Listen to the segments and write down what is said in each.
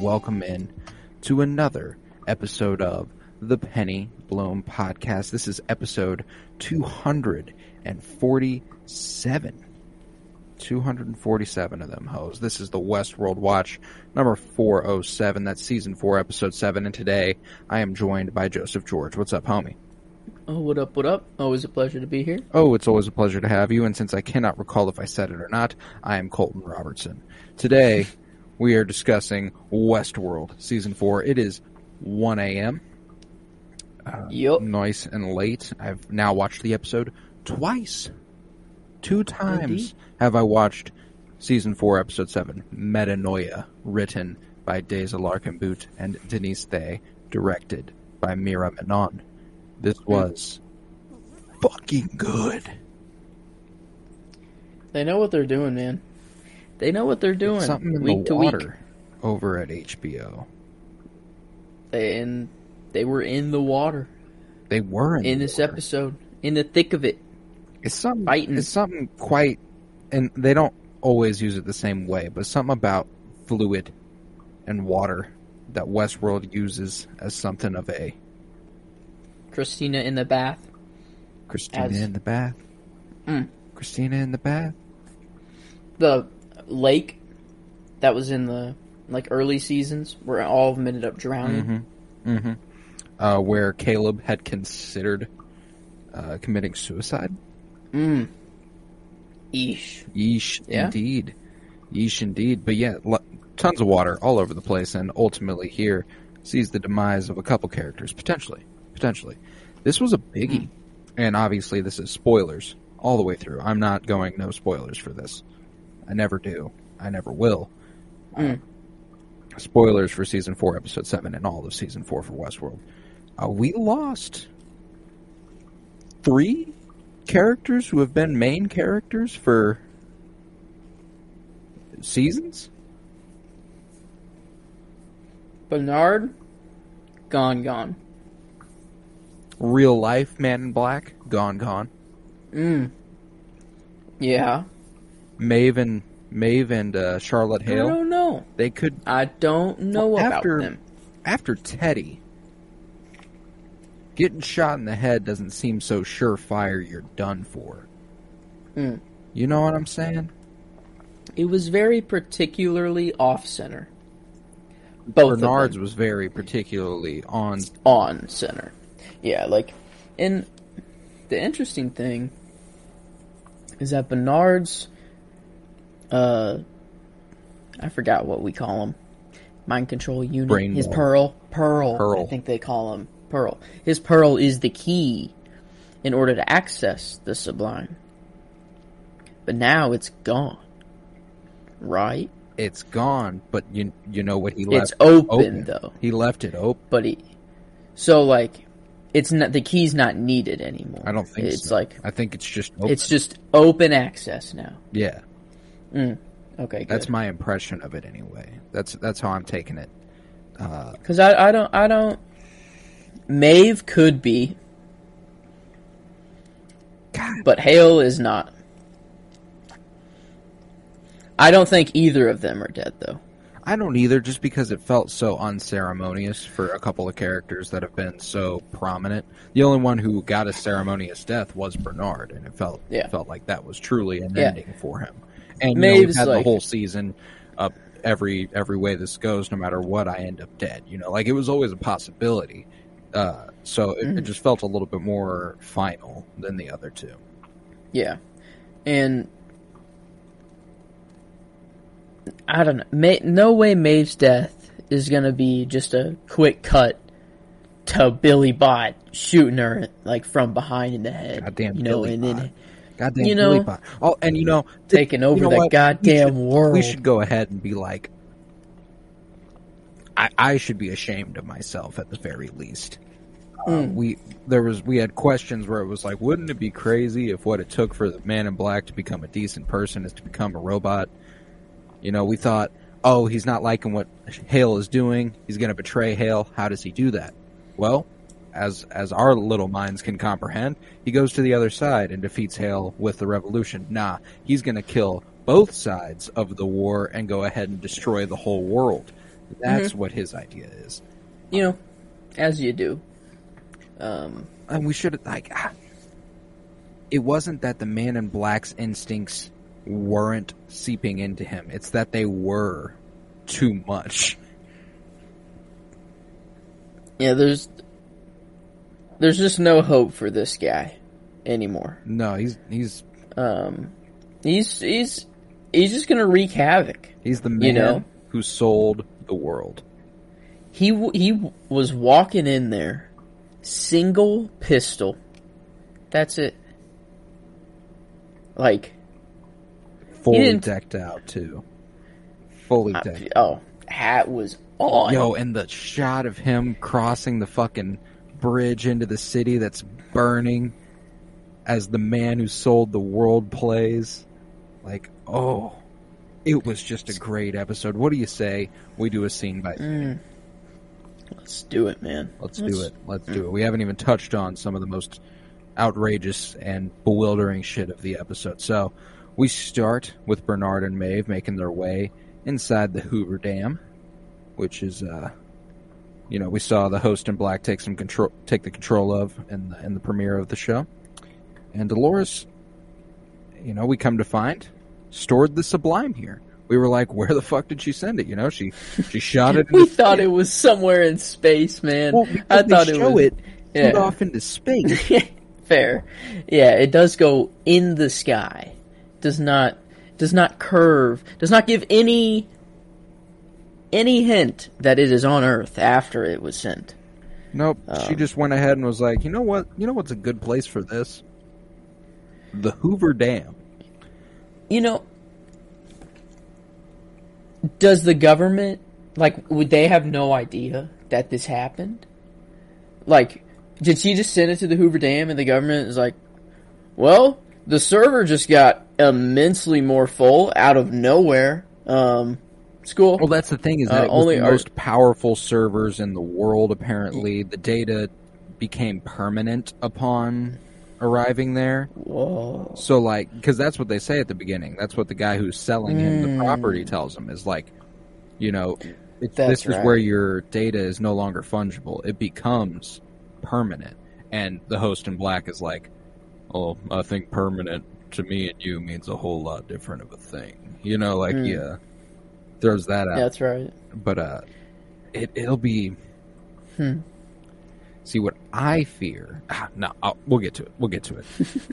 welcome in to another episode of the Penny Bloom Podcast. This is episode 247. 247 of them hoes. This is the Westworld Watch number 407. That's season 4, episode 7. And today I am joined by Joseph George. What's up, homie? Oh, what up, what up? Always a pleasure to be here. Oh, it's always a pleasure to have you. And since I cannot recall if I said it or not, I am Colton Robertson. Today, we are discussing Westworld Season 4. It is 1 a.m. Uh, yep, Nice and late. I've now watched the episode twice. Two times Indeed. have I watched Season 4, Episode 7, Metanoia, written by Deza Larkin Boot and Denise Thé, directed by Meera Menon. This hmm. was fucking good. They know what they're doing, man. They know what they're doing Something in week the to water week. over at HBO. And they were in the water They were in, in this water. episode, in the thick of it. It's something. fighting. It's something quite, and they don't always use it the same way, but something about fluid and water that Westworld uses as something of a Christina in the bath. Christina As- in the bath. Mm. Christina in the bath. The lake that was in the like early seasons where all of them ended up drowning. Mm-hmm. Mm-hmm. Uh, where Caleb had considered uh, committing suicide. Mm. Eesh. Yeesh, Yeah. indeed. Yeesh, indeed. But yeah, lo- tons of water all over the place, and ultimately here sees the demise of a couple characters, potentially. Potentially. This was a biggie, and obviously this is spoilers all the way through. I'm not going no spoilers for this. I never do. I never will. Mm. Spoilers for season four, episode seven, and all of season four for Westworld. Uh, we lost three characters who have been main characters for seasons. Bernard, gone, gone. Real life Man in Black, gone, gone. Mm. Yeah. Maeve and Maeve and uh, Charlotte Hale. I don't know. They could I don't know Well, about after- them. after Teddy. Getting shot in the head doesn't seem so surefire. You're done for. Mm. You know what I'm saying? It was very particularly off center. Both. Bernard's was very particularly on. on center. Yeah, like, and the interesting thing is that Bernard's, uh, I forgot what we call him, mind control unit. Brain His pearl, pearl, Pearl. I think they call him pearl. His pearl is the key in order to access the sublime. But now it's gone, right? It's gone, but you you know what he left? It's open, though. He left it open. but he so like it's not the key's not needed anymore I don't think it's so. like I think it's just open. it's just open access now yeah. Mm. okay That's my impression of it anyway. That's that's how I'm taking it. because I, I don't i don't Maeve could be God, but hale is not i don't think either of them are dead though I don't either, just because it felt so unceremonious for a couple of characters that have been so prominent. The only one who got a ceremonious death was Bernard, and it felt Yeah. felt like that was truly an Yeah. ending for him. And you know, Maeve's had the whole season up every every way this goes, no matter what, I end up dead. You know, like it was always a possibility. Uh, so it, it just felt a little bit more final than the other two. yeah and I don't know. Ma- no way Maeve's death is going to be just a quick cut to Billy Bot shooting her like from behind in the head. Goddamn you know, Billy and Bot. then Goddamn You know- Oh, and you know, taking over you know the what? We goddamn should- world. We should go ahead and be like, I, I should be ashamed of myself at the very least. Hmm. we there was we had questions where it was like, wouldn't it be crazy if what it took for the Man in Black to become a decent person is to become a robot? You know, we thought, oh, he's not liking what Hale is doing. He's going to betray Hale. How does he do that? Well, as as our little minds can comprehend, he goes to the other side and defeats Hale with the revolution. Nah, he's going to kill both sides of the war and go ahead and destroy the whole world. That's what his idea is. you know, as you do. Um, And we should like ah, it wasn't that the man in black's instincts weren't seeping into him. It's that they were too much. yeah, there's there's just no hope for this guy anymore. No, he's he's Um, he's he's he's just gonna wreak havoc. he's the man You know? who sold the world. He he was walking in there, single pistol. That's it. Like, Fully decked out too. Fully uh, decked. oh, hat was on. Yo, and the shot of him crossing the fucking bridge into the city that's burning as the man who sold the world plays. Like, oh, it was just a great episode. What do you say we do a scene by scene? Mm. Let's do it, man. Let's do it. Let's do it. We haven't even touched on some of the most outrageous and bewildering shit of the episode. So we start with Bernard and Maeve making their way inside the Hoover Dam, which is, uh, you know, we saw the host in black take some control, take the control of in the, in the premiere of the show. And Dolores, you know, we come to find stored the Sublime here. We were like, where the fuck did she send it? You know, she she shot it. We thought it was somewhere in space, man. Well, I thought it was it yeah. off into space. fair. Yeah, it does go in the sky. Does not does not curve. Does not give any any hint that it is on Earth after it was sent. Nope. she Um, just went ahead and was like, you know what? You know what's a good place for this? The Hoover Dam. You know, does the government like would they have no idea that this happened? Like, did she just send it to the Hoover Dam and the government is like, well, the server just got immensely more full out of nowhere. Um, school. Well, that's the thing is that Uh, it was only the our- most powerful servers in the world. Apparently, the data became permanent upon arriving there. Whoa. So, like, because that's what they say at the beginning. That's what the guy who's selling him the property tells him is like, you know, That's this is right. where your data is no longer fungible. It becomes permanent. And the host in black is like, oh, I think permanent to me and you means a whole lot different of a thing. You know, like, Mm. yeah, throws that out That's right. but uh it it'll be Hmm. see what i fear ah, no I'll, we'll get to it we'll get to it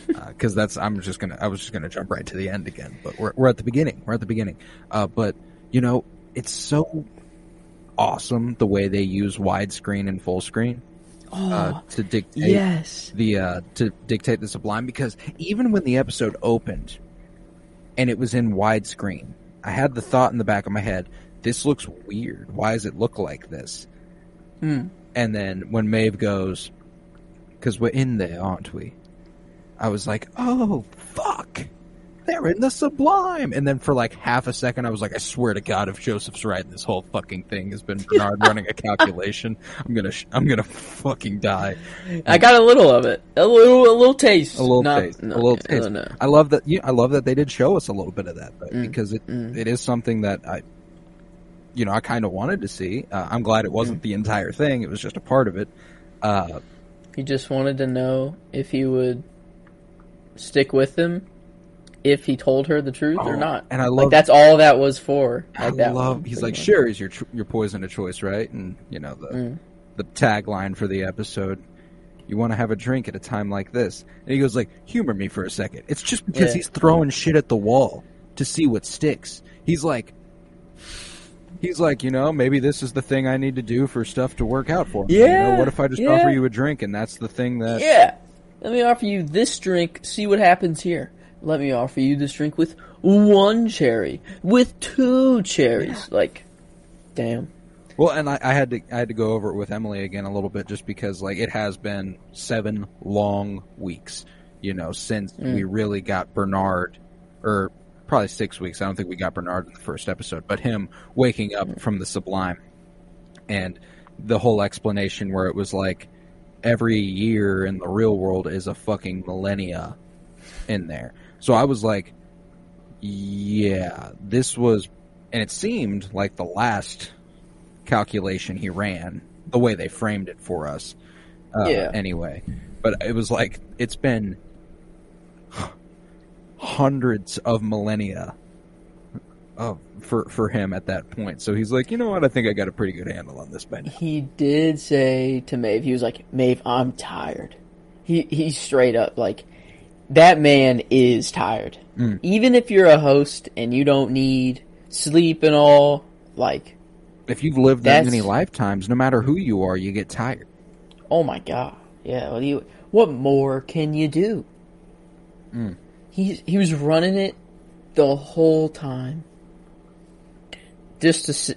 because that's i'm just gonna i was just gonna jump right to the end again but we're, we're at the beginning we're at the beginning uh but you know it's so awesome the way they use widescreen and full screen uh, to dictate yes. the uh, to dictate the sublime because even when the episode opened and it was in widescreen, I had the thought in the back of my head, this looks weird. Why does it look like this? Hmm. And then when Maeve goes, because we're in there, aren't we? I was like, oh fuck, they're in the sublime. And then for like half a second, I was like, I swear to God, if Joseph's right, and this whole fucking thing has been Bernard running a calculation. I'm gonna, sh- I'm gonna fucking die. I got a little of it. A little, a little taste. a little Not- taste, no, a little taste. no. I love that. Yeah, I love that they did show us a little bit of that, Mm, because it mm. it is something that I, you know, I kind of wanted to see. Uh, I'm glad it Mm. wasn't the entire thing; it was just a part of it. Uh, He just wanted to know if he would stick with him if he told her the truth or Oh, not. and I like love- that's all that was for. I Like that love. one, he's like, much. "Sure, is your tr- your poison of choice, right?" And you know the Mm. the tagline for the episode. You want to have a drink at a time like this, and he goes like, "Humor me for a second. It's just because Yeah. he's throwing shit at the wall to see what sticks." He's like, he's like, you know, maybe this is the thing I need to do for stuff to work out for me. You Yeah, know, what if I just yeah. offer you a drink and that's the thing that Yeah. Let me offer you this drink. See what happens here. Let me offer you this drink with one cherry, with two cherries. Like, damn. Well, and I, I had to I had to go over it with Emily again a little bit just because like it has been seven long weeks, you know, since mm. we really got Bernard, or probably six weeks. I don't think we got Bernard in the first episode, but him waking up mm. from the sublime, and the whole explanation where it was like every year in the real world is a fucking millennia in there. So I was like, yeah, this was, and it seemed like the last calculation he ran, the way they framed it for us. Uh, Yeah. Anyway, but it was like it's been hundreds of millennia of for for him at that point. So he's like, you know what? I think I got a pretty good handle on this by now. He did say to Maeve, he was like, Maeve, I'm tired. He, he's straight up like, that man is tired. Mm. Even if you're a host and you don't need sleep and all, like, If you've lived that many lifetimes, no matter who you are, you get tired. oh my god. Yeah, what, you, what more can you do? Mm. He, he was running it the whole time. Just to,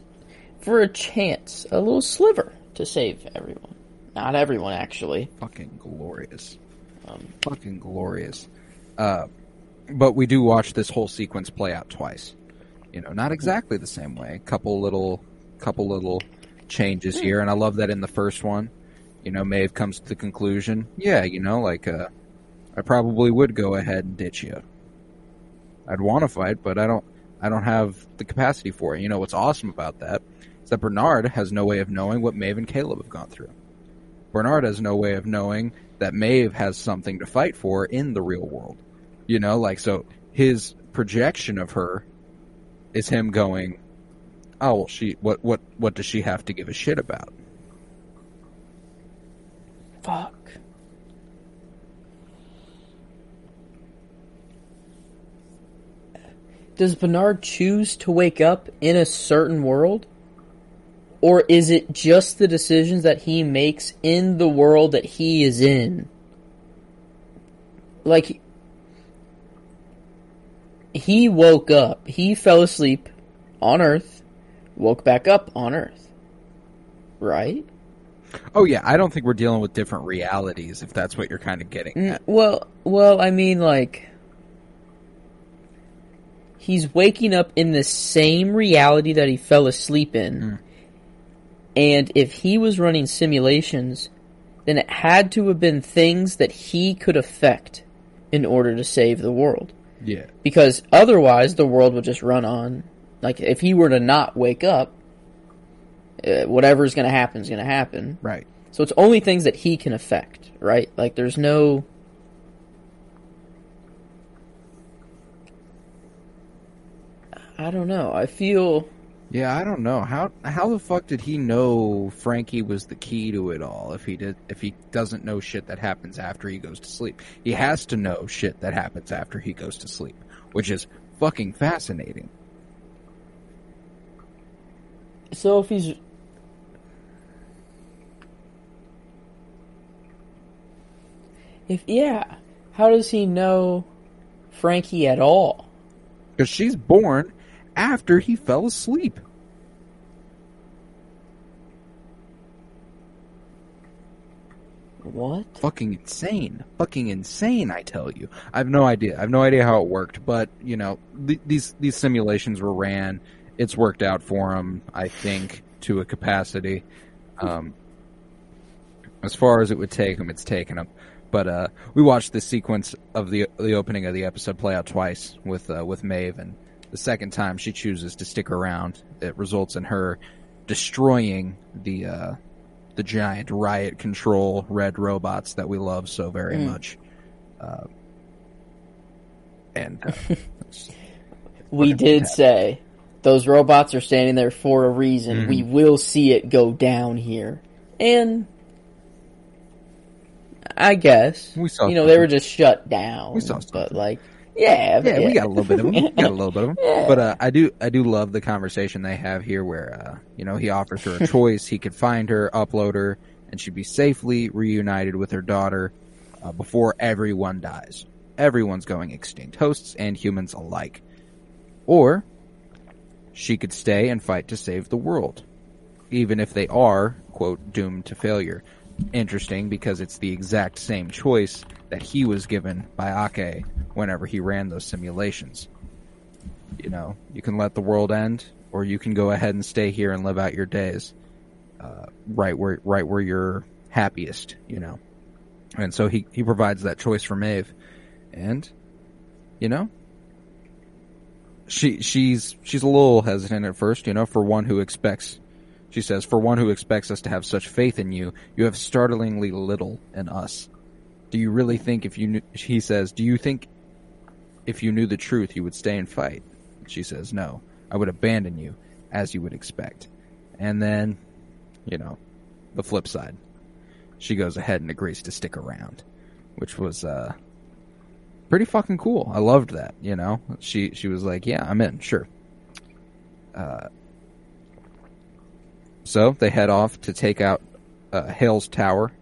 for a chance, a little sliver to save everyone. Not everyone, actually. Fucking glorious. Um, Fucking glorious. Uh, but we do watch this whole sequence play out twice. You know, not exactly the same way. Couple little, couple little changes here, and I love that in the first one. You know, Maeve comes to the conclusion, yeah, you know, like, uh, I probably would go ahead and ditch you. I'd want to fight, but I don't, I don't have the capacity for it. You know, what's awesome about that is that Bernard has no way of knowing what Maeve and Caleb have gone through. Bernard has no way of knowing that Maeve has something to fight for in the real world. You know, like, so his projection of her is him going, oh, well, she, what, what, what does she have to give a shit about? Fuck. Does Bernard choose to wake up in a certain world? Or is it just the decisions that he makes in the world that he is in? Like, he woke up, he fell asleep on Earth, woke back up on Earth. Right? Oh yeah, I don't think we're dealing with different realities if that's what you're kind of getting Mm, at. Well, well, I mean, like, he's waking up in the same reality that he fell asleep in, and if he was running simulations, then it had to have been things that he could affect in order to save the world. Yeah. Because otherwise, the world would just run on. Like, if he were to not wake up, uh, whatever's going to happen is going to happen. Right. So it's only things that he can affect, right? Like there's no I don't know. I feel Yeah, I don't know. How how the fuck did he know Frankie was the key to it all if he did if he doesn't know shit that happens after he goes to sleep? He has to know shit that happens after he goes to sleep, which is fucking fascinating. so if he's if yeah, how does he know Frankie at all? Cuz she's born after he fell asleep. What? fucking insane. Fucking insane, I tell you. I have no idea. I have no idea how it worked, but you know, th- these these simulations were ran. It's worked out for him, I think, to a capacity. Um, as far as it would take him, it's taken him. But uh, we watched the sequence of the the opening of the episode play out twice with uh, with Maeve, and the second time she chooses to stick around, it results in her destroying the uh, the giant riot control red robots that we love so very Mm. much. Uh, and uh, We did say those robots are standing there for a reason. Mhm. We will see it go down here. And I guess we saw you know they were just shut down. We saw but like Yeah, Yeah, we got a little bit of them. We got a little bit of them. But uh, I do, I do love the conversation they have here, where uh, you know he offers her a choice. he could find her, upload her, and she'd be safely reunited with her daughter uh, before everyone dies. Everyone's going extinct, hosts and humans alike. Or she could stay and fight to save the world, even if they are quote doomed to failure. Interesting because it's the exact same choice that he was given by Ake whenever he ran those simulations. You know, you can let the world end, or you can go ahead and stay here and live out your days, uh, right where right where you're happiest. You know, and so he he provides that choice for Maeve, and you know, she she's she's a little hesitant at first. You know, for one who expects. She says, "For one who expects us to have such faith in you, you have startlingly little in us. Do you really think if you knew, he says, do you think if you knew the truth you would stay and fight? She says, no, I would abandon you as you would expect. And then, you know, the flip side. She goes ahead and agrees to stick around, which was, uh, pretty fucking cool. I loved that, you know? She, she was like, yeah, I'm in, sure. Uh, so they head off to take out, uh, Hale's tower,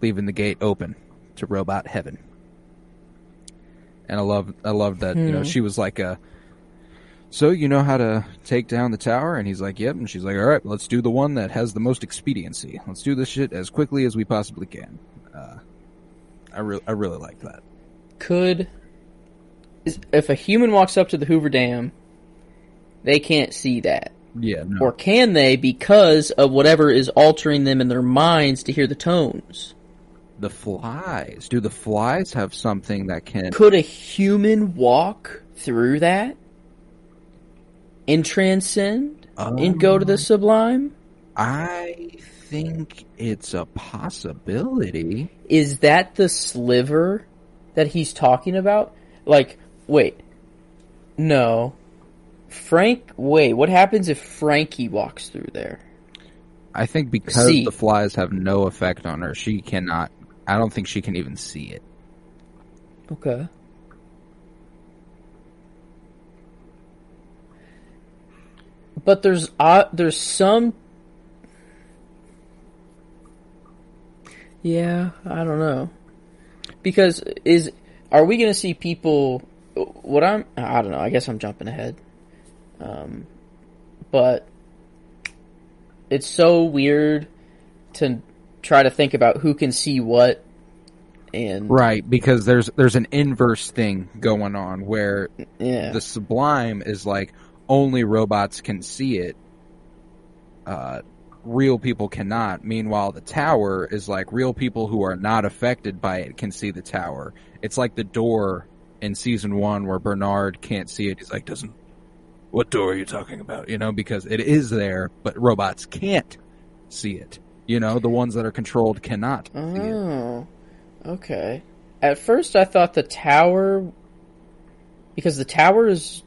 leaving the gate open to robot heaven. And I love I love that, you know, Hmm. she was like a so you know how to take down the tower and he's like, "Yep." And she's like, "All right, let's do the one that has the most expediency. Let's do this shit as quickly as we possibly can." Uh I really I really like that. Could if a human walks up to the Hoover Dam, they can't see that, Yeah, no. or can they? Because of whatever is altering them in their minds to hear the tones. the flies. Do the flies have something that can Could a human walk through that and transcend and go to the um, sublime? I think it's a possibility. Is that the sliver that he's talking about? Like, wait, no. Frank, wait, what happens if Frankie walks through there? I think because See. the flies have no effect on her, she cannot. I don't think she can even see it. Okay. But there's uh, there's some. Yeah, I don't know. Because is are we going to see people? What I'm I don't know. I guess I'm jumping ahead. Um, but it's so weird to try to think about who can see what and Right, because there's there's an inverse thing going on where yeah the sublime is like only robots can see it. Uh, real people cannot. Meanwhile, the tower is like real people who are not affected by it can see the tower. It's like the door in season one where Bernard can't see it. He's like, doesn't. What door are you talking about? You know, because it is there, but robots can't see it. You know, the ones that are controlled cannot. Oh, okay. At first, I thought the tower, because the tower is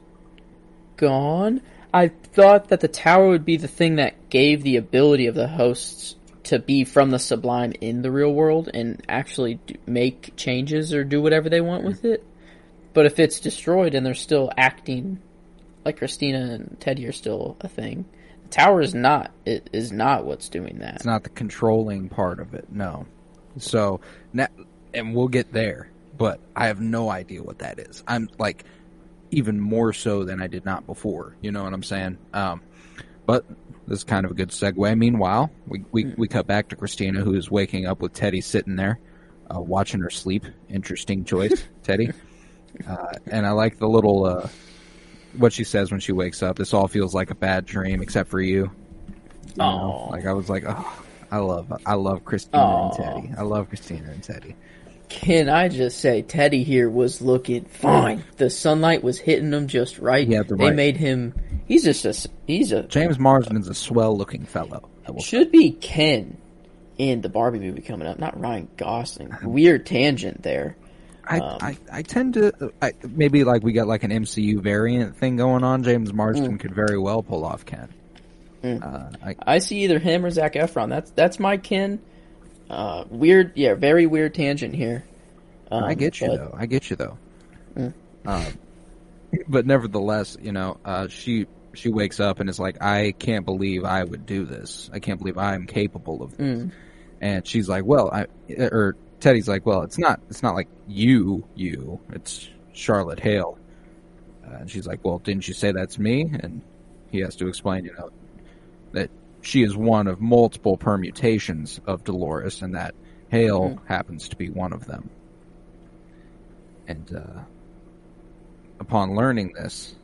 gone. I thought that the tower would be the thing that gave the ability of the hosts to be from the sublime in the real world and actually do, make changes or do whatever they want with it. But if it's destroyed and they're still acting like Christina and Teddy are still a thing, the tower is not. It is not what's doing that. It's not the controlling part of it. No. So now, and we'll get there, but I have no idea what that is. I'm like even more so than I did not before. You know what I'm saying? Um, but this is kind of a good segue. Meanwhile, we we, we cut back to Christina, who is waking up with Teddy sitting there, uh, watching her sleep. Interesting choice, Teddy. Uh, and I like the little uh, what she says when she wakes up. This all feels like a bad dream, except for you. You know, like I was like, oh, I love, I love Christina Aw. and Teddy. I love Christina and Teddy. Can I just say, Teddy here was looking fine. The sunlight was hitting him just right. Had the they right- made him. He's just a. He's a. James Marsden's a swell looking fellow. I will say. Should be Ken in the Barbie movie coming up, not Ryan Gosling. Weird tangent there. I, um, I, I tend to, I, maybe like we got like an MCU variant thing going on. James Marsden could very well pull off Ken. Uh, I, I see either him or Zach Efron. That's that's my Ken. Uh, weird, yeah, very weird tangent here. Um, I get you but though. I get you though. Uh, but nevertheless, you know, uh, she she wakes up and is like, I can't believe I would do this. I can't believe I'm capable of this. Mm. And she's like, well, I, or Teddy's like, well, it's not, it's not like you, you, it's Charlotte Hale. Uh, and she's like, well, didn't you say that's me? And he has to explain, you know, that she is one of multiple permutations of Dolores and that Hale Mhm. happens to be one of them. And, uh, upon learning this,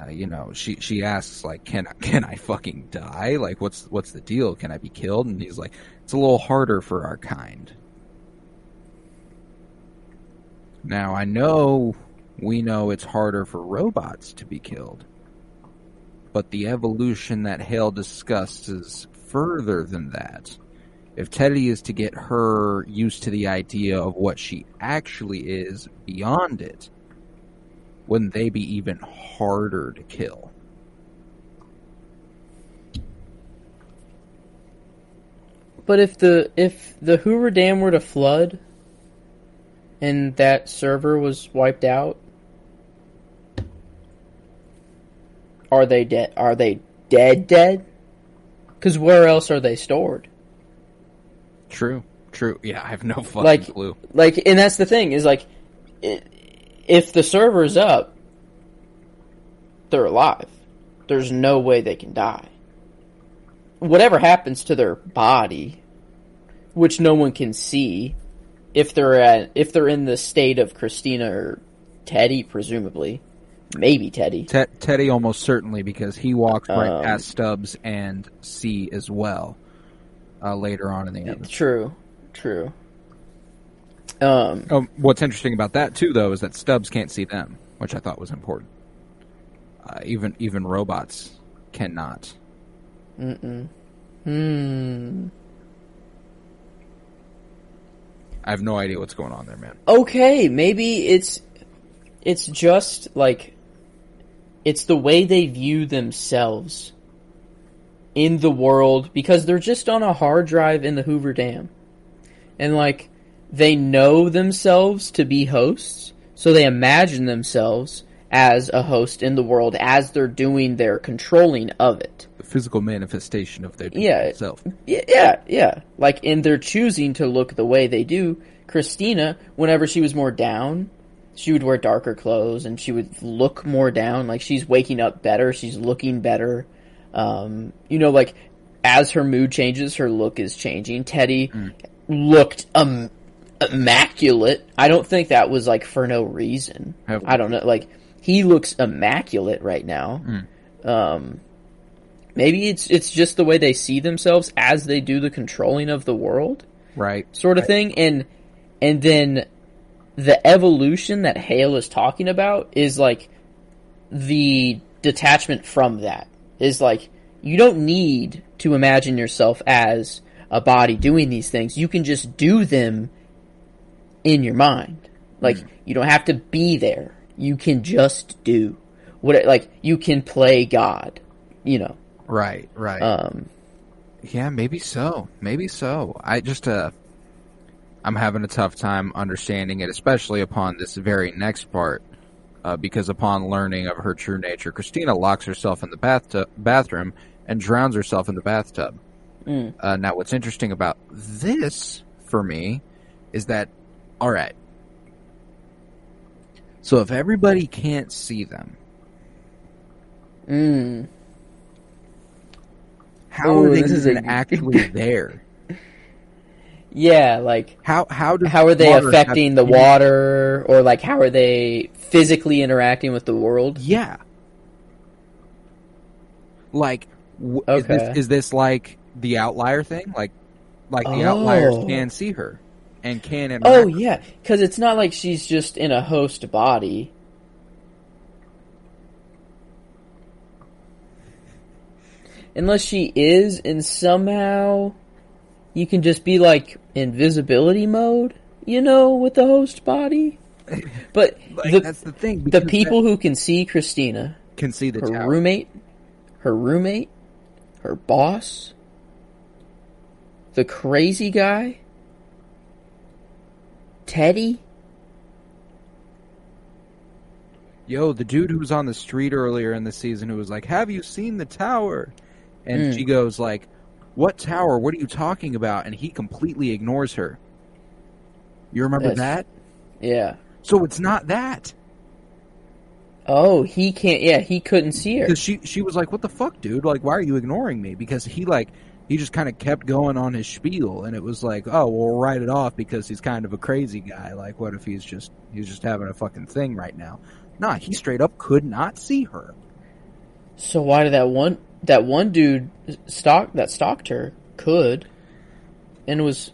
uh, you know, she she asks like, "Can I can I fucking die? Like, what's what's the deal? Can I be killed?" And he's like, "It's a little harder for our kind." Now I know we know it's harder for robots to be killed, but the evolution that Hale discussed is further than that. If Teddy is to get her used to the idea of what she actually is beyond it, wouldn't they be even harder to kill? But if the if the Hoover Dam were to flood and that server was wiped out, are they dead? Are they dead? Dead? Because where else are they stored? True, true. Yeah, I have no fucking Like- clue. Like, and that's the thing is like, if the server's up, they're alive. There's no way they can die. Whatever happens to their body, which no one can see, if they're at if they're in the state of Christina or Teddy, presumably, maybe Teddy. Te- Teddy almost certainly because he walks right Um, past Stubbs and C as well. Uh, later on in the episode. True, true. Um, Um, what's interesting about that too, though, is that Stubbs can't see them, which I thought was important. Uh, even even robots cannot. mm-mm. Hmm. I have no idea what's going on there, man. okay, maybe it's it's just like it's the way they view themselves in the world because they're just on a hard drive in the Hoover Dam. And like they know themselves to be hosts, so they imagine themselves as a host in the world as they're doing their controlling of it. Physical manifestation of their Yeah. self. Yeah, yeah, yeah. Like, in they're choosing to look the way they do. Christina, whenever she was more down, she would wear darker clothes and she would look more down. Like, she's waking up better. She's looking better. Um, you know, like, as her mood changes, her look is changing. Teddy looked um, immaculate. I don't think that was, like, for no reason. I don't know. Like, he looks immaculate right now. Um, maybe it's it's just the way they see themselves as they do the controlling of the world, Right. sort of thing. And and then the evolution that Hale is talking about is like the detachment from that is like you don't need to imagine yourself as a body doing these things. You can just do them in your mind. Like hmm. you don't have to be there. You can just do what like you can play God, you know. Right. Right. Um Yeah, maybe so. Maybe so. I just uh I'm having a tough time understanding it, especially upon this very next part. Uh, because upon learning of her true nature, Christina locks herself in the bathtub, bathroom and drowns herself in the bathtub. Mm. Uh, now, what's interesting about this for me is that, all right. So if everybody can't see them, mm, how Ooh, are they is even actually there? yeah, like How how do how are they affecting the any- water or like how are they physically interacting with the world? Yeah. Like, w- is, Okay. this, is this like the outlier thing? Like, like the outliers Oh. can see her and can oh, interact. Oh yeah, cuz it's not like she's just in a host body. Unless she is and somehow you can just be like invisibility mode, you know, with the host body. But Like, the that's the thing. the people who can see Christina, can see the her tower. roommate, her roommate, her boss, the crazy guy, Teddy. yo, the dude who was on the street earlier in the season who was like, have you seen the tower? And Mm. she goes like, what tower? What are you talking about? And he completely ignores her. You remember Yes. that? Yeah. So it's not that. Oh, he can't. Yeah, he couldn't see her. Because she she was like, "What the fuck, dude? Like, why are you ignoring me?" Because he like he just kind of kept going on his spiel, and it was like, "Oh, well, we'll write it off because he's kind of a crazy guy. Like, what if he's just he's just having a fucking thing right now?" Nah, he straight up could not see her. So why did that one that one dude stalk that stalked her could, and was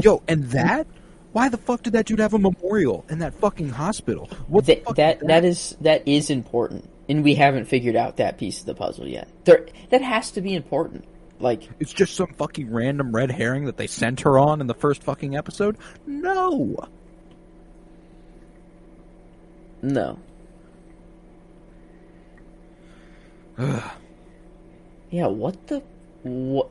Yo, and that. Why the fuck did that dude have a memorial in that fucking hospital? What the that fuck that is that is that is important, and we haven't figured out that piece of the puzzle yet. There, that has to be important. Like, It's just some fucking random red herring that they sent her on in the first fucking episode? No. No. yeah, what the what?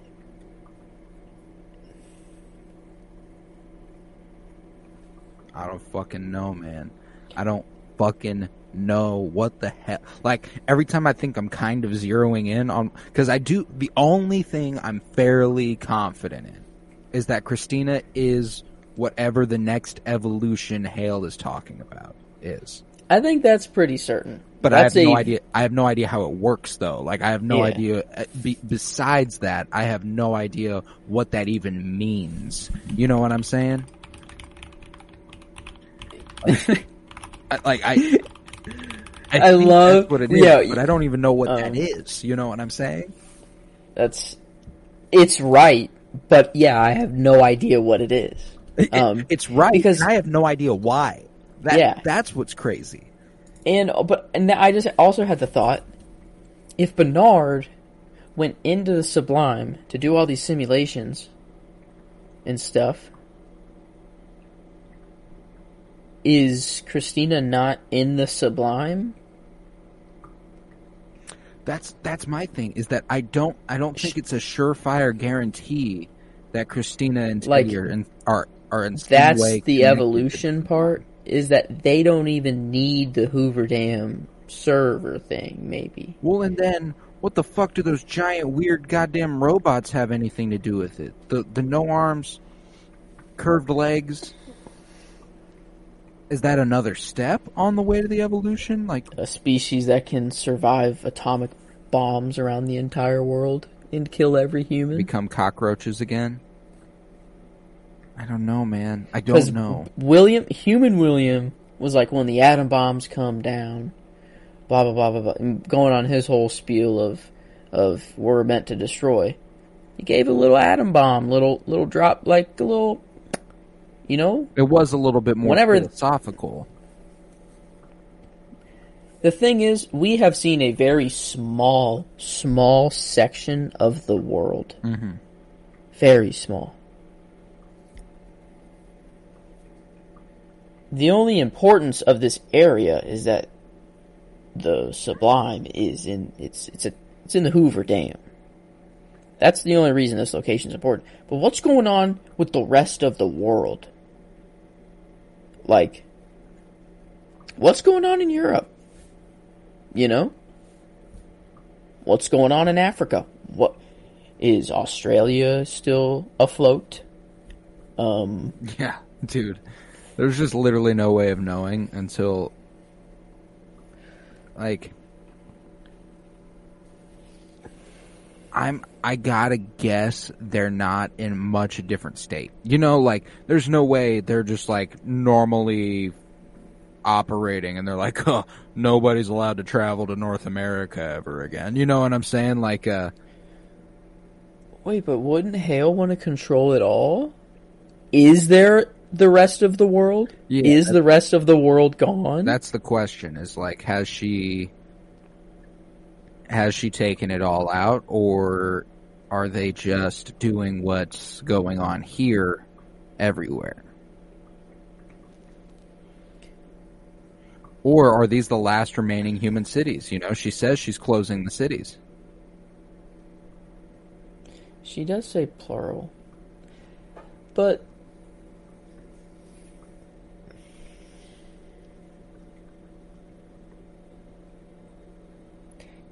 I don't fucking know, man. I don't fucking know what the hell. Like every time I think I'm kind of zeroing in on because I do the only thing I'm fairly confident in is that Christina is whatever the next evolution Hale is talking about is. I think that's pretty certain. But I have That's no a- idea. I have no idea how it works, though. Like I have no Yeah. idea. uh, Be, besides that, I have no idea what that even means. You know what I'm saying? Like, I, like I, I, I love- what it is, yeah, but I don't even know what that um, is. You know what I'm saying? That's it's right, but yeah, I have no idea what it is. It- Um, it's right because- I have no idea why. That, Yeah. that's what's crazy. And uh, but and I just also had the thought: if Bernard went into the Sublime to do all these simulations and stuff, is Christina not in the Sublime? That's that's my thing. Is that I don't I don't think it's a surefire guarantee that Christina and Like, Teddy are in, are are in That's the evolution part. Is that they don't even need the Hoover Dam server thing? Maybe Well, and then what the fuck do those giant weird goddamn robots have anything to do with it? The the no arms, curved legs. Is that another step on the way to the evolution? Like a species that can survive atomic bombs around the entire world and kill every human. become cockroaches again? I don't know, man. I don't know. William, human William, was like when the atom bombs come down, blah blah blah blah blah, and going on his whole spiel of of we're meant to destroy. He gave a little atom bomb, little little drop, like a little, you know. It was a little bit more Whenever- philosophical. The thing is, we have seen a very small, small section of the world. Mhm. Very small. The only importance of this area is that the Sublime is in it's it's a it's in the Hoover Dam. That's the only reason this location is important. But what's going on with the rest of the world? Like, what's going on in Europe? You know? What's going on in Africa? What is Australia still afloat? Um, Yeah, dude. There's just literally no way of knowing until like I'm I gotta guess they're not in much a different state. You know, like there's no way they're just like normally operating and they're like, oh, nobody's allowed to travel to North America ever again. You know what I'm saying? Like uh wait, but wouldn't Hale want to control it all? Is there the rest of the world? Yeah, is the rest of the world gone? That's the question. Is like, has she has she taken it all out, or are they just doing what's going on here everywhere? Or are these the last remaining human cities? You know, she says she's closing the cities. She does say plural. But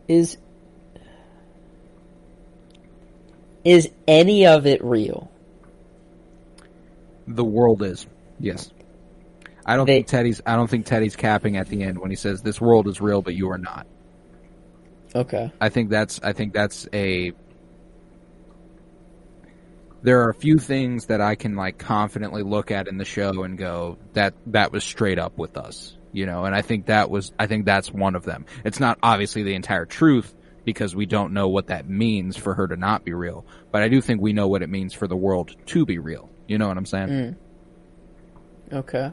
is is any of it real? The world is yes. I don't They- think Teddy's. I don't think Teddy's capping at the end when he says this world is real, but you are not. Okay. I think that's. I think that's a. There are a few things that I can like confidently look at in the show and go that that was straight up with us, you know. And I think that was. I think that's one of them. It's not obviously the entire truth because we don't know what that means for her to not be real, but I do think we know what it means for the world to be real. You know what I'm saying? Mm. Okay.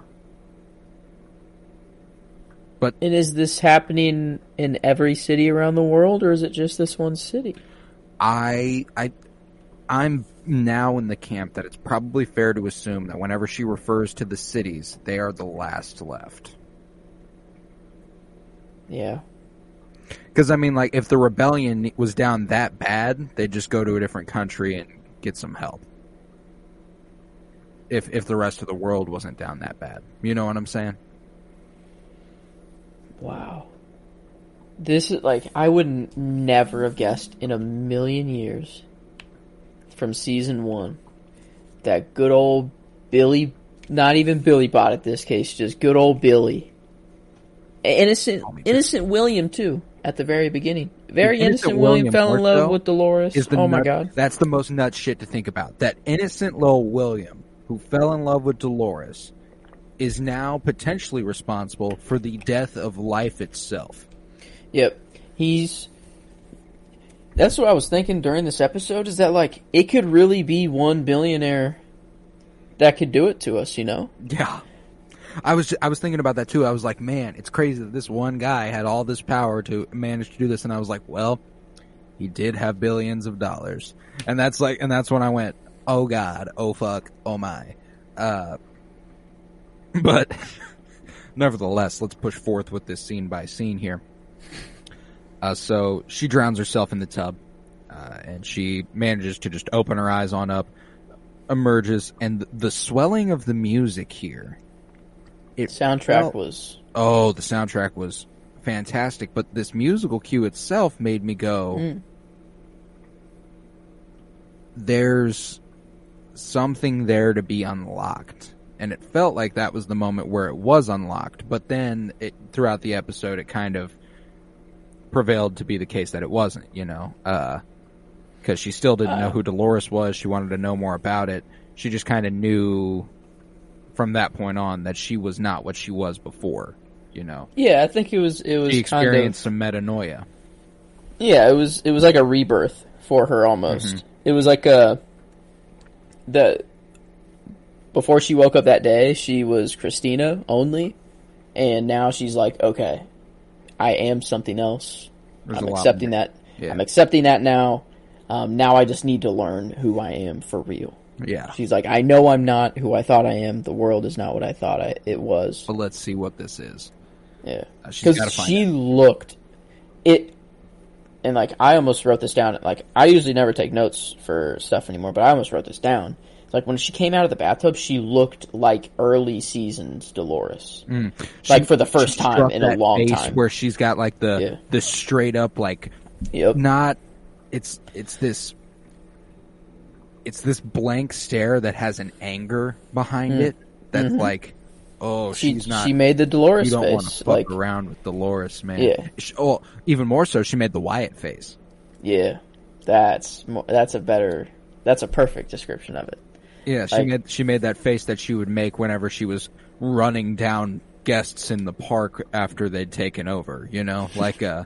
But- and is this happening in every city around the world, or is it just this one city? I I I'm now in the camp that it's probably fair to assume that whenever she refers to the cities, they are the last left. Yeah. Because I mean, like, if the rebellion was down that bad, they'd just go to a different country and get some help. If if the rest of the world wasn't down that bad, you know what I'm saying? Wow. This is like I would never have guessed in a million years from season one that good old Billy, not even Billy Bot at this case, just good old Billy, innocent, innocent William too at the very beginning. Very innocent, innocent William, William fell in love though, with Dolores. Is the oh my god! that's the most nut shit to think about. That innocent little William who fell in love with Dolores is now potentially responsible for the death of life itself. Yep. He's That's what I was thinking during this episode is that like it could really be one billionaire that could do it to us, you know? Yeah. I was I was thinking about that too. I was like, man, it's crazy that this one guy had all this power to manage to do this, and I was like, well, he did have billions of dollars, and that's like, and that's when I went, oh god, oh fuck, oh my, uh, but nevertheless, let's push forth with this scene by scene here. Uh, so she drowns herself in the tub, uh, and she manages to just open her eyes on up, emerges, and the swelling of the music here. It Soundtrack felt- was Oh, the soundtrack was fantastic, but this musical cue itself made me go, Mm. there's something there to be unlocked. And it felt like that was the moment where it was unlocked, but then it, throughout the episode, it kind of prevailed to be the case that it wasn't, you know, uh, cause she still didn't know Uh. who Dolores was. She wanted to know more about it. She just kind of knew from that point on that she was not what she was before, you know. Yeah, I think it was it was She kind experienced of some metanoia. Yeah, it was it was like a rebirth for her almost. Mm-hmm. It was like a the before she woke up that day, she was Christina only, and now she's like, okay, I am something else. There's I'm accepting that. Yeah. I'm accepting that now. Um, now I just need to learn who I am for real. Yeah. She's like, I know I'm not who I thought I am. The world is not what I thought I, it was. But let's see what this is. Yeah, Uh, because find she out. looked it, and like I almost wrote this down. Like I usually never take notes for stuff anymore, but I almost wrote this down. Like when she came out of the bathtub, she looked like early seasons Dolores, like for the first time in a long time. Where she's got like the Yeah. the straight up like Yep. not it's it's this it's this blank stare that has an anger behind it that's like oh Mm. Mm-hmm. she she's not she made the Dolores you don't want face. to fuck Like around with Dolores man Yeah. She- oh even more so she made the Wyatt face yeah, that's mo- that's a better that's a perfect description of it. yeah she Like- made she made that face that she would make whenever she was running down guests in the park after they'd taken over you know like uh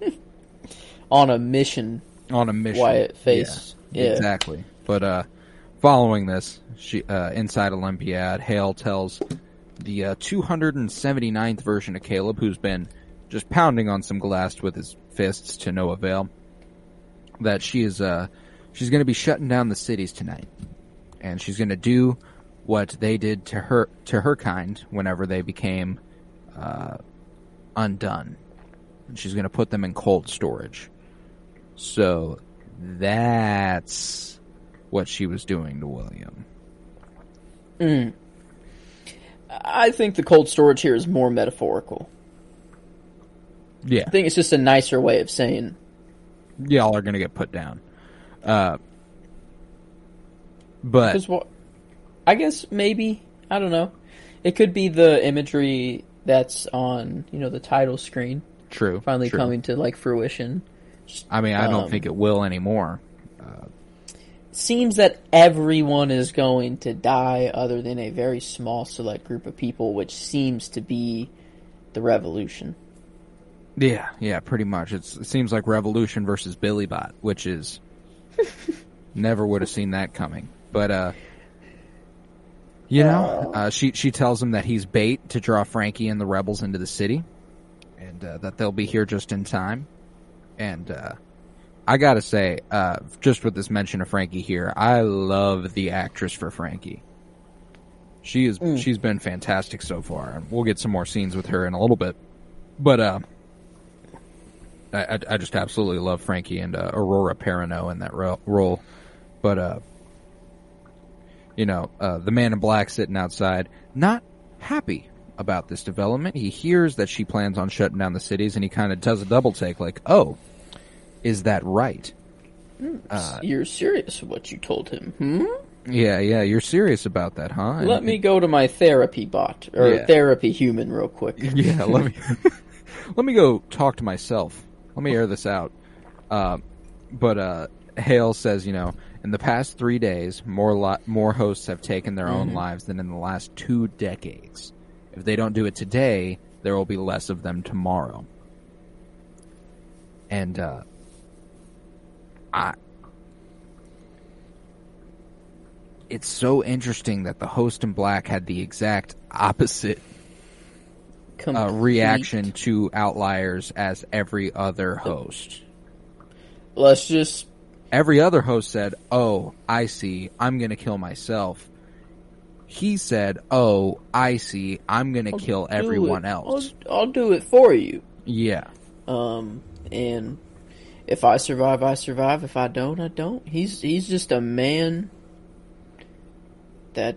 On a mission, on a mission. Wyatt face. Yeah, Yeah. exactly. But uh, following this, she uh, inside Olympiad, Hale tells the uh, 279th version of Caleb, who's been just pounding on some glass with his fists to no avail, that she is uh, she's going to be shutting down the cities tonight, and she's going to do what they did to her to her kind whenever they became uh, undone. And she's going to put them in cold storage. So that's what she was doing to William. I think the cold storage here is more metaphorical. Yeah, I think it's just a nicer way of saying y'all are gonna get put down. Uh, but? I guess maybe I don't know. It could be the imagery that's on you know the title screen true, finally true. coming to like fruition. I mean, I don't um, think it will anymore. Seems that everyone is going to die, other than a very small select group of people, which seems to be the revolution. Yeah, yeah, pretty much. It's, it seems like Revolution versus Billy Bot, which is never would have seen that coming. But uh, you know, uh, she she tells him that he's bait to draw Frankie and the rebels into the city, and uh, that they'll be here just in time. And uh, I gotta say, uh, just with this mention of Frankie here, I love the actress for Frankie. She is she's been fantastic so far, and we'll get some more scenes with her in a little bit. But uh, I, I, I just absolutely love Frankie and uh, Aurora Perrineau in that ro- role. But uh, you know, uh, the man in black sitting outside, not happy about this development. He hears that she plans on shutting down the cities, and he kind of does a double take, like, "Oh, is that right?" Uh, You're serious what you told him? Hmm? Yeah, yeah, you're serious about that, huh? And- Let me go to my therapy bot or Yeah. therapy human real quick. yeah, let me let me go talk to myself. Let me air this out. Uh, but uh, Hale says, you know, in the past three days, more li- more hosts have taken their own lives than in the last two decades. If they don't do it today, there will be less of them tomorrow. And uh, I. It's so interesting that the host in black had the exact opposite uh, reaction to outliers as every other host. Let's just Every other host said, "Oh, I see. I'm going to kill myself." He said, "Oh, I see. I'm going to kill everyone it. else." I'll, I'll do it for you. Yeah. Um, and if I survive, I survive. If I don't, I don't. He's he's just a man that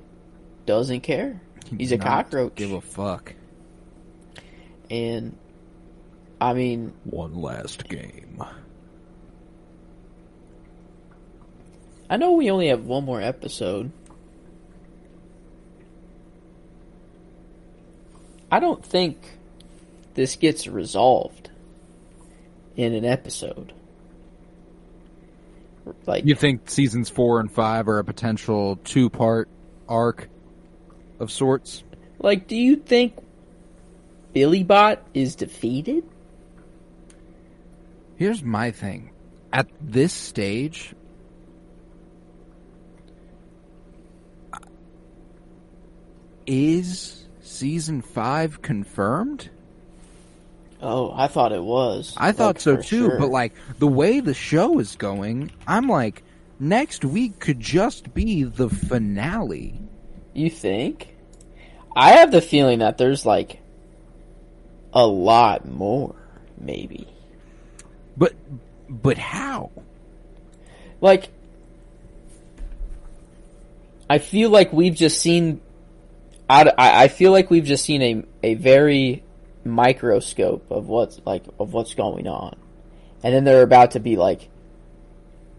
doesn't care. He's a cockroach, Give a fuck. and I mean, One last game. I know we only have one more episode. I don't think this gets resolved in an episode. Like You think seasons 4 and 5 are a potential two-part arc of sorts? Like, do you think Billy Bot is defeated? Here's my thing. At this stage, is season five confirmed? Oh, I thought it was. I thought Like, so too, sure. but like the way the show is going, I'm like, next week could just be the finale. you think? I have the feeling that there's like a lot more, maybe. But, but how? Like, I feel like we've just seen. I, I I feel like we've just seen a a very microscope of what's like of what's going on, and then they're about to be like,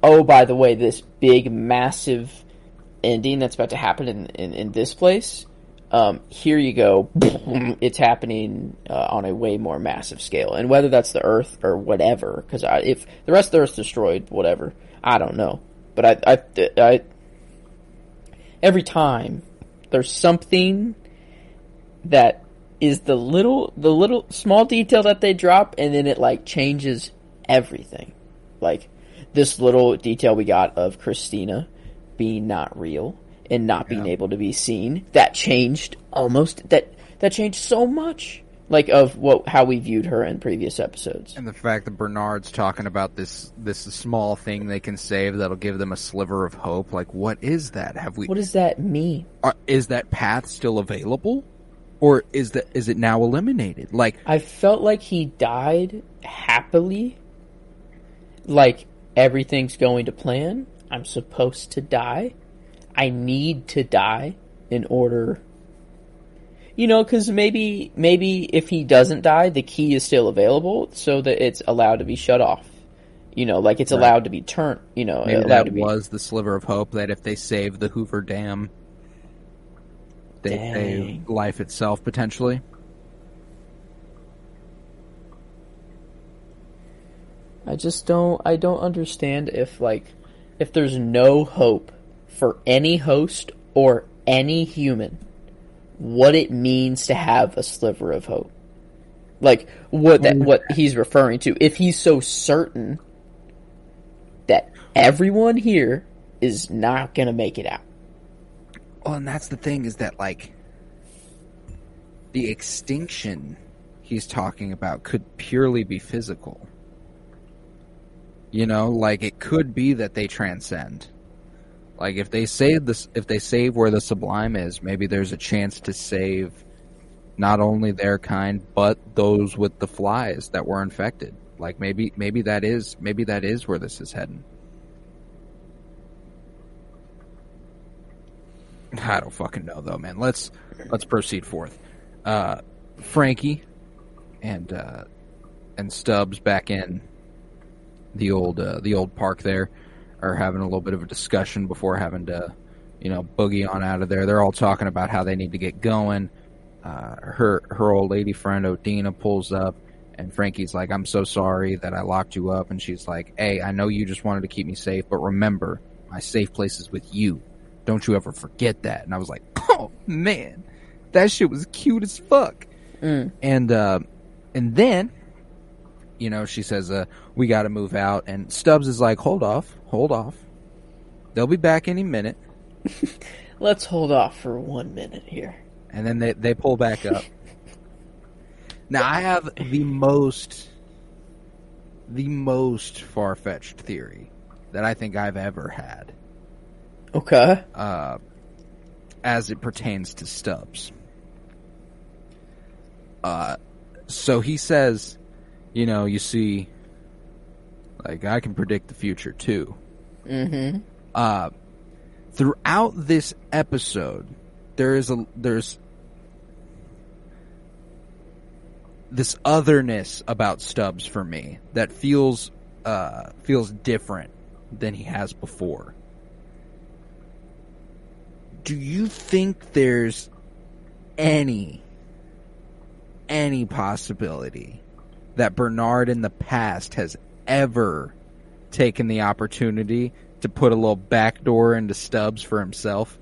oh, by the way, this big massive ending that's about to happen in in, in this place. Um, here you go. It's happening uh, on a way more massive scale, and whether that's the Earth or whatever, because if the rest of the Earth's destroyed, whatever, I don't know. But I, I, I, every time there's something that is the little, the little small detail that they drop, and then it like changes everything. Like this little detail we got of Christina being not real and not being Yeah. able to be seen. That changed almost that that changed so much. Like of what how we viewed her in previous episodes. And the fact that Bernard's talking about this this small thing they can save that'll give them a sliver of hope. Like, what is that? Have we? What does that mean? are, is that path still available, or is that is it now eliminated? Like, I felt like he died happily. Like everything's going to plan. I'm supposed to die. I need to die in order. you know, because maybe maybe if he doesn't die, the key is still available, so that it's allowed to be shut off. You know, like it's Right. allowed to be turned. You know, Maybe allowed that to be. was the sliver of hope that if they save the Hoover Dam, they Dang. save life itself potentially. I just don't. I don't understand if like if there's no hope for any host or any human, what it means to have a sliver of hope. Like what that what he's referring to. If he's so certain that everyone here is not gonna make it out. Well, and that's the thing is that like the extinction he's talking about could purely be physical. You know, like it could be that they transcend. Like if they save this, if they save where the sublime is, maybe there's a chance to save not only their kind but those with the flies that were infected. Like maybe, maybe that is, maybe that is where this is heading. I don't fucking know though, man. Let's let's proceed forth. Uh, Frankie and uh, and Stubbs back in the old uh, the old park there are having a little bit of a discussion before having to you know boogie on out of there. They're all talking about how they need to get going. Uh, her her old lady friend Odina pulls up. And Frankie's like, I'm so sorry that I locked you up. And she's like, Hey, I know you just wanted to keep me safe, but remember, my safe place is with you. Don't you ever forget that. And I was like, oh man, that shit was cute as fuck. Mm. And, uh, and then, you know, she says, uh, we gotta move out. And Stubbs is like, hold off, hold off. They'll be back any minute. Let's hold off for one minute here. And then they, they pull back up. now I have the most, the most far fetched theory that I think I've ever had. Okay. uh, as it pertains to Stubbs. Uh, so he says, you know, you see, like I can predict the future too. Mm-hmm. Uh, throughout this episode, there is a there's this otherness about Stubbs for me that feels uh, feels different than he has before do you think there's any any possibility that Bernard in the past has ever taken the opportunity to put a little backdoor into Stubbs for himself?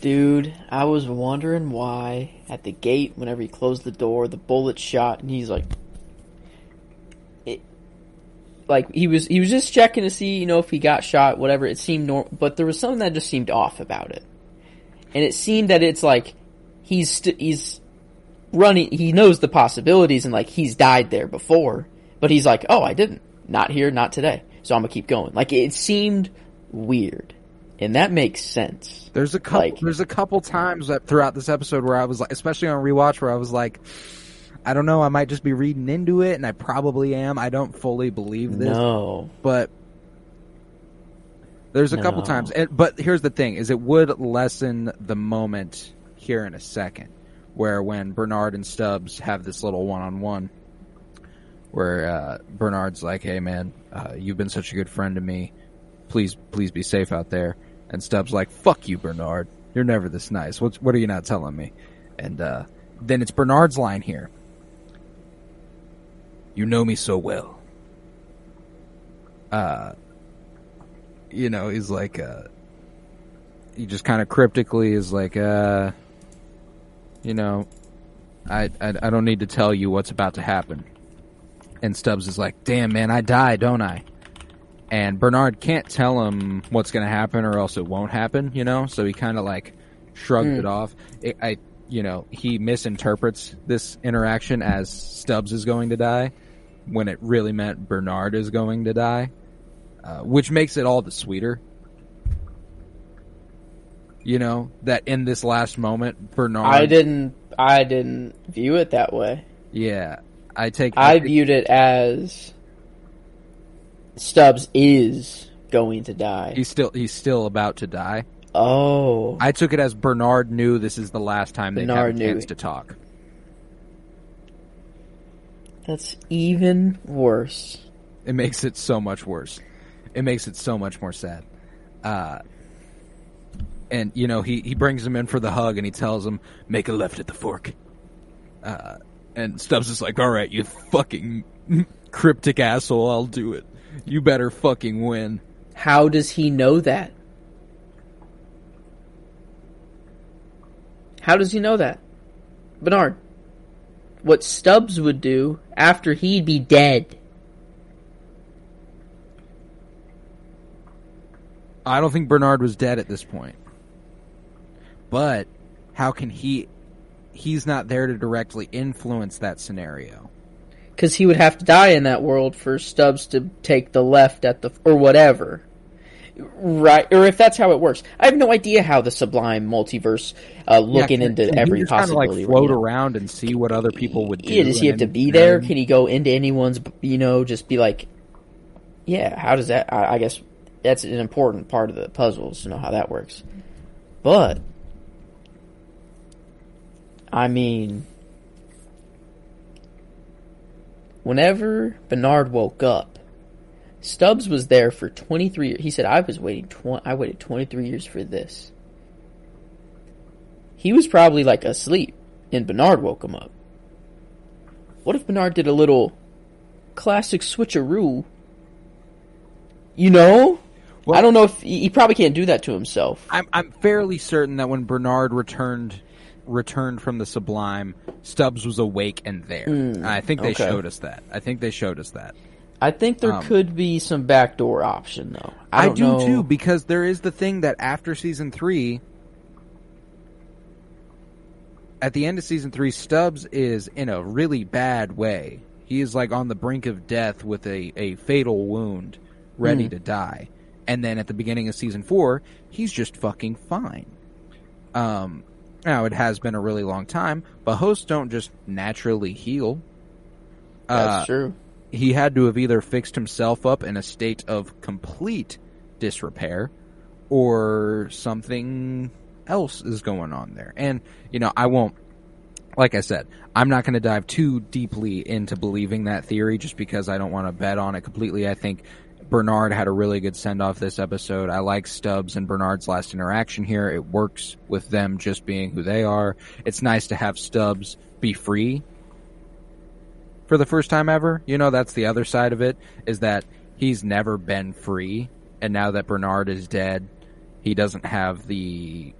Dude, I was wondering why at the gate, whenever he closed the door, the bullet shot, and he's like, like he was he was just checking to see, you know, if he got shot, whatever. It seemed normal, but there was something that just seemed off about it, and it seemed that it's like he's st- he's running. He knows the possibilities, and like he's died there before, but he's like, oh, I didn't, not here, not today, so I'm gonna keep going. Like it seemed weird, and that makes sense. There's a couple. Like- there's a couple times that throughout this episode where I was like, especially on rewatch, where I was like, I don't know, I might just be reading into it, and I probably am. I don't fully believe this, No. but there's a couple times. And, but here's the thing: is it would lessen the moment here in a second, where when Bernard and Stubbs have this little one-on-one, where uh, Bernard's like, "Hey, man, uh, you've been such a good friend to me. Please, please be safe out there." And Stubbs like, "Fuck you, Bernard. You're never this nice. What's what are you not telling me?" And uh, then it's Bernard's line here. You know me so well. Uh, you know, he's like, uh, he just kind of cryptically is like, uh, you know, I, I, I don't need to tell you what's about to happen. And Stubbs is like, damn man, I die, don't I? And Bernard can't tell him what's going to happen or else it won't happen, you know? So he kind of like shrugged Mm. it off. It, I, you know, he misinterprets this interaction as Stubbs is going to die when it really meant Bernard is going to die, uh, which makes it all the sweeter. You know that in this last moment, Bernard. I didn't. I didn't view it that way. Yeah, I take. I viewed it as Stubbs is going to die. he's still he's still about to die. Oh, I took it as Bernard knew this is the last time they'd have a Bernard knew. chance to talk. That's even worse. It makes it so much worse. It makes it so much more sad. Uh, and you know he he brings him in for the hug and he tells him make a left at the fork. Uh, and Stubbs is like, "All right, you fucking cryptic asshole, I'll do it. You better fucking win." How does he know that? How does he know that? Bernard. What Stubbs would do after he'd be dead. I don't think Bernard was dead at this point. But how can he? He's not there to directly influence that scenario. Because he would have to die in that world for Stubbs to take the left at the. or whatever. Right, or if that's how it works. I have no idea how the Sublime multiverse, uh, looking Yeah, into can every kinda, possibility. like float you know? around and see what other people would do. Yeah, does he have to be there? Can he go into anyone's, you know, just be like, yeah, how does that, I, I guess that's an important part of the puzzles to know how that works. But, I mean, whenever Bernard woke up, Stubbs was there for 23 years. He said, I was waiting, tw- I waited 23 years for this. He was probably like asleep and Bernard woke him up. What if Bernard did a little classic switcheroo? You know? Well- I don't know if he, he probably can't do that to himself. I'm I'm fairly certain that when Bernard returned returned from the Sublime, Stubbs was awake and there. Hmm, I think they okay. showed us that. I think they showed us that. I think there Um, could be some backdoor option though. I, I, do know. too because there is the thing that after season three, at the end of season three, Stubbs is in a really bad way. He is like on the brink of death with a, a fatal wound, ready Hmm. to die. And then at the beginning of season four, he's just fucking fine. Um, now it has been a really long time, but hosts don't just naturally heal. That's Uh, true. He had to have either fixed himself up in a state of complete disrepair or something else is going on there. And, you know, I won't, like I said, I'm not going to dive too deeply into believing that theory just because I don't want to bet on it completely. I think Bernard had a really good send off this episode. I like Stubbs and Bernard's last interaction here. It works with them just being who they are. It's nice to have Stubbs be free for the first time ever. You know, that's the other side of it is that he's never been free, and now that Bernard is dead, he doesn't have the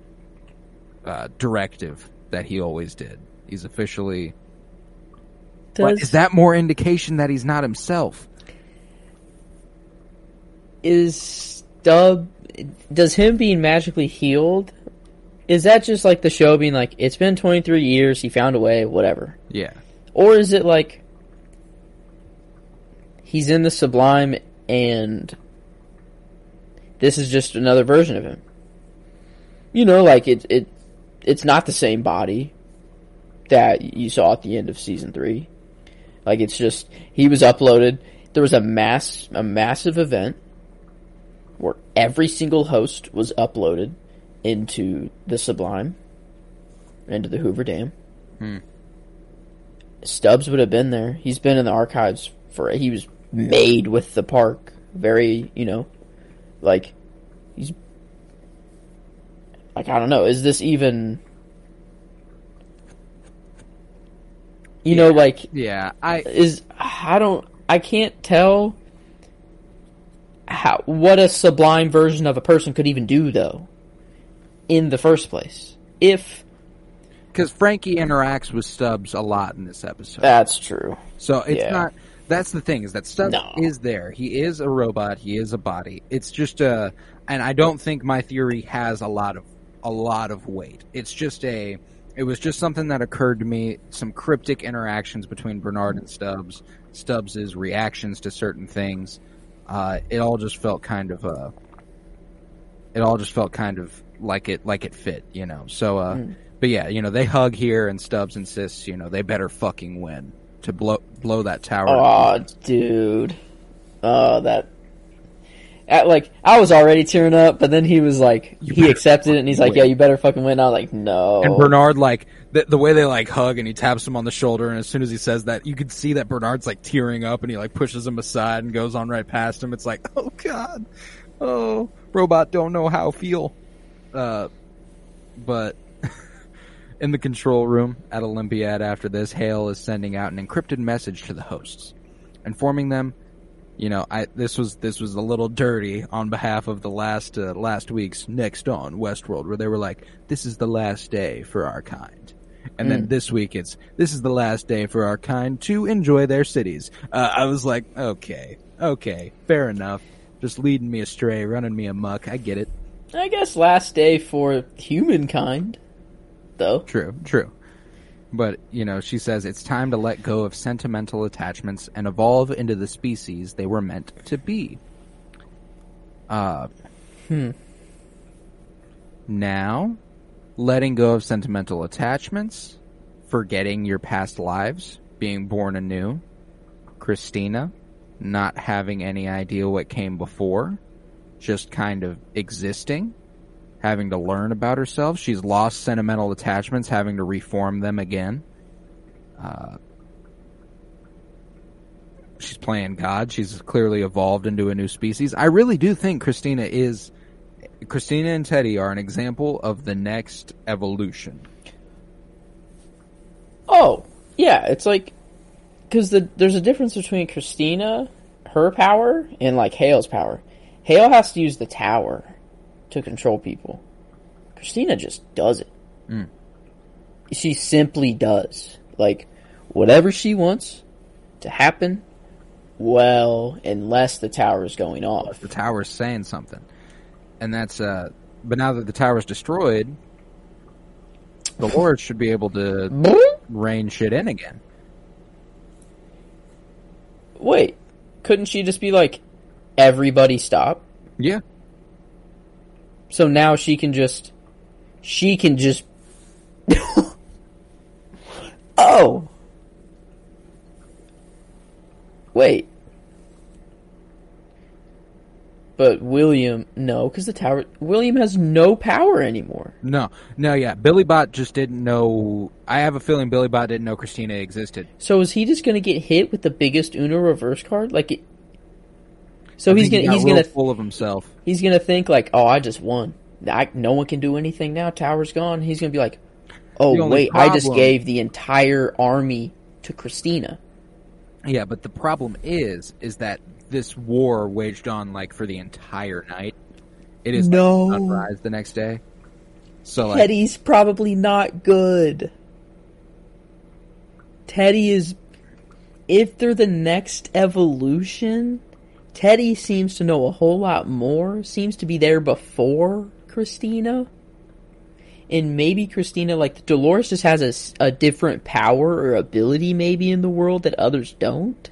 uh, directive that he always did. He's officially. Does, is that more indication that he's not himself? is Stub does him being magically healed? Is that just like the show being like it's been 23 years, he found a way, whatever? Yeah. Or is it like he's in the sublime and this is just another version of him? You know, like it it it's not the same body that you saw at the end of season 3. Like it's just he was uploaded. There was a mass a massive event where every single host was uploaded into the Sublime, into the Hoover Dam. Hmm. Stubbs would have been there. He's been in the archives for. He was made with the park. Very, you know, like he's like I don't know. Is this even? You know, like Yeah. I is I don't I can't tell how what a sublime version of a person could even do though in the first place. If because Frankie interacts with Stubbs a lot in this episode. that's true. So it's Yeah. not. That's the thing is that Stubbs No. is there. He is a robot. He is a body. It's just a, and I don't think my theory has a lot of a lot of weight. It's just a. It was just something that occurred to me. Some cryptic interactions between Bernard and Stubbs. Stubbs's reactions to certain things. Uh, it all just felt kind of uh It all just felt kind of like it like it fit, you know. So, uh, but yeah, you know, they hug here, and Stubbs insists, you know, they better fucking win to blow blow that tower. Oh, dude. Oh, that. At, like I was already tearing up, but then he was like, he accepted it, and he's like, win. "Yeah, you better fucking win." I was like, "No." And Bernard, like the, the way they like hug, and he taps him on the shoulder, and as soon as he says that, you could see that Bernard's like tearing up, and he like pushes him aside and goes on right past him. It's like, oh god, oh robot don't know how feel. Uh, but in the control room at Olympiad after this, Hale is sending out an encrypted message to the hosts, informing them. You know, I this was this was a little dirty on behalf of the last uh, last week's next on Westworld, where they were like, "This is the last day for our kind," and then this week it's "This is the last day for our kind to enjoy their cities." Uh, I was like, "Okay, okay, fair enough." Just leading me astray, running me amok. I get it. I guess last day for humankind, though. True, true. But, you know, she says it's time to let go of sentimental attachments and evolve into the species they were meant to be. Uh, Hmm. Now, letting go of sentimental attachments, forgetting your past lives, being born anew, Christina, not having any idea what came before, just kind of existing, having to learn about herself. She's lost sentimental attachments, having to reform them again. Uh, she's playing God. She's clearly evolved into a new species. I really do think Christina is. Christina and Teddy are an example of the next evolution. Oh, yeah, it's like because the there's a difference between Christina, her power, and like Hale's power. Hale has to use the tower to control people. Christina just does it. Mm. She simply does. Like whatever she wants to happen, well, unless the tower is going off. The tower's saying something, and that's. uh But now that the tower's destroyed, the Lord should be able to rein shit in again. Wait, couldn't she just be like, everybody stop? Yeah, So now she can just, she can just. oh. Wait. But William, no, because the tower, William has no power anymore. no, no, yeah. Billy Bot just didn't know. I have a feeling Billy Bot didn't know Christina existed. So is he just gonna get hit with the biggest Uno reverse card? Like, it, so he's gonna, got he's gonna, full of himself. he's gonna think like, oh, I just won. I, no one can do anything now. Tower's gone. He's gonna be like, oh wait, I just gave the entire army to Christina. Yeah, but the problem is, is that this war waged on like for the entire night. It is like, No. sunrise the next day. So like, Teddy's probably not good. Teddy is. If they're the next evolution, Teddy seems to know a whole lot more. Seems to be there before Christina. And maybe Christina, like Dolores, just has a, a different power or ability, maybe in the world that others don't.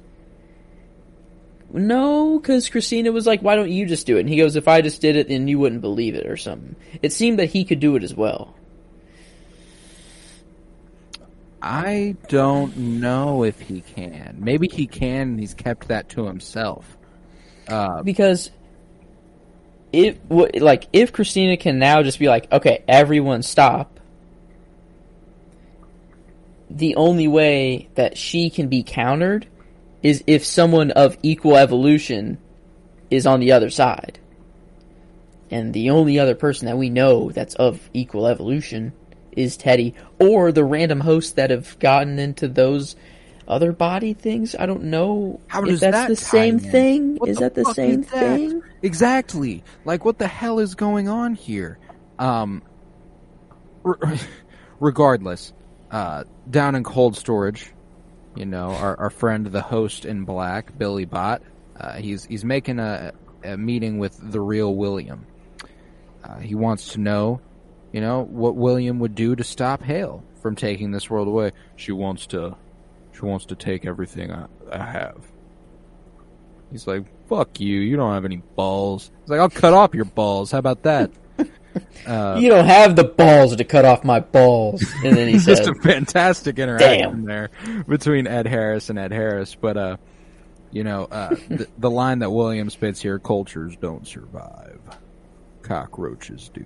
No, because Christina was like, "Why don't you just do it?" And he goes, "If I just did it, then you wouldn't believe it, or something." It seemed that he could do it as well. I don't know if he can. Maybe he can, and he's kept that to himself. Uh, because if like if Christina can now just be like, okay, everyone stop. The only way that she can be countered is if someone of equal evolution is on the other side. And the only other person that we know that's of equal evolution is Teddy or the random hosts that have gotten into those other body things. I don't know How if that's that the same in? thing. What is the that the same that? thing? Exactly. Like, what the hell is going on here? Um, re- regardless, uh, down in cold storage, you know, our, our friend, the host in black, Billy Bot, uh, he's he's making a, a meeting with the real William. Uh, he wants to know, you know, what William would do to stop Hale from taking this world away. She wants to, she wants to take everything I, I have. He's like, "Fuck you! You don't have any balls." He's like, "I'll cut off your balls. How about that?" Uh, you don't have the balls to cut off my balls. And then he said, just a fantastic interaction Damn. there between Ed Harris and Ed Harris. But uh, You know, uh, the, the line that William spits here: "Cultures don't survive; cockroaches do."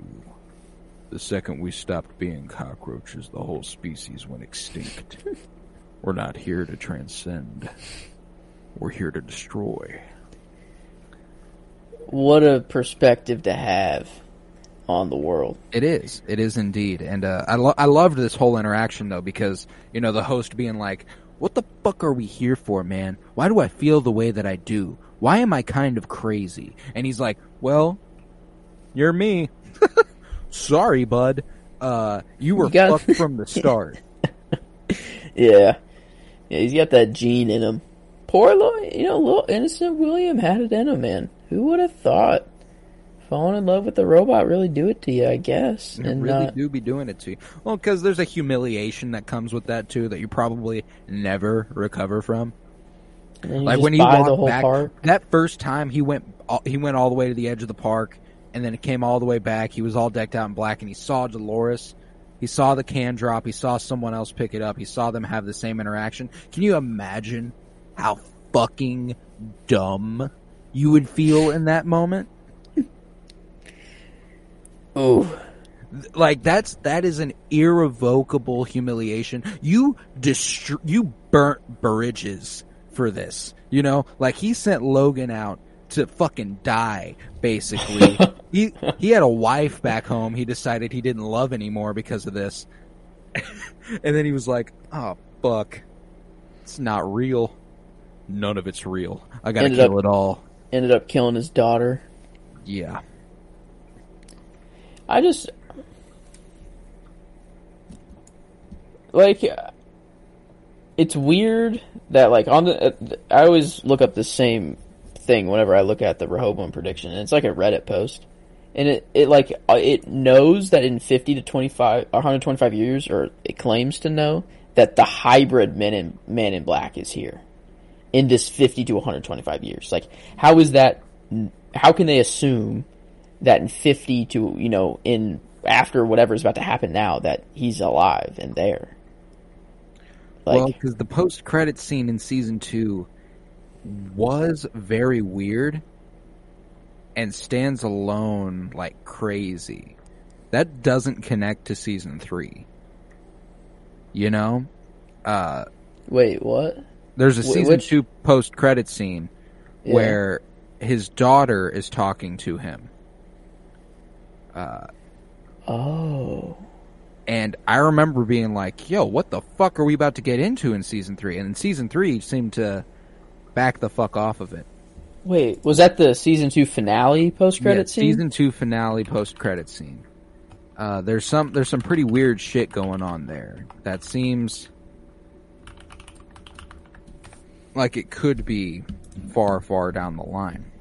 The second we stopped being cockroaches, the whole species went extinct. We're not here to transcend. We're here to destroy. What a perspective to have on the world. It is. It is indeed. And uh, I lo- I loved this whole interaction though because you know the host being like, "What the fuck are we here for, man? Why do I feel the way that I do? Why am I kind of crazy?" And he's like, "Well, you're me. Sorry, bud. Uh, you were You got- fucked from the start." Yeah. Yeah, he's got that gene in him. Poor little, you know, little innocent William had it in him, man. Who would have thought? Falling in love with the robot really do it to you, I guess. It and really uh, do be doing it to you. Well, because there's a humiliation that comes with that too that you probably never recover from. and like when he walked back park. that first time he went he went all the way to the edge of the park and then it came all the way back he was all decked out in black and he saw dolores he saw the can drop he saw someone else pick it up he saw them have the same interaction can you imagine how fucking dumb you would feel in that moment oh. like that's that is an irrevocable humiliation. You destr- you burnt bridges for this. You know, like he sent Logan out to fucking die. Basically, he he had a wife back home. He decided he didn't love anymore because of this, and then he was like, "Oh fuck, it's not real. None of it's real. I gotta Ended kill up- it all." Ended up killing his daughter. Yeah, I just like it's weird that like on the I always look up the same thing whenever I look at the Rehoboam prediction, and it's like a Reddit post, and it it like uh, it knows that in fifty to 25, 125 years, or it claims to know that the hybrid Men in Man in Black is here in this fifty to one hundred twenty five years. Like, how is that? How can they assume that in 50 to, you know, in after whatever's about to happen now that he's alive and there. Like, well, because the post credit scene in season two was very weird and stands alone like crazy. That doesn't connect to season three. You know, uh, wait, what? there's a Wh- season which- two post credit scene Yeah. where his daughter is talking to him. Uh, Oh. And I remember being like, yo, what the fuck are we about to get into in season three? And in season three seemed to back the fuck off of it. Wait, was that the season 2 finale post credit Yeah, scene? Season two finale post credit scene. Uh, there's some there's some pretty weird shit going on there that seems like it could be far far down the line.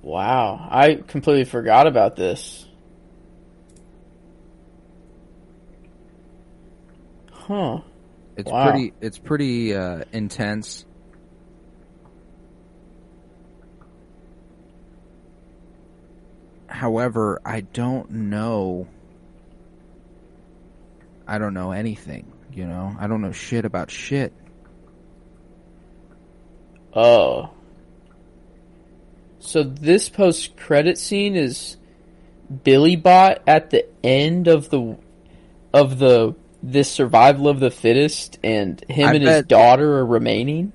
Wow, I completely forgot about this. Huh. It's Wow. pretty it's pretty uh, intense. However, I don't know I don't know anything, you know? I don't know shit about shit. Oh. So this post credit scene is Billy Bot at the end of the of the this survival of the fittest and him I and his daughter are remaining?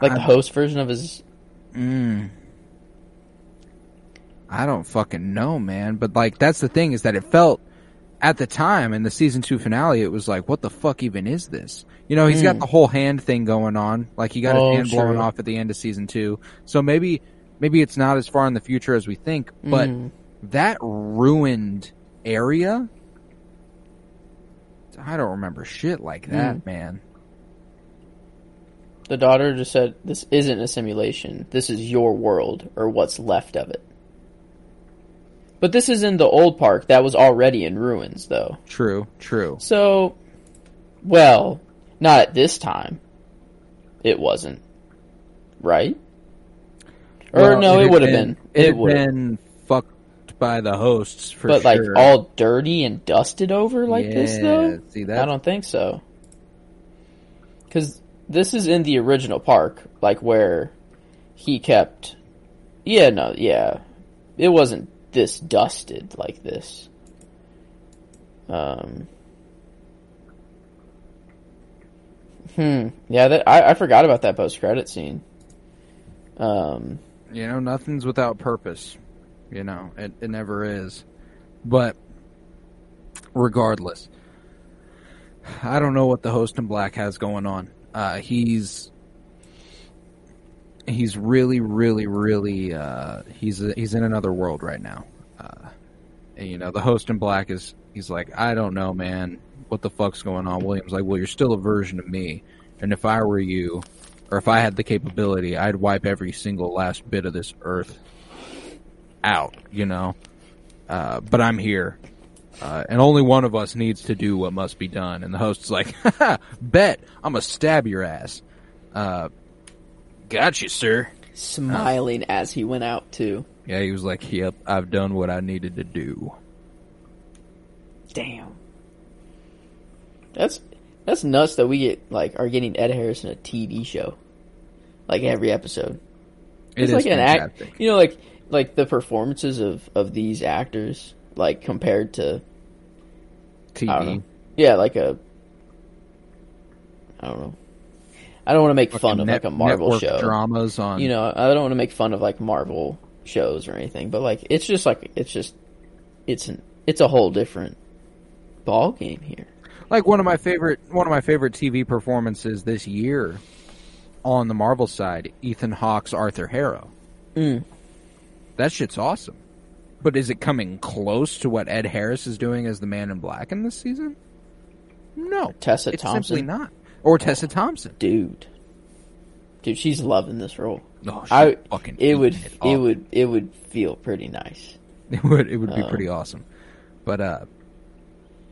Like I- the host version of his Mm. I don't fucking know, man. But like, that's the thing is that it felt at the time in the season two finale, it was like, what the fuck even is this? You know, he's got Mm. the whole hand thing going on. Like he got Oh, his hand blown off at the end of season two. So maybe, maybe it's not as far in the future as we think. But Mm. that ruined area, I don't remember shit like that, Mm. man. The daughter just said, "This isn't a simulation. This is your world, or what's left of it." But this is in the old park that was already in ruins, though. True, true. So, well, not at this time. It wasn't, right? Or no, it would have been. It, It had would, been fucked by the hosts for but like all dirty and dusted over like this, though. See that? I don't think so. Because this is in the original park, like where he kept. Yeah, no, yeah, it wasn't this dusted like this. Um. Hmm. Yeah, that I, I forgot about that post credit scene. Um. You know, nothing's without purpose. You know, it, it never is. But regardless, I don't know what the host in black has going on. Uh, he's he's really, really, really uh, he's he's in another world right now. Uh, and, you know, the host in black is he's like, I don't know, man, what the fuck's going on? William's like, well, you're still a version of me, and if I were you, or if I had the capability, I'd wipe every single last bit of this earth out, you know. Uh, but I'm here, uh, and only one of us needs to do what must be done. And the host's like, "Bet I'm gonna stab your ass." Uh, got you, sir. Smiling as he went out too. Yeah, he was like, "Yep, I've done what I needed to do." Damn. That's that's nuts that we get like are getting Ed Harris in a TV show, like every episode. It It's is like an act, you know, like like the performances of of these actors, like compared to I don't know, TV. yeah, like a I don't know. I don't want to make fun of net- like a Marvel show. dramas on. You know, I don't want to make fun of like Marvel shows or anything, but like it's just like it's just it's an it's a whole different ball game here. like one of my favorite one of my favorite TV performances this year on the Marvel side, Ethan Hawke's Arthur Harrow. Mm. That shit's awesome. But is it coming close to what Ed Harris is doing as the Man in Black in this season? No, Tessa it's Thompson, simply not. Or Tessa Thompson. dude, dude, she's loving this role. No, she's I fucking it would eating it would it would feel pretty nice. It would it would be Uh. pretty awesome. But uh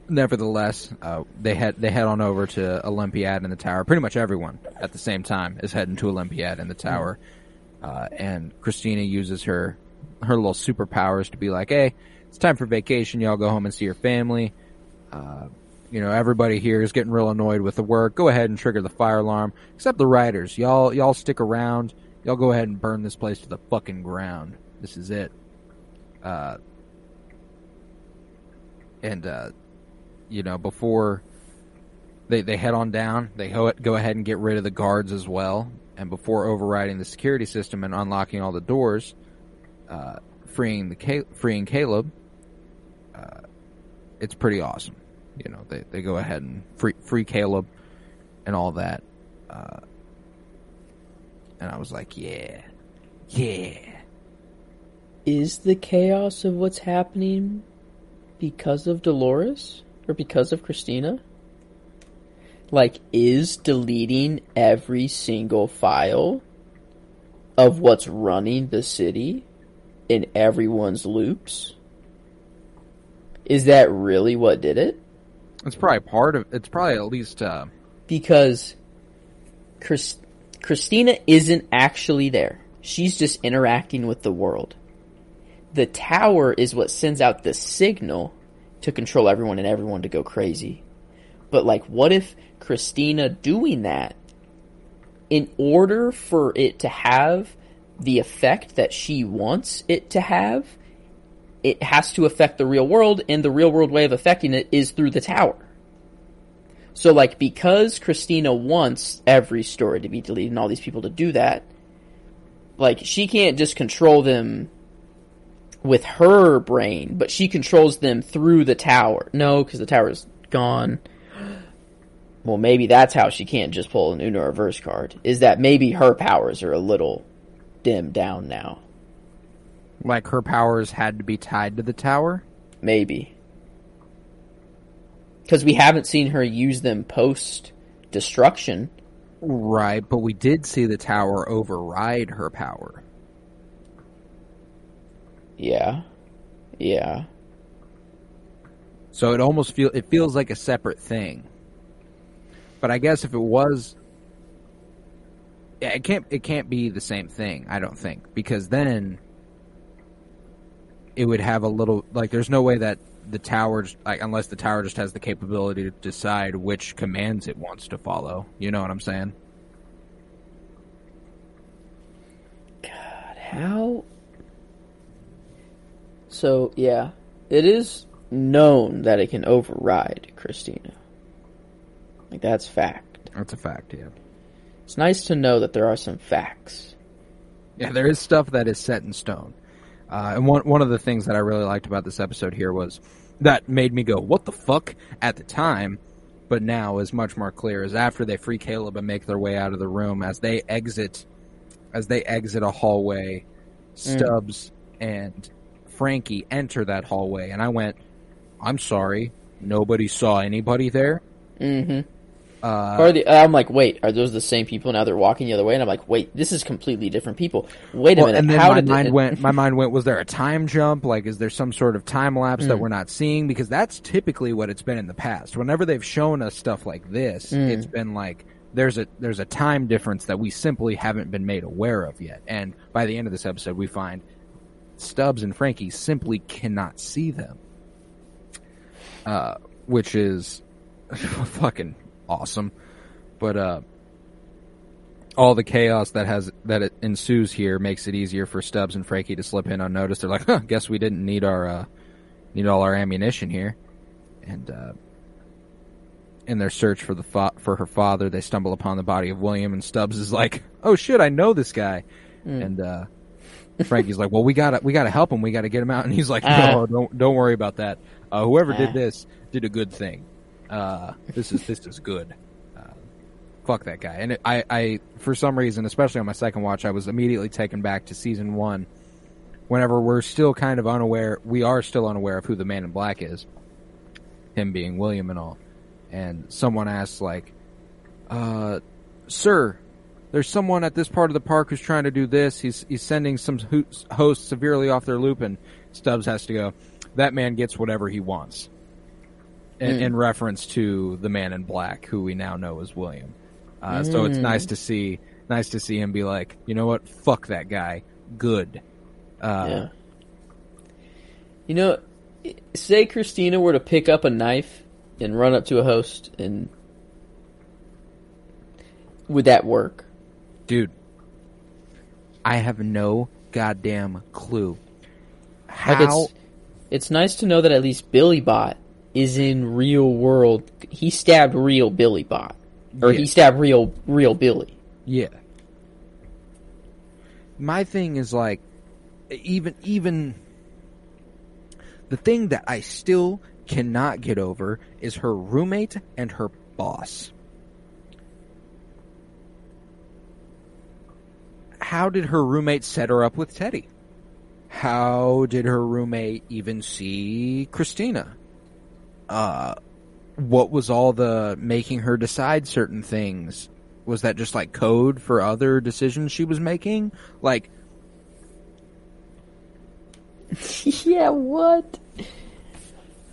nevertheless, uh they head they head on over to Olympiad in the tower. Pretty much everyone at the same time is heading to Olympiad in the tower. Uh and Christina uses her her little superpowers to be like, "Hey, it's time for vacation. Y'all go home and see your family." Uh you know, everybody here is getting real annoyed with the work. Go ahead and trigger the fire alarm. Except the writers. Y'all y'all stick around. Y'all go ahead and burn this place to the fucking ground. This is it. Uh and uh, you know before they they head on down, they ho- go ahead and get rid of the guards as well. And before overriding the security system and unlocking all the doors, uh, freeing the freeing Caleb, uh, it's pretty awesome. You know they they go ahead and free free Caleb and all that. Uh, and I was like, yeah, yeah. Is the chaos of what's happening because of Dolores or because of Christina? Like, is deleting every single file of what's running the city in everyone's loops? Is that really what did it? It's probably part of. It's probably at least. Uh, Because Chris, Christina isn't actually there. She's just interacting with the world. The tower is what sends out the signal to control everyone and everyone to go crazy. But like, what if Christina doing that, in order for it to have the effect that she wants it to have, it has to affect the real world, and the real world way of affecting it is through the tower. So like, because Christina wants every story to be deleted and all these people to do that, like, she can't just control them with her brain, but she controls them through the tower. No, because the tower's gone. Well, maybe that's how she can't just pull an Uno reverse card. Is that maybe her powers are a little dimmed down now? Like her powers had to be tied to the tower. Maybe. Because we haven't seen her use them post destruction. Right, but we did see the tower override her power. Yeah. Yeah. So it almost feel it feels like a separate thing. But I guess if it was yeah, it can't it can't be the same thing, I don't think, because then it would have a little like there's no way that the tower like unless the tower just has the capability to decide which commands it wants to follow. You know what I'm saying? God, how So, yeah. It is known that it can override Christina. Like that's fact. That's a fact, yeah. It's nice to know that there are some facts. Yeah, there is stuff that is set in stone. Uh, and one one of the things that I really liked about this episode here was that made me go, "What the fuck?" at the time, but now is much more clear. Is after they free Caleb and make their way out of the room, as they exit, as they exit a hallway, Stubbs and Frankie enter that hallway, and I went, "I'm sorry, nobody saw anybody there." Mm-hmm. Uh, Or the, I'm like, wait, are those the same people? Now they're walking the other way, and I'm like, wait, this is completely different people. Wait a Well, minute, and then how my did mind it, went. My mind went. Was there a time jump? Like, is there some sort of time lapse Hmm. that we're not seeing? Because that's typically what it's been in the past. Whenever they've shown us stuff like this, Hmm. it's been like there's a there's a time difference that we simply haven't been made aware of yet. And by the end of this episode, we find Stubbs and Frankie simply cannot see them, uh, which is fucking awesome. But uh, all the chaos that has that it ensues here makes it easier for Stubbs and Frankie to slip in unnoticed. They're like, huh, guess we didn't need our uh, need all our ammunition here, and uh, in their search for the fa- for her father, they stumble upon the body of William, and Stubbs is like, oh shit, I know this guy, and uh, Frankie's like, well, we gotta we gotta help him, we gotta get him out, and he's like, no, Ah. don't don't worry about that. Uh, whoever Ah. did this did a good thing. Uh, this is this is good fuck that guy. And it, I, I, for some reason, especially on my second watch, I was immediately taken back to season one. Whenever we're still kind of unaware, we are still unaware of who the Man in Black is, him being William and all. And someone asks, like, uh, "Sir, there's someone at this part of the park who's trying to do this. He's he's sending some ho- hosts severely off their loop." And Stubbs has to go. That man gets whatever he wants. In, in reference to the Man in Black, who we now know as William. Uh, So it's nice to see, nice to see him be like, you know what, fuck that guy, good. Uh, Yeah. You know, say Christina were to pick up a knife and run up to a host, and would that work? dude, I have no goddamn clue how. Like it's, it's nice to know that at least Billy Bot is in real world. He stabbed real Billy Bot, or Yeah. he stabbed real real Billy. Yeah. My thing is like even even the thing that I still cannot get over is her roommate and her boss. How did her roommate set her up with Teddy? How did her roommate even see Christina? Uh what was all the making her decide certain things? Was that just like code for other decisions she was making? Like, yeah, what?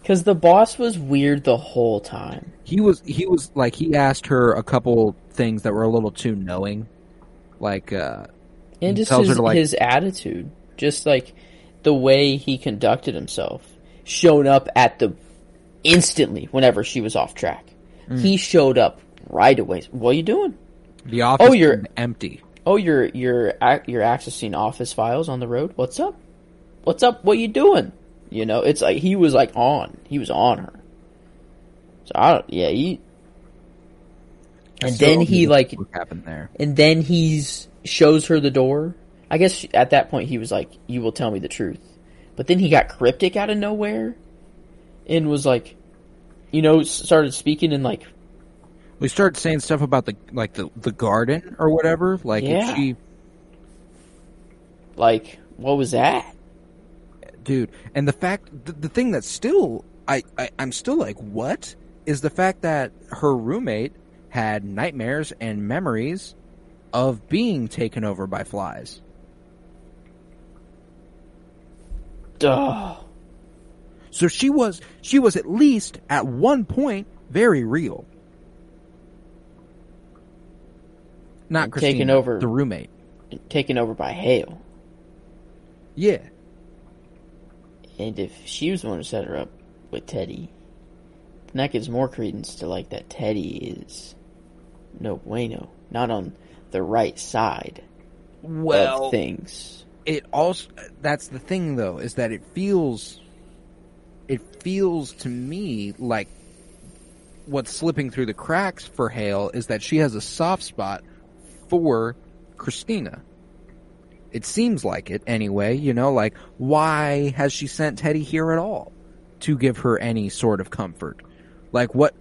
Because the boss was weird the whole time. he was, he was like, he asked her a couple things that were a little too knowing. Like, uh, And just his, like- his attitude, just like the way he conducted himself, showed up at the instantly whenever she was off track. Mm. He showed up right away. What are you doing? the office Oh, you're- empty. Oh, you're you're you're accessing office files on the road. What's up? What's up? What are you doing? You know, it's like he was like on. He was on her. So I don't. Yeah, he. And Still then he like what happened there. and then he's shows her the door. I guess at that point he was like, "You will tell me the truth," but then he got cryptic out of nowhere, and was like, you know, started speaking in like, We started saying stuff about the like the the garden or whatever. Like, Yeah. she, like what was that? dude, and the fact, the, the thing that's still, I, I, I'm still like, what is the fact that her roommate had nightmares and memories of being taken over by flies. Duh. So she was she was at least at one point very real. Not Christina, Taken over. the roommate. Taken over by Hale. Yeah. And if she was the one who set her up with Teddy, then that gives more credence to like that Teddy is no bueno, not on the right side Well, of things. it also that's the thing though is that it feels feels to me like what's slipping through the cracks for Hale is that she has a soft spot for Christina. It seems like it anyway, you know, like why has she sent Teddy here at all to give her any sort of comfort? Like what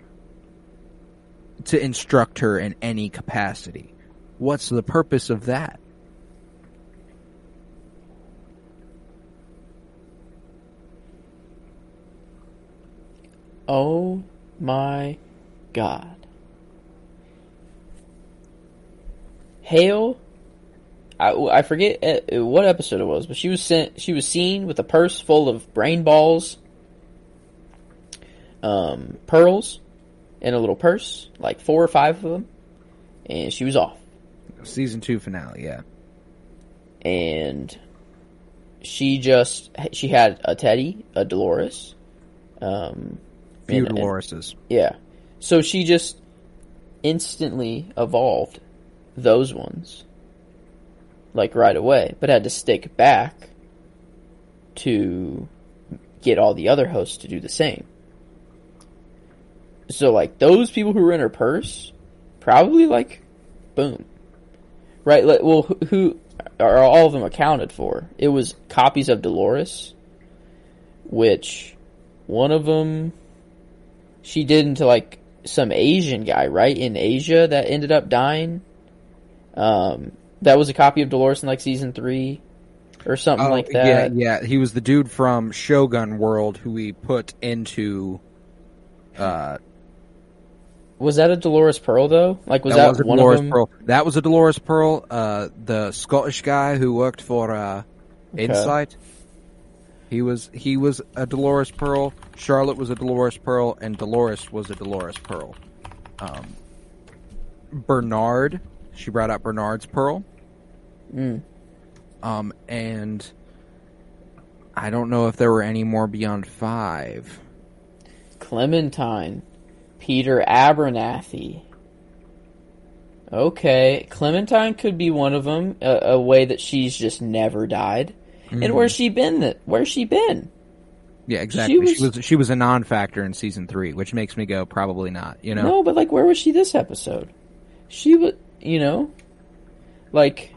to instruct her in any capacity. What's the purpose of that? Oh my god. Hale, I, I forget uh, what episode it was, but she was sent. She was seen with a purse full of brain balls, um, pearls, in a little purse, like four or five of them, and she was off. Season two finale, yeah. And she just she had a Teddy, a Dolores, um, And- and- yeah. So she just instantly evolved those ones. Like right away, but had to stick back to get all the other hosts to do the same. So like those people who were in her purse, probably like, boom, right? Like, well, who, who are all of them accounted for? It was copies of Dolores, which one of them she did into like some Asian guy, right? In Asia that ended up dying. Um, that was a copy of Dolores in like season three or something Oh, like that. Yeah, yeah. He was the dude from Shogun World who we put into. Uh, Was that a Dolores Pearl though? Like was that, that, was a one Dolores of them? Pearl. That was a Dolores Pearl. Uh, the Scottish guy who worked for uh, Incite. He was he was a Dolores Pearl. Charlotte was a Dolores Pearl, and Dolores was a Dolores Pearl. Um, Bernard, she brought out Bernard's Pearl. Mm. Um, and I don't know if there were any more beyond five. Clementine, Peter Abernathy. Okay, Clementine could be one of them. A, a way that she's just never died. Mm-hmm. And where's she been? That where's she been? Yeah, exactly. She was, was- she was a non-factor in season three, which makes me go probably not. You know, No, but like, where was she this episode? She was, you know, like,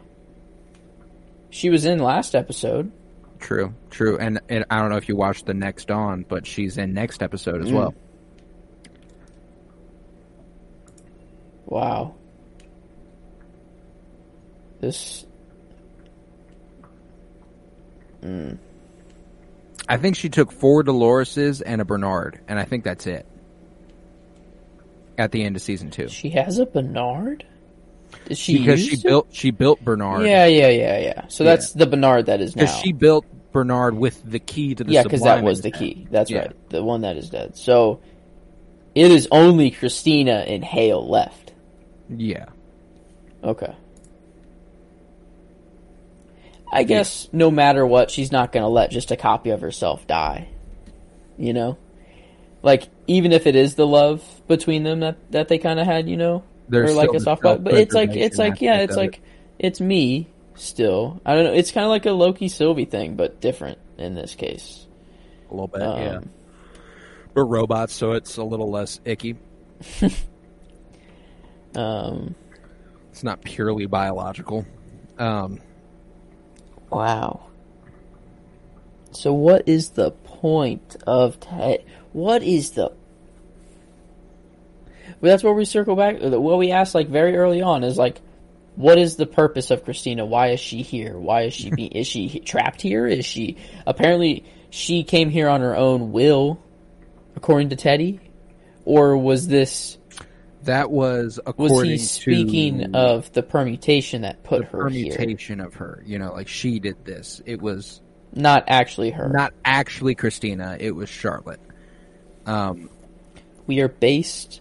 she was in last episode. true, true. And and I don't know if you watched the next on, but she's in next episode as Mm. well. Wow. This, I think she took four Doloreses and a Bernard, and I think that's it. At the end of season two, she has a Bernard. Is she because she it? built she built Bernard. Yeah, yeah, yeah, yeah. So Yeah. that's the Bernard that is now. because she built Bernard with the key to the yeah, because that was the key. That's Yeah. right. The one that is dead. So it is only Christina and Hale left. Yeah, Okay. I guess no matter what, she's not going to let just a copy of herself die. You know? Like, even if it is the love between them that, that they kind of had, you know? There's or like a soft. But it's like, it's like, yeah, it's of it. like, it's me still. I don't know. It's kind of like a Loki Sylvie thing, but different in this case. a little bit. Um, yeah, but robots, so it's a little less icky. Um, It's not purely biological. Um, Wow. So what is the point of Ted? What is the? Well, that's where we circle back. What we asked like very early on is like, what is the purpose of Christina? Why is she here? Why is she be? is she trapped here? Is she apparently she came here on her own will, according to Teddy, or was this that was a question. was he speaking of the permutation that put her here, permutation of her. You know, like she did this. It was not actually her? not actually Christina. It was Charlotte. Um, we are based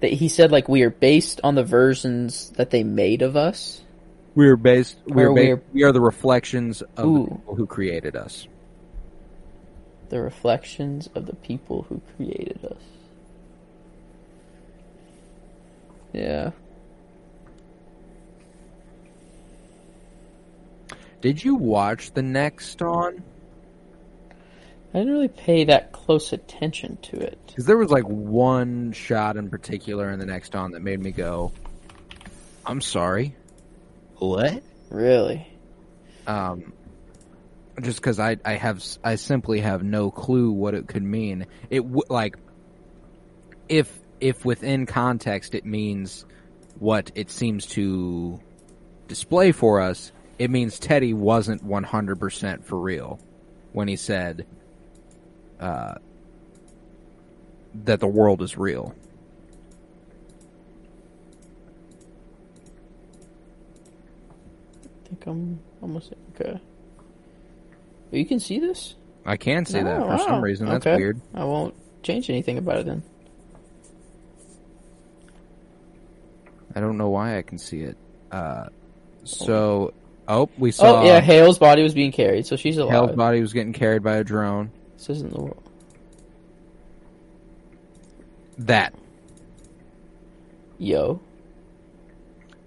that he said like we are based on the versions that they made of us we're based. We're, Or ba- we're- we are the reflections of Ooh. the people who created us. the reflections of the people who created us yeah Did you watch the next on? I didn't really pay that close attention to it. Because there was like one shot in particular in the next on that made me go, "I'm sorry, what?" Really? Um, just because I I have I simply have no clue what it could mean. It w- like if if within context it means what it seems to display for us, it means Teddy wasn't 100% for real when he said uh, that the world is real. I think I'm almost okay. You can see this? I can say that Oh, for some reason. That's Okay. weird. I won't change anything about it then. I don't know why I can see it. Uh, so, oh, we saw oh yeah, Hale's body was being carried, so she's alive. Hale's body was getting carried by a drone. This isn't the world. That Yo.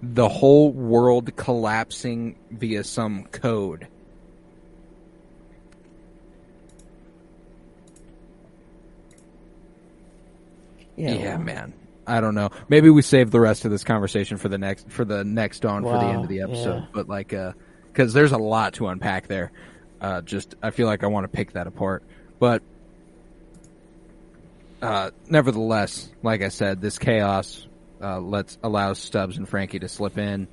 the whole world collapsing via some code. Yeah, man. I don't know. Maybe we save the rest of this conversation for the next for the next dawn for the end of the episode. yeah. But like, uh, because there's a lot to unpack there. Uh, just I feel like I want to pick that apart. But uh, nevertheless, like I said, this chaos uh, lets allows Stubbs and Frankie to slip in.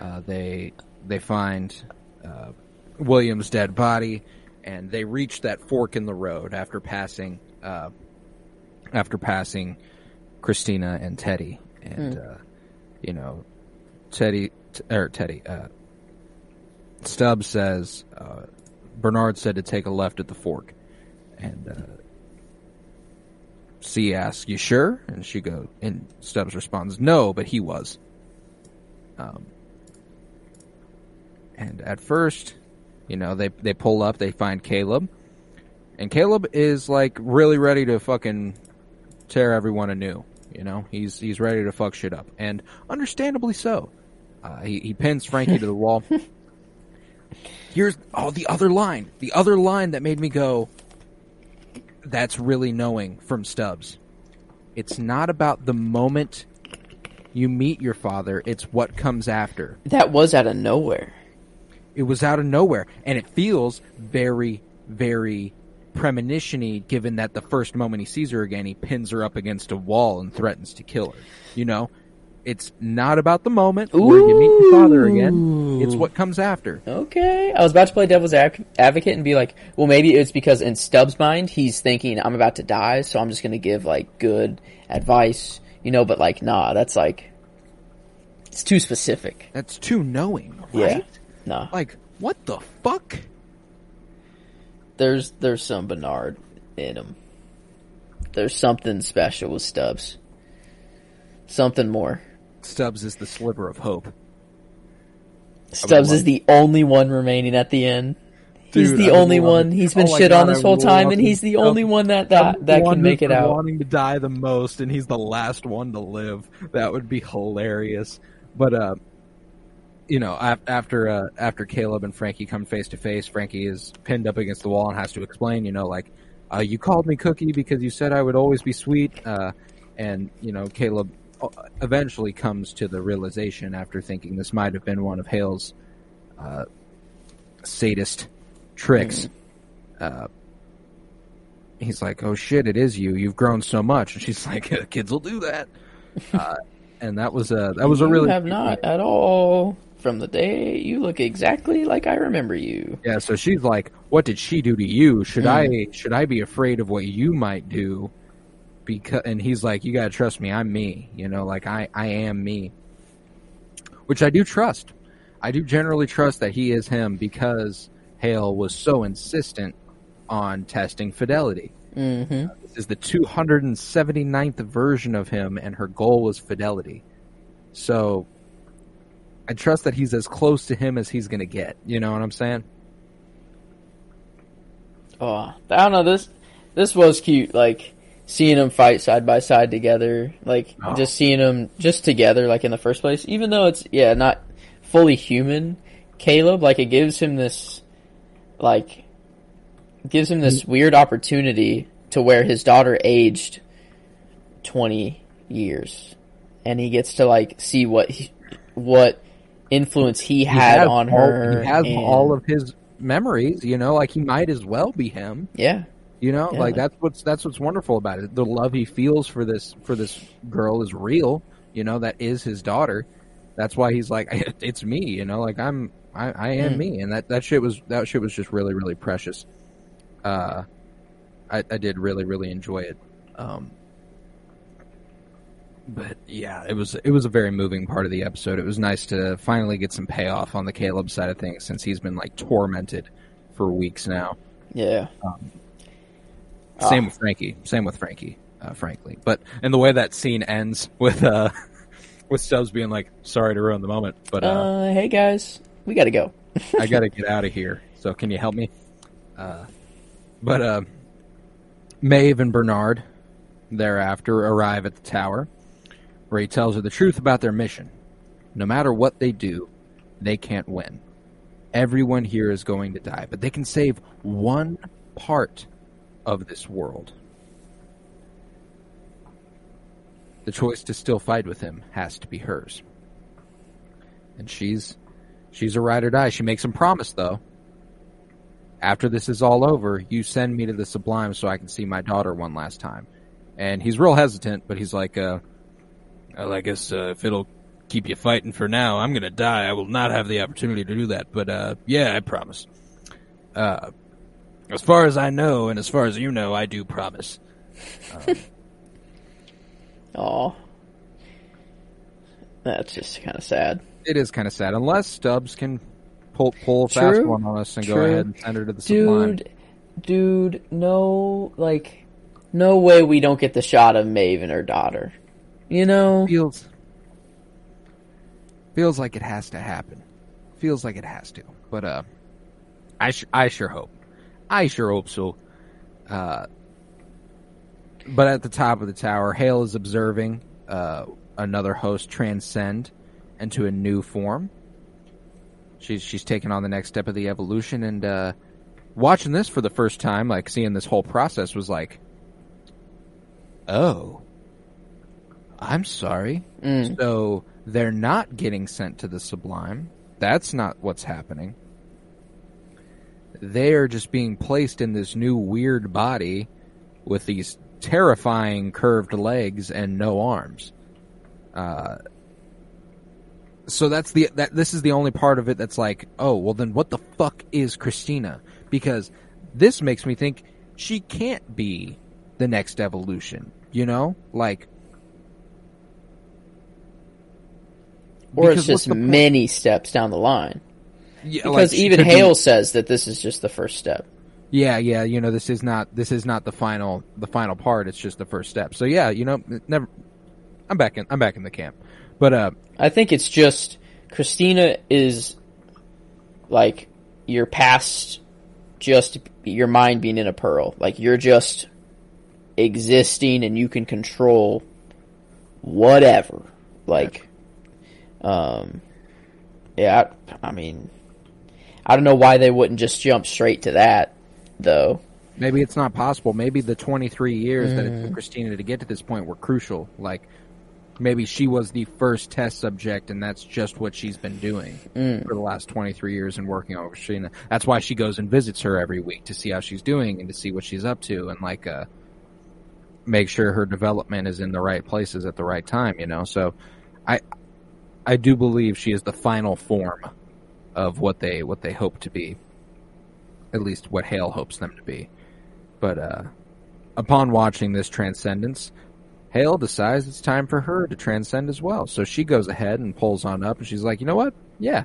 Uh, they they find uh, William's dead body, and they reach that fork in the road after passing uh, after passing Christina and Teddy, and uh, you know, Teddy t- or Teddy uh, Stubbs says uh, Bernard said to take a left at the fork, and uh, C asks, "You sure?" And she goes, and Stubbs responds, "No, but he was." Um, and at first, you know, they they pull up, they find Caleb, and Caleb is like really ready to fucking tear everyone anew. You know, he's he's ready to fuck shit up, and understandably so. Uh, he he pins Frankie to the wall. Here's oh the other line, the other line that made me go. That's really knowing from Stubbs. It's not about the moment you meet your father; it's what comes after. That was out of nowhere. It was out of nowhere, and it feels very, very premonition-y, given that the first moment he sees her again, he pins her up against a wall and threatens to kill her. You know, it's not about the moment where you meet your father again. It's what comes after. Okay. I was about to play devil's advocate and be like, well, maybe it's because in Stubbs' mind, he's thinking, I'm about to die, so I'm just going to give, like, good advice, you know, but, like, nah, that's, like, it's too specific. That's too knowing, Yeah. right? Nah. Like, what the fuck? There's, there's some Bernard in him. There's something special with Stubbs. Something more. Stubbs is the sliver of hope. Stubbs is the only one remaining at the end. He's Dude, the I only one. it. He's been Oh shit God, on this I whole time, and he's the only one that that, that can make it out. Wanting to die the most, and he's the last one to live. That would be hilarious. But uh, you know, after uh, after Caleb and Frankie come face to face, Frankie is pinned up against the wall and has to explain. You know, like uh, you called me Cookie because you said I would always be sweet. Uh, and you know, Caleb uh, eventually comes to the realization after thinking this might have been one of Hale's uh, sadist tricks. Uh, he's like, "Oh shit, it is you. You've grown so much." And she's like, "Kids will do that." Uh, and that was a that was a really have not at all from the day you look exactly like I remember you. yeah. So she's like, "What did she do to you? Should Hmm. I should I be afraid of what you might do?" Because and he's like, "You gotta trust me. I'm me. You know, like I I am me." Which I do trust. I do generally trust that he is him because Hale was so insistent on testing fidelity. Mm-hmm. This is the 279th version of him, and her goal was fidelity. So, I trust that he's as close to him as he's going to get. You know what I'm saying? Oh, I don't know. This this was cute. Like seeing them fight side by side together. Like Oh. just seeing them just together. Like in the first place, even though it's yeah not fully human. Caleb. Like it gives him this, like, gives him this mm. weird opportunity to where his daughter aged twenty years, and he gets to like see what he, what influence he He had has on all- her. He has and- all of his memories. You know, like he might as well be him. yeah, You know, Yeah. like that's what's that's what's wonderful about it. The love he feels for this for this girl is real. You know, that is his daughter. That's why he's like, it's me. You know, like I'm I, I am Mm. me, and that that shit was that shit was just really really precious. Uh, I I did really really enjoy it. Um, but yeah, it was it was a very moving part of the episode. It was nice to finally get some payoff on the Caleb side of things since he's been like tormented for weeks now. yeah. Same Ah. with Frankie. Same with Frankie, uh, frankly. But and the way that scene ends with uh with Stubbs being like, "Sorry to ruin the moment, but uh, Uh, hey guys, we gotta go. I got to get out of here. So can you help me?" Uh, but uh, Maeve and Bernard thereafter arrive at the tower, where he tells her the truth about their mission. No matter what they do, they can't win. Everyone here is going to die, but they can save one part of this world. The choice to still fight with him has to be hers. And she's she's a ride or die. She makes him promise though. After this is all over, you send me to the Sublime so I can see my daughter one last time. And he's real hesitant, but he's like, uh, well, I guess uh, if it'll keep you fighting for now, I'm gonna die. I will not have the opportunity to do that. But uh, yeah, I promise. Uh, as far as I know, and as far as you know, I do promise. Aw. That's just kind of sad. It is kind of sad, unless Stubbs can pull pull a fast True. one on us and go True. ahead and send her to the Sublime. Dude, dude, no, like, no way we don't get the shot of Maeve and her daughter. You know? feels feels like it has to happen. Feels like it has to. But uh, I sh- I sure hope. I sure hope so. Uh, but at the top of the tower, Hale is observing uh, another host transcend into a new form. She's she's taking on the next step of the evolution, and uh, watching this for the first time, like seeing this whole process, was like, oh, I'm sorry. Mm. So they're not getting sent to the Sublime. That's not what's happening. They are just being placed in this new weird body with these terrifying curved legs and no arms. Uh, so that's the that this is the only part of it that's like, oh, well then what the fuck is Christina? Because this makes me think she can't be the next evolution, you know? Like Or because it's just point? many steps down the line. Yeah, Because like, even could be- Hale says that this is just the first step. yeah, yeah, you know, this is not this is not the final the final part. It's just the first step. So yeah, you know, never. I'm back in. I'm back in the camp. But uh, I think it's just Christina is like you're past just your mind being in a pearl. Like you're just existing and you can control whatever. Like, um, yeah, I, I mean, I don't know why they wouldn't just jump straight to that, though. maybe it's not possible. Maybe the 23 years that it took Christina to get to this point were crucial. Like maybe she was the first test subject, and that's just what she's been doing for the last 23 years and working on Christina. That's why she goes and visits her every week to see how she's doing and to see what she's up to and like uh make sure her development is in the right places at the right time. You know, so I I do believe she is the final form of what they what they hope to be. At least what Hale hopes them to be. But uh upon watching this transcendence, Hale decides it's time for her to transcend as well. So she goes ahead and pulls on up and she's like, "You know what? Yeah,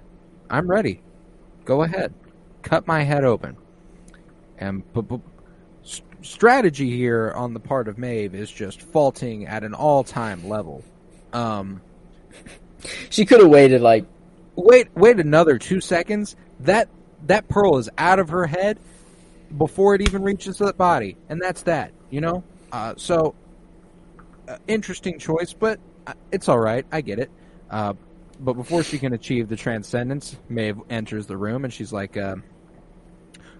I'm ready. Go ahead. Cut my head open." And b- s- strategy here on the part of Maeve is just faulting at an all-time level. Um She could have waited like wait wait another two seconds that that pearl is out of her head before it even reaches the body and that's that you know uh, so uh, interesting choice but uh, it's all right i get it uh, but before she can achieve the transcendence, Maeve enters the room and she's like, uh,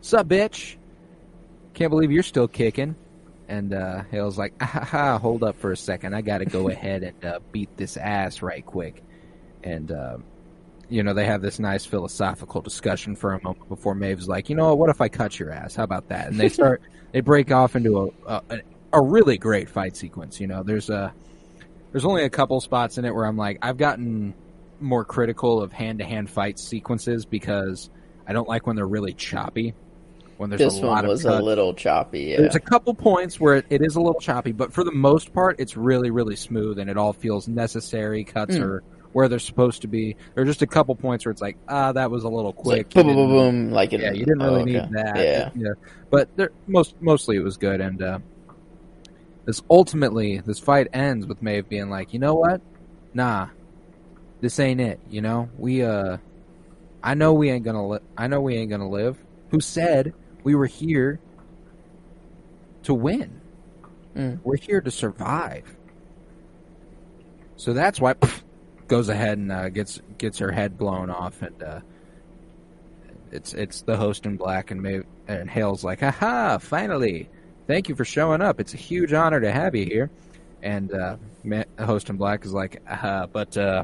"Sup, bitch? Can't believe you're still kicking." And uh, Hale's like, ah, ha, ha, "Hold up for a second. I got to go ahead and uh, beat this ass right quick." And uh, you know, they have this nice philosophical discussion for a moment before Maeve's like, "You know what? What if I cut your ass? How about that?" And they start, they break off into a, a a really great fight sequence. You know, there's a there's only a couple spots in it where I'm like, I've gotten more critical of hand to hand fight sequences because I don't like when they're really choppy. When there's this a lot one was a little choppy. Yeah. There's a couple points where it, it is a little choppy, but for the most part, it's really, really smooth and it all feels necessary. Cuts Mm. are where they're supposed to be. There are just a couple points where it's like, ah, that was a little It's like quick. boom, boom, boom. Like it, yeah, you didn't really oh, okay. need that. Yeah. yeah. But there, most mostly it was good, and uh, this ultimately this fight ends with Maeve being like, you know what? Nah, this ain't it. You know, we uh, I know we ain't gonna li- I know we ain't gonna live. Who said we were here to win? Mm. We're here to survive. So that's why pff, goes ahead and uh, gets gets her head blown off, and uh, it's it's the host in black, and Maeve, and Hale's like, "Aha! Finally, thank you for showing up. It's a huge honor to have you here." And uh, Ma- host in black is like, "Aha!" But uh,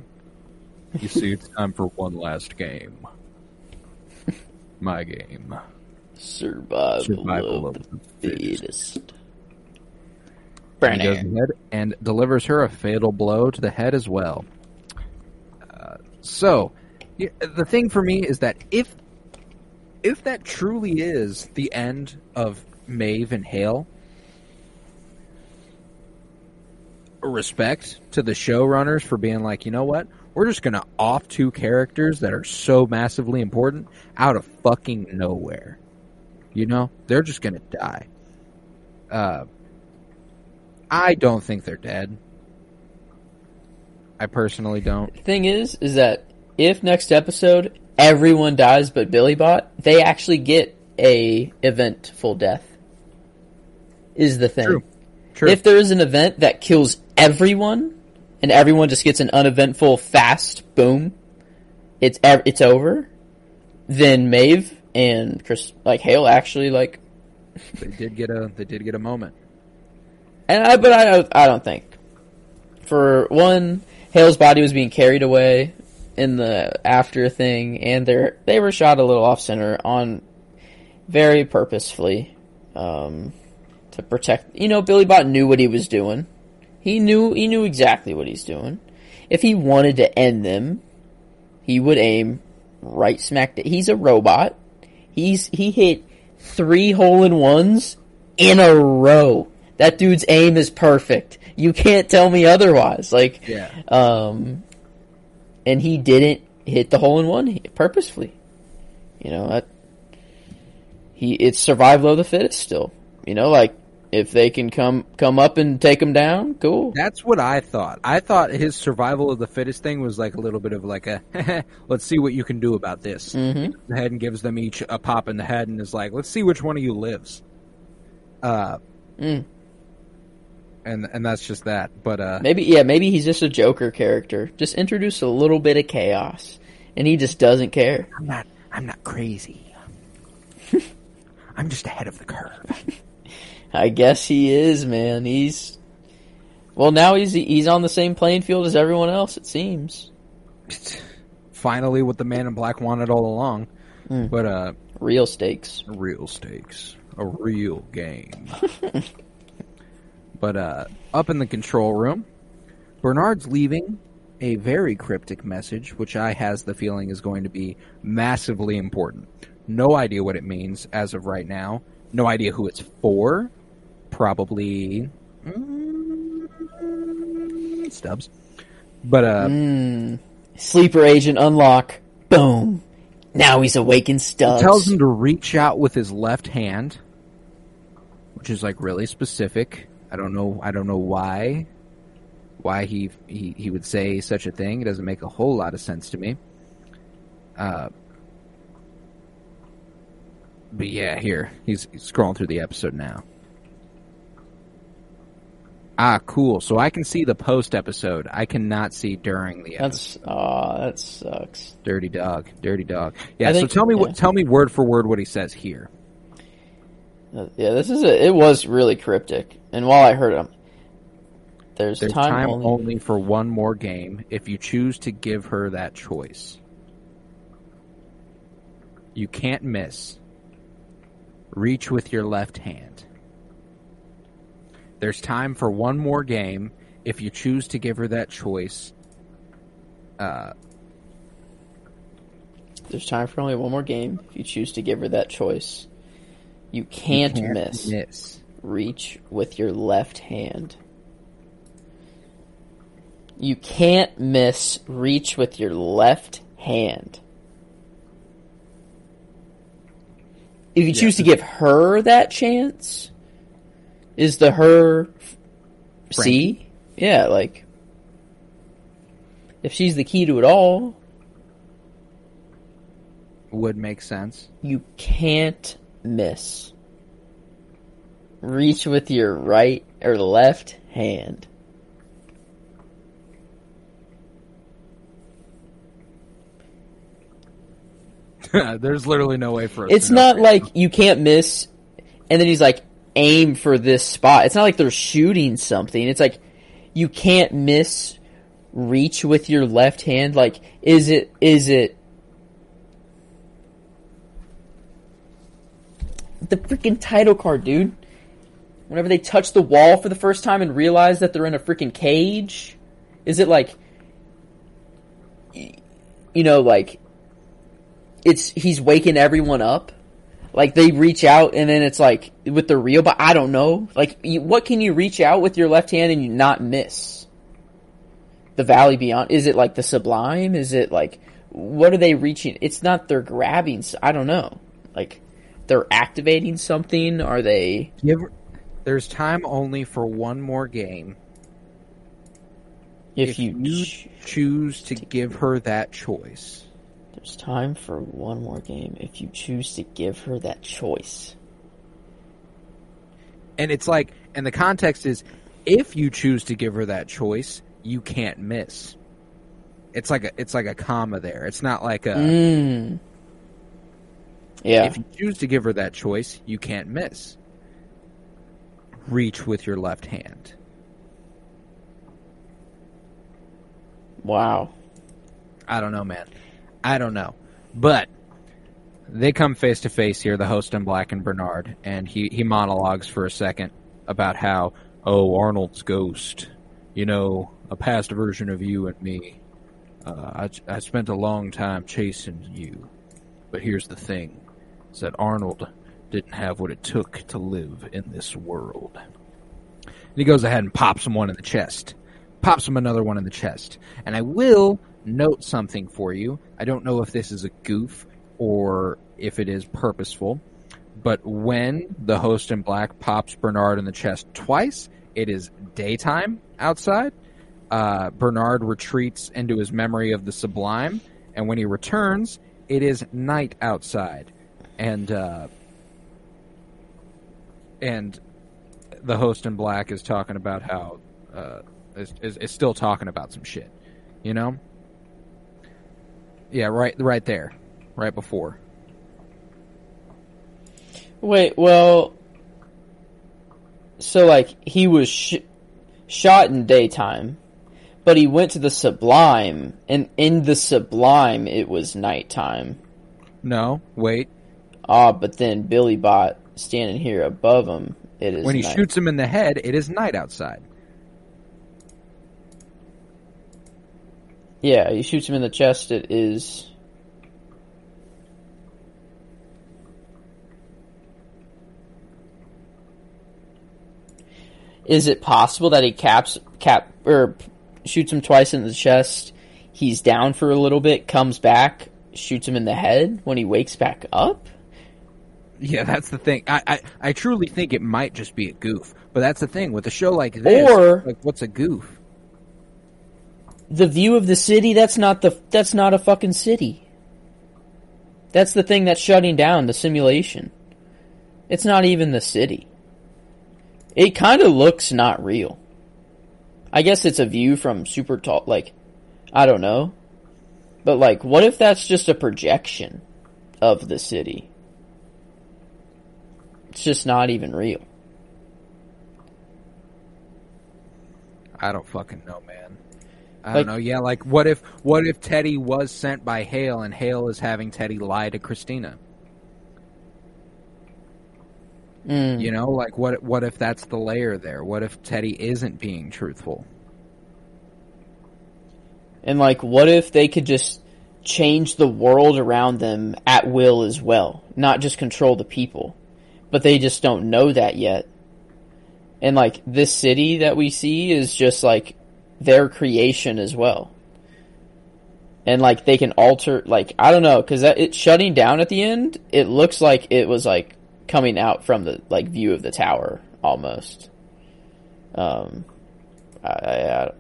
you see, it's time for one last game. My game. Survival, Survival of, of the the fittest. fittest. He goes ahead and delivers her a fatal blow to the head as well. So, the thing for me is that if if that truly is the end of Maeve and Hale, respect to the showrunners for being like, you know what? We're just gonna off two characters that are so massively important out of fucking nowhere. You know, they're just gonna die. Uh, I don't think they're dead. I personally don't. Thing is, is that if next episode everyone dies but Billy Bot, they actually get a eventful death. Is the thing. True. True. If there is an event that kills everyone, and everyone just gets an uneventful fast boom, it's ev- it's over. Then Maeve and Chris, like Hale, actually like, they did get a they did get a moment. and I, but I don't, I don't think. For one, Hale's body was being carried away in the after thing, and they they were shot a little off center on very purposefully um, to protect. You know, Billy Bot knew what he was doing. He knew he knew exactly what he's doing. If he wanted to end them, he would aim right smack. da- He's a robot. He's he hit three hole in ones in a row. That dude's aim is perfect. You can't tell me otherwise. Like, Yeah. um, and he didn't hit the hole in one purposefully. You know, that, he it's survival of the fittest still. You know, like if they can come come up and take him down, cool. That's what I thought. I thought his survival of the fittest thing was like a little bit of like a let's see what you can do about this. hmm head and gives them each a pop in the head and is like, let's see which one of you lives. Uh, Mm. And and that's just that. But uh, Maybe yeah, maybe he's just a Joker character. Just introduce a little bit of chaos, and he just doesn't care. I'm not I'm not crazy. I'm just ahead of the curve. I guess he is, man. He's well now he's he's on the same playing field as everyone else. It seems Finally, what the man in black wanted all along. Mm. But uh, real stakes. real stakes, a real game. but uh, up in the control room, Bernard's leaving a very cryptic message, which I has the feeling is going to be massively important. No idea what it means as of right now. No idea who it's for. Probably mm, Stubbs. But uh, Mm. Sleeper agent unlock. Boom. Now he's awakened Stubbs. tells him to reach out with his left hand, which is like really specific. I don't know. I don't know why. Why he he he would say such a thing? It doesn't make a whole lot of sense to me. Uh, but yeah, here he's, he's scrolling through the episode now. Ah, cool. So I can see the post episode. I cannot see during the episode. That's oh, that sucks. Dirty dog, dirty dog. Yeah. I So think- tell me yeah. what. Tell me word for word what he says here. Uh, Yeah, this is a, it was really cryptic. And while I heard him, there's, There's time, time, only. only for one more game. If you choose to give her that choice, you can't miss. Reach with your left hand. There's time for one more game. If you choose to give her that choice, uh, There's time for only one more game. If you choose to give her that choice, you can't, you can't miss. miss. Reach with your left hand. You can't miss. Reach with your left hand. If you choose to give her that chance, is the her C? Yeah, like if she's the key to it all, Would make sense. you can't miss. Reach with your right or left hand. There's literally no way for us. It's not like you can't miss, and then he's like, aim for this spot. It's not like they're shooting something. It's like, you can't miss, reach with your left hand. Like, is it, is it, the freaking title card, dude. Whenever they touch the wall for the first time and realize that they're in a freaking cage, is it like, you know, like, it's, he's waking everyone up? Like they reach out and then it's like with the real, but I don't know. Like, you, what can you reach out with your left hand and you not miss? The Valley Beyond? Is it like the Sublime? Is it like, what are they reaching? It's not they're grabbing, I don't know. Like, they're activating something? Are they, Give her- there's time only for one more game. if, If you, you ch- choose to give her that choice, there's time for one more game if you choose to give her that choice. and it's like, and the context is, if you choose to give her that choice, you can't miss. It's like a, it's like a comma there. It's not like a. Mm. Yeah. If you choose to give her that choice, you can't miss. Reach with your left hand. wow. I don't know, man. I don't know. But they come face to face here, the host and Black and Bernard, and he, he monologues for a second about how, oh, Arnold's ghost, you know, a past version of you and me. Uh, I, I spent a long time chasing you. But here's the thing, is that Arnold didn't have what it took to live in this world. And he goes ahead and pops him one in the chest. Pops him another one in the chest. And I will note something for you. I don't know if this is a goof or if it is purposeful, but when the host in black pops Bernard in the chest twice, it is daytime outside. Uh, Bernard retreats into his memory of the sublime, and when he returns, it is night outside. And, uh, and the host in black is talking about how, uh, is, is, is still talking about some shit, you know? Yeah, right, right there, right before. Wait, well, so like he was sh- shot in daytime, but he went to the Sublime, and in the Sublime it was nighttime. No, wait. Ah, but then Billy Bot standing here above him, it is When he night. shoots him in the head, it is night outside. Yeah, he shoots him in the chest. It is. Is it possible that he caps cap or shoots him twice in the chest? He's down for a little bit, comes back, shoots him in the head when he wakes back up. Yeah, that's the thing. I, I, I truly think it might just be a goof. But that's the thing with a show like this. Or- like, what's a goof? The view of the city. That's not the. That's not a fucking city. That's the thing that's shutting down the simulation. It's not even the city. It kind of looks not real. I guess it's a view from super tall. Like, I don't know, but like, what if that's just a projection of the city? It's just not even real. I don't fucking know, man. I Like- don't know. Yeah, like what if what if Teddy was sent by Hale and Hale is having Teddy lie to Christina? Mm. You know, like what what if that's the layer there? What if Teddy isn't being truthful? And like, what if they could just change the world around them at will as well, not just control the people, but they just don't know that yet. And like, this city that we see is just like their creation as well. And like, they can alter, like, I don't know, cause that, it shutting down at the end, it looks like it was like coming out from the, like, view of the tower, almost. Um, I, I, I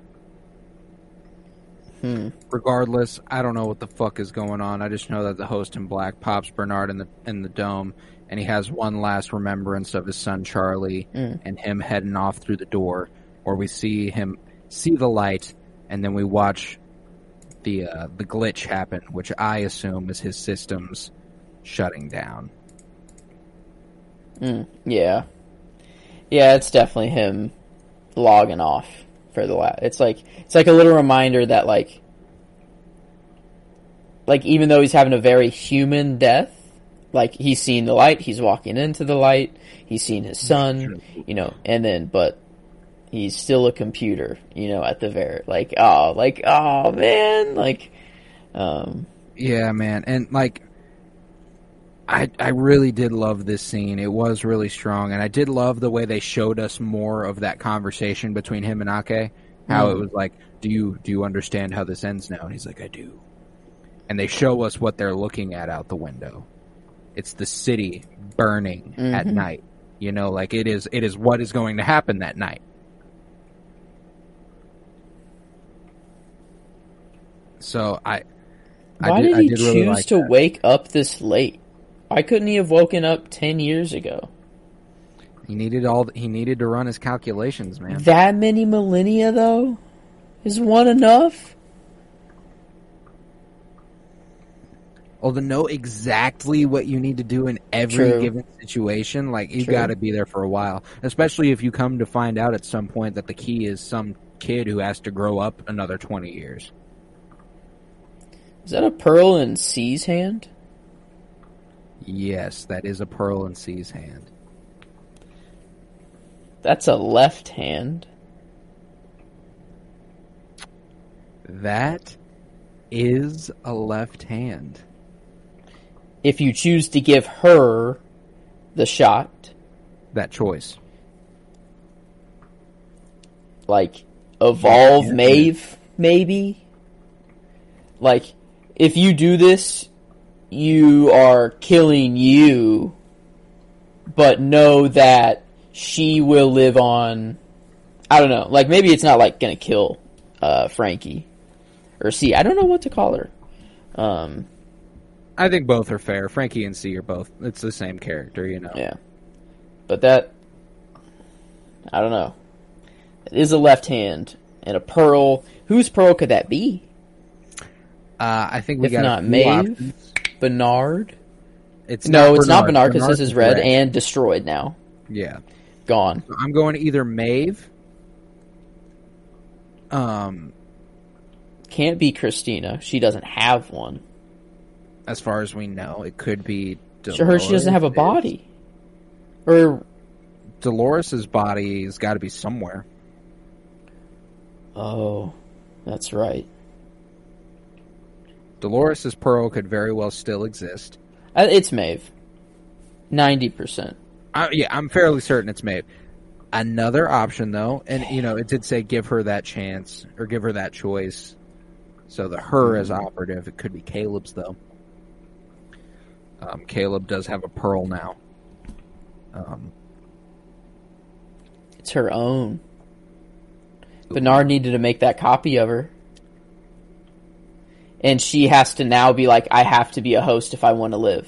Regardless, I don't know what the fuck is going on. I just know that the host in black pops Bernard in the in the dome, and he has one last remembrance of his son Charlie and him heading off through the door, where we see him see the light, and then we watch the uh, the glitch happen, which I assume is his systems shutting down. Yeah. Yeah, it's definitely him logging off for the last. It's like it's like a little reminder that like like even though he's having a very human death, like he's seen the light, he's walking into the light, he's seen his son, you know, and then but he's still a computer, you know, at the very like oh, like oh man, like um Yeah, man, and like, I I really did love this scene. It was really strong, and I did love the way they showed us more of that conversation between him and Ake. How it was like, do you do you understand how this ends now? And he's like, I do. And they show us what they're looking at out the window. It's the city burning at mm-hmm. night. You know, like it is. It is what is going to happen that night. So I. I why did, I he really choose like to that. wake up this late? Why couldn't he have woken up 10 years ago? He needed all. He needed to run his calculations, man. That many millennia, though? Is one enough? To know exactly what you need to do in every True. given situation, like you got to be there for a while. Especially if you come to find out at some point that the key is some kid who has to grow up another twenty years. Is that a pearl in C's hand? Yes, that is a pearl in C's hand. That's a left hand. That is a left hand. If you choose to give her the shot, That choice. like evolve Yeah. Maeve, maybe. Like, if you do this, you are killing you, but know that she will live on. I don't know. Like, maybe it's not like gonna kill uh, Frankie or see. I don't know what to call her. Um, I think both are fair. Frankie and C are both. It's the same character, you know. yeah, but that I don't know. It is a left hand and a pearl. Whose pearl could that be? Uh, I think we If got not Maeve, options. Bernard. It's No, it's not Bernard because this is red red. and destroyed now. yeah. Gone. I'm going either Maeve. Um, Can't be Christina. She doesn't have one. As far as we know, it could be. Dolores. Sure, she doesn't have a body. Or Dolores's body's got to be somewhere. oh, that's right. Dolores's pearl could very well still exist. Uh, It's Maeve. Ninety percent. Uh, yeah, I'm fairly certain it's Maeve. Another option, though, and you know, it did say give her that chance or give her that choice. So the her as operative, it could be Caleb's though. Um, Caleb does have a pearl now. Um, It's her own. Bernard needed to make that copy of her. And she has to now be like, I have to be a host if I want to live.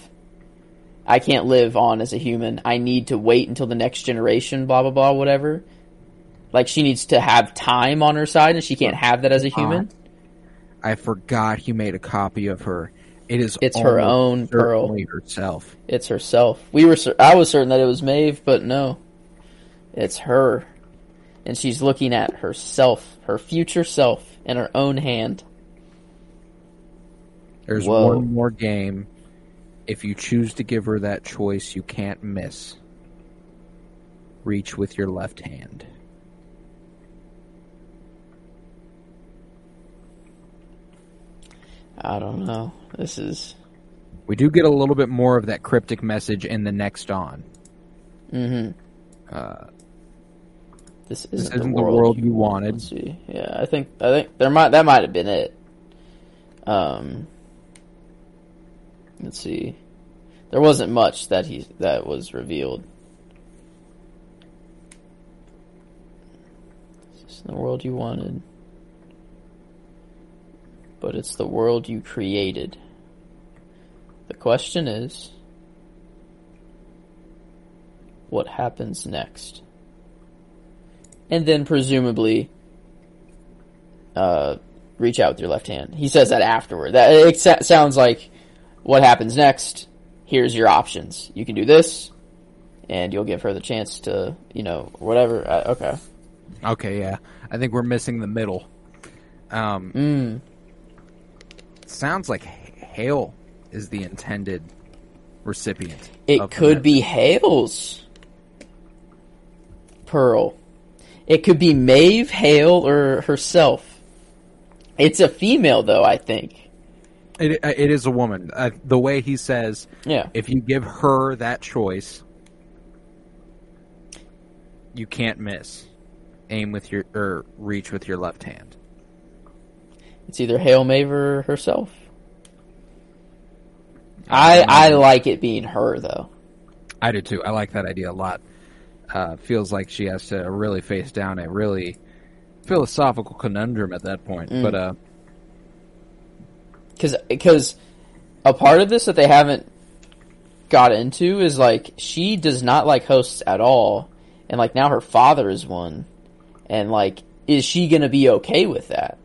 I can't live on as a human. I need to wait until the next generation, blah, blah, blah, whatever. Like she needs to have time on her side, and she can't have that as a human. I forgot he made a copy of her. It is It's her own Pearl. herself. It's herself. We were. I was certain that it was Maeve, but no, it's her, and she's looking at herself, her future self, in her own hand. There's Whoa. one more game. If you choose to give her that choice, you can't miss. Reach with your left hand. I don't know. This is. We do get a little bit more of that cryptic message in the next on. Mm-hmm. Uh, This isn't, this the, isn't world. the world you wanted. Let's see. Yeah, I think I think there might that might have been it. Um. Let's see. There wasn't much that he that was revealed. This isn't the world you wanted, but it's the world you created. The question is, what happens next? and then presumably uh, reach out with your left hand. He says that afterward. That it sounds like what happens next. Here's your options. You can do this, and you'll give her the chance to, you know, whatever. Uh, okay. Okay, yeah. I think we're missing the middle. Um, Mm. Sounds like Hale is the intended recipient. It could be Hale's Pearl. It could be Maeve, Hale, or herself. It's a female, though. I think. It, it is a woman. Uh, the way he says, Yeah. if you give her that choice, you can't miss. Aim with your or reach with your left hand. It's either Hale, Maeve, or herself. I I like it being her though. I do too. I like that idea a lot. Uh, feels like she has to really face down a really philosophical conundrum at that point. Mm. But uh, because because a part of this that they haven't got into is like she does not like hosts at all, and like now her father is one, and like is she gonna be okay with that?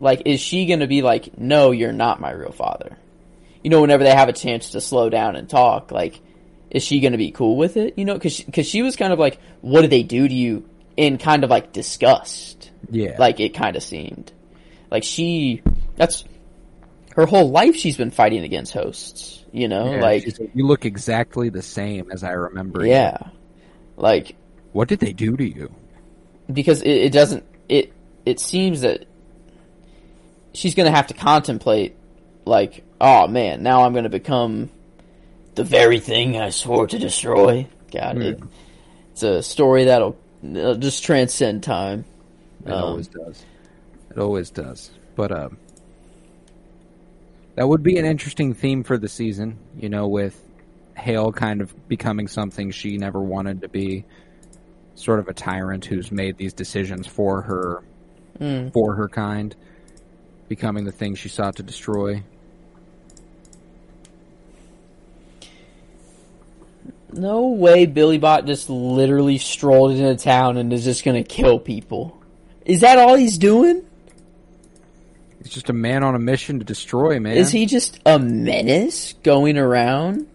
Like, is she gonna be like, no, you're not my real father? You know, whenever they have a chance to slow down and talk, like, is she gonna be cool with it? You know, because because she was kind of like, what did they do to you? In kind of like disgust yeah, like it kind of seemed like she that's her whole life she's been fighting against hosts you know Yeah, like you look exactly the same as I remember. you." yeah like What did they do to you? because it, it doesn't it it seems that she's gonna have to contemplate like oh man now i'm gonna become the very thing i swore to destroy god it, it's a story that'll just transcend time It Um, always does. It always does. But um, that would be an interesting theme for the season. You know, with Hale kind of becoming something she never wanted to be, sort of a tyrant who's made these decisions for her, Mm. for her kind, becoming the thing she sought to destroy. No way Billy Bot just literally strolled into town and is just gonna kill people. Is that all he's doing? He's just a man on a mission to destroy, man. Is he just a menace going around?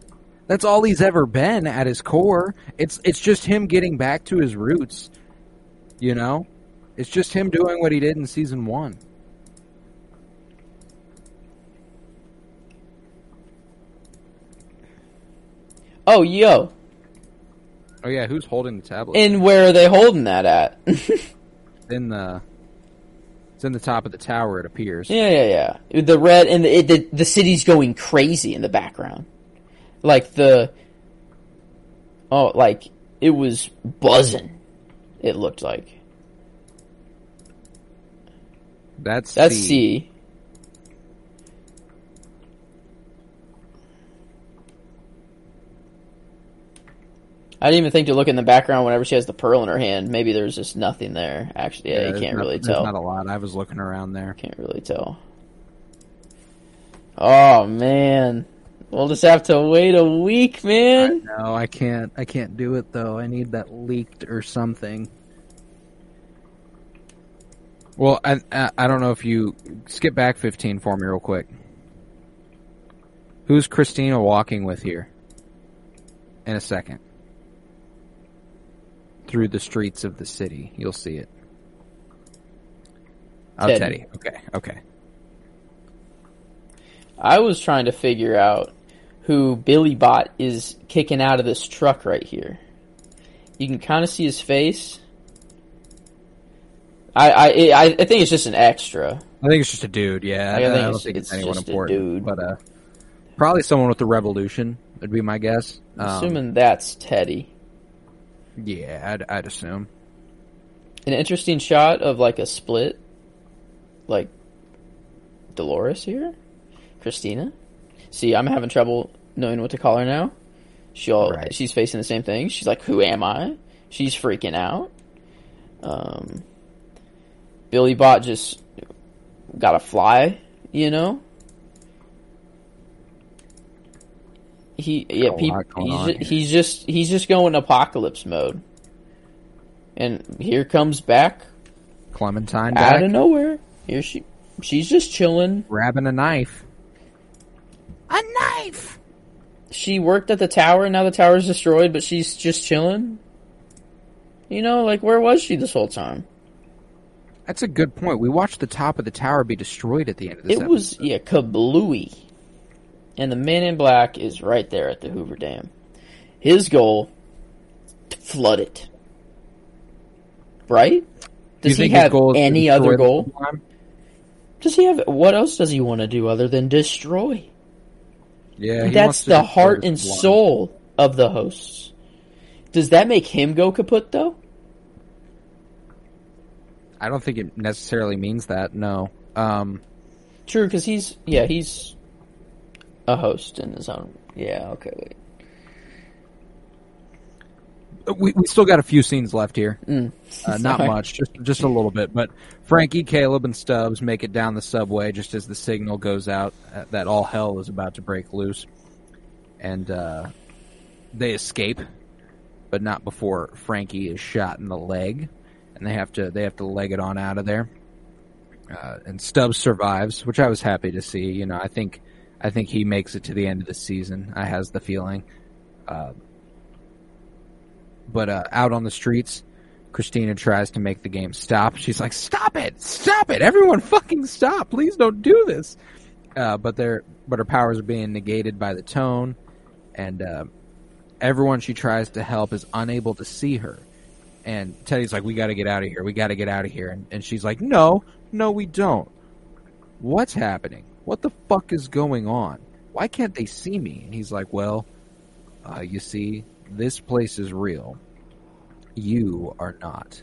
That's all he's ever been at his core. It's it's just him getting back to his roots. You know? It's just him doing what he did in season 1. Oh, yo. Oh yeah, who's holding the tablet? And where are they holding that at? in the it's in the top of the tower it appears. yeah, yeah, yeah. The red and the, the the city's going crazy in the background. Like the Oh, like it was buzzing. It looked like. That's That's C. C. I didn't even think to look in the background whenever she has the pearl in her hand. Maybe there's just nothing there. Actually, yeah, you can't not- really tell. not a lot. I was looking around there. Can't really tell. Oh man, we'll just have to wait a week, man. No, I can't. I can't do it though. I need that leaked or something. Well, I, I I don't know if you skip back 15 for me real quick. Who's Christina walking with here? In a second. Through the streets of the city, you'll see it. Oh, Teddy. Teddy. Okay, okay. I was trying to figure out who Billy Bot is kicking out of this truck right here. You can kind of see his face. I I I I think it's just an extra. I think it's just a dude. Yeah, I I, don't it's- think it's, it's anyone important. dude. But uh, probably someone with the revolution would be my guess. Um, Assuming that's Teddy. Yeah, I'd, I'd assume. An interesting shot of like a split, like Dolores here, Christina. See, I'm having trouble knowing what to call her now. She all, Right. she's facing the same thing. She's like, "Who am I?" She's freaking out. Um, Billy Bot just got to fly, you know. He yeah, Got a peop- lot going he's on ju- here. he's just he's just going apocalypse mode. And here comes back Clementine out back, of nowhere. Here she she's just chilling. grabbing a knife. A knife. She worked at the tower and now the tower's destroyed, but she's just chilling. You know, like where was she this whole time? That's a good point. We watched the top of the tower be destroyed at the end of this. It was yeah, kablooey. And the man in black is right there at the Hoover Dam. His goal to flood it. Right? Does he have goal is to any other goal? Does he have what else does he want to do other than destroy? Yeah, That's the heart and blind. soul of the hosts. Does that make him go kaput though? I don't think it necessarily means that. No. Um, True, because he's yeah he's a host in his own. Yeah, okay, wait. we, we still got a few scenes left here. Mm. Uh, not much, just just a little bit. But Frankie, Caleb, and Stubbs make it down the subway just as the signal goes out uh, that all hell is about to break loose, and uh, they escape, but not before Frankie is shot in the leg, and they have to they have to leg it on out of there. Uh, and Stubbs survives, which I was happy to see. You know, I think I think he makes it to the end of the season. I has the feeling. Uh, but uh, out on the streets, Christina tries to make the game stop. She's like, "Stop it! Stop it! Everyone, fucking stop! Please don't do this!" Uh, but their but her powers are being negated by the tone, and uh, everyone she tries to help is unable to see her. And Teddy's like, "We got to get out of here. We got to get out of here." And, and she's like, "No, no, we don't. What's happening? What the fuck is going on? Why can't they see me?" And he's like, "Well, uh, you see, this place is real. You are not."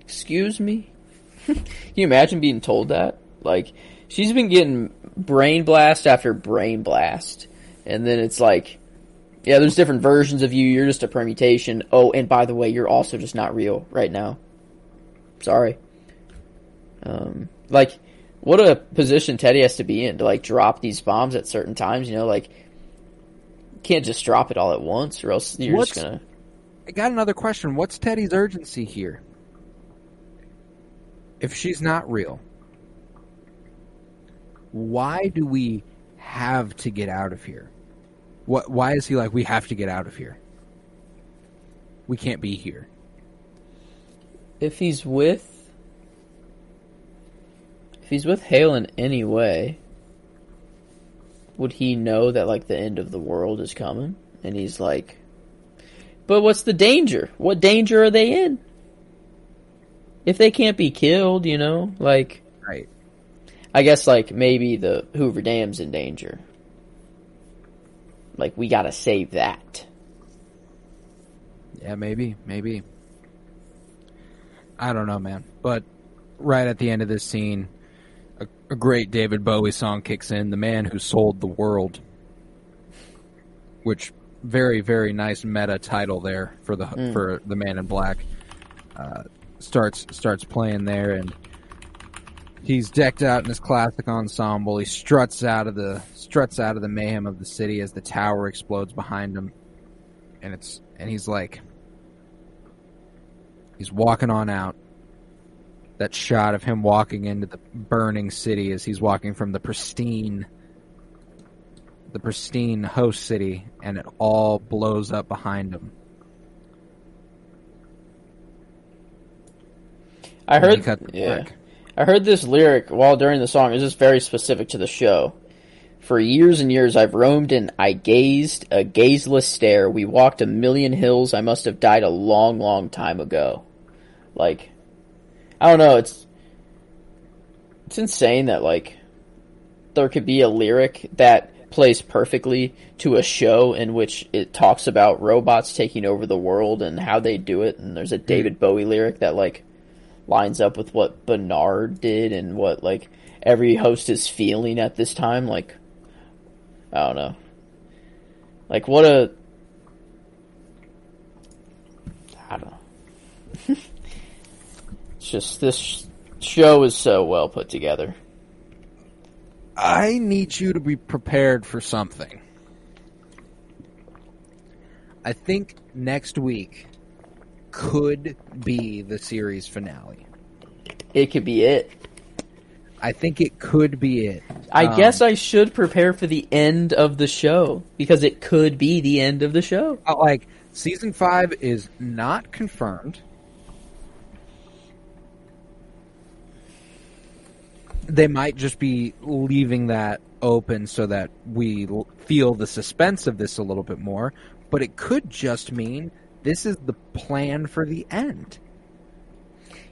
Excuse me? Can you imagine being told that? Like, she's been getting brain blast after brain blast. And then it's like, yeah, there's different versions of you. You're just a permutation. Oh, and by the way, you're also just not real right now. Sorry. Um, like, what a position Teddy has to be in to, like, drop these bombs at certain times, you know? Like, can't just drop it all at once or else you're What's- just gonna. I got another question. What's Teddy's urgency here? If she's not real, why do we have to get out of here? What? Why is he like we have to get out of here? We can't be here. if he's with if he's with Hale in any way, would he know that like the end of the world is coming? And he's like But what's the danger? What danger are they in? If they can't be killed, you know, like Right. I guess like maybe the Hoover Dam's in danger. Like we gotta save that. Yeah, maybe, maybe. I don't know, man. But right at the end of this scene, a, a great David Bowie song kicks in, "The Man Who Sold the World," which very, very nice meta title there for the for the Man in Black. Uh, starts starts playing there, and he's decked out in his classic ensemble. He struts out of the struts out of the mayhem of the city as the tower explodes behind him, and it's and he's like, He's walking on out. That shot of him walking into the burning city as he's walking from the pristine the pristine host city and it all blows up behind him. I heard, yeah, brick. I heard this lyric while during the song. It's just very specific to the show. For years and years, I've roamed and I gazed a gazeless stare. We walked a million hills. I must have died a long, long time ago. Like, I don't know. It's it's insane that like there could be a lyric that plays perfectly to a show in which it talks about robots taking over the world and how they do it. And there's a hmm. David Bowie lyric that like lines up with what Bernard did and what like every host is feeling at this time. Like, I don't know. Like what a, I don't know. It's just this show is so well put together. I need you to be prepared for something. I think next week could be the series finale. It could be it. I think it could be it. I Um, guess I should prepare for the end of the show because it could be the end of the show. uh, like season five is not confirmed. They might just be leaving that open so that we l- feel the suspense of this a little bit more, but it could just mean this is the plan for the end.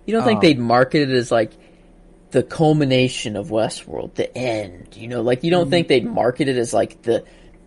You don't think Um, they'd market it as like the culmination of Westworld, the end? You know, like you don't think they'd market it as like the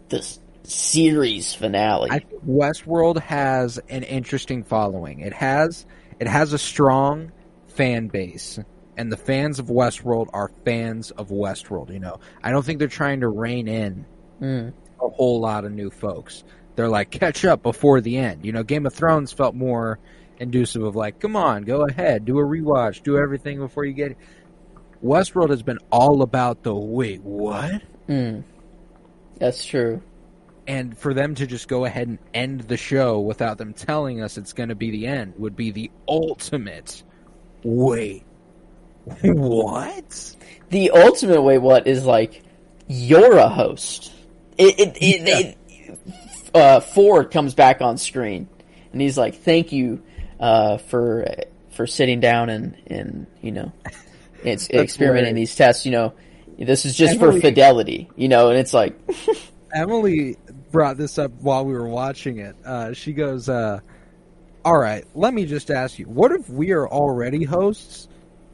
the series finale? I think Westworld has an interesting following. It has it has a strong fan base, and the fans of Westworld are fans of Westworld. You know, I don't think they're trying to rein in Mm. a whole lot of new folks. They're like catch up before the end. You know, Game of Thrones felt more inducive of like, come on, go ahead, do a rewatch, do everything before you get. It. Westworld has been all about the wait, what? Mm. That's true. and for them to just go ahead and end the show without them telling us it's going to be the end would be the ultimate wait what The ultimate way, what is like you're a host. It it, it, Yeah. it uh, Ford comes back on screen and he's like, "Thank you uh, for for sitting down and and you know, it's experimenting hilarious. these tests. You know, this is just for fidelity. You know, and it's like, emily brought this up while we were watching it uh, she goes uh, all right let me just ask you what if we are already hosts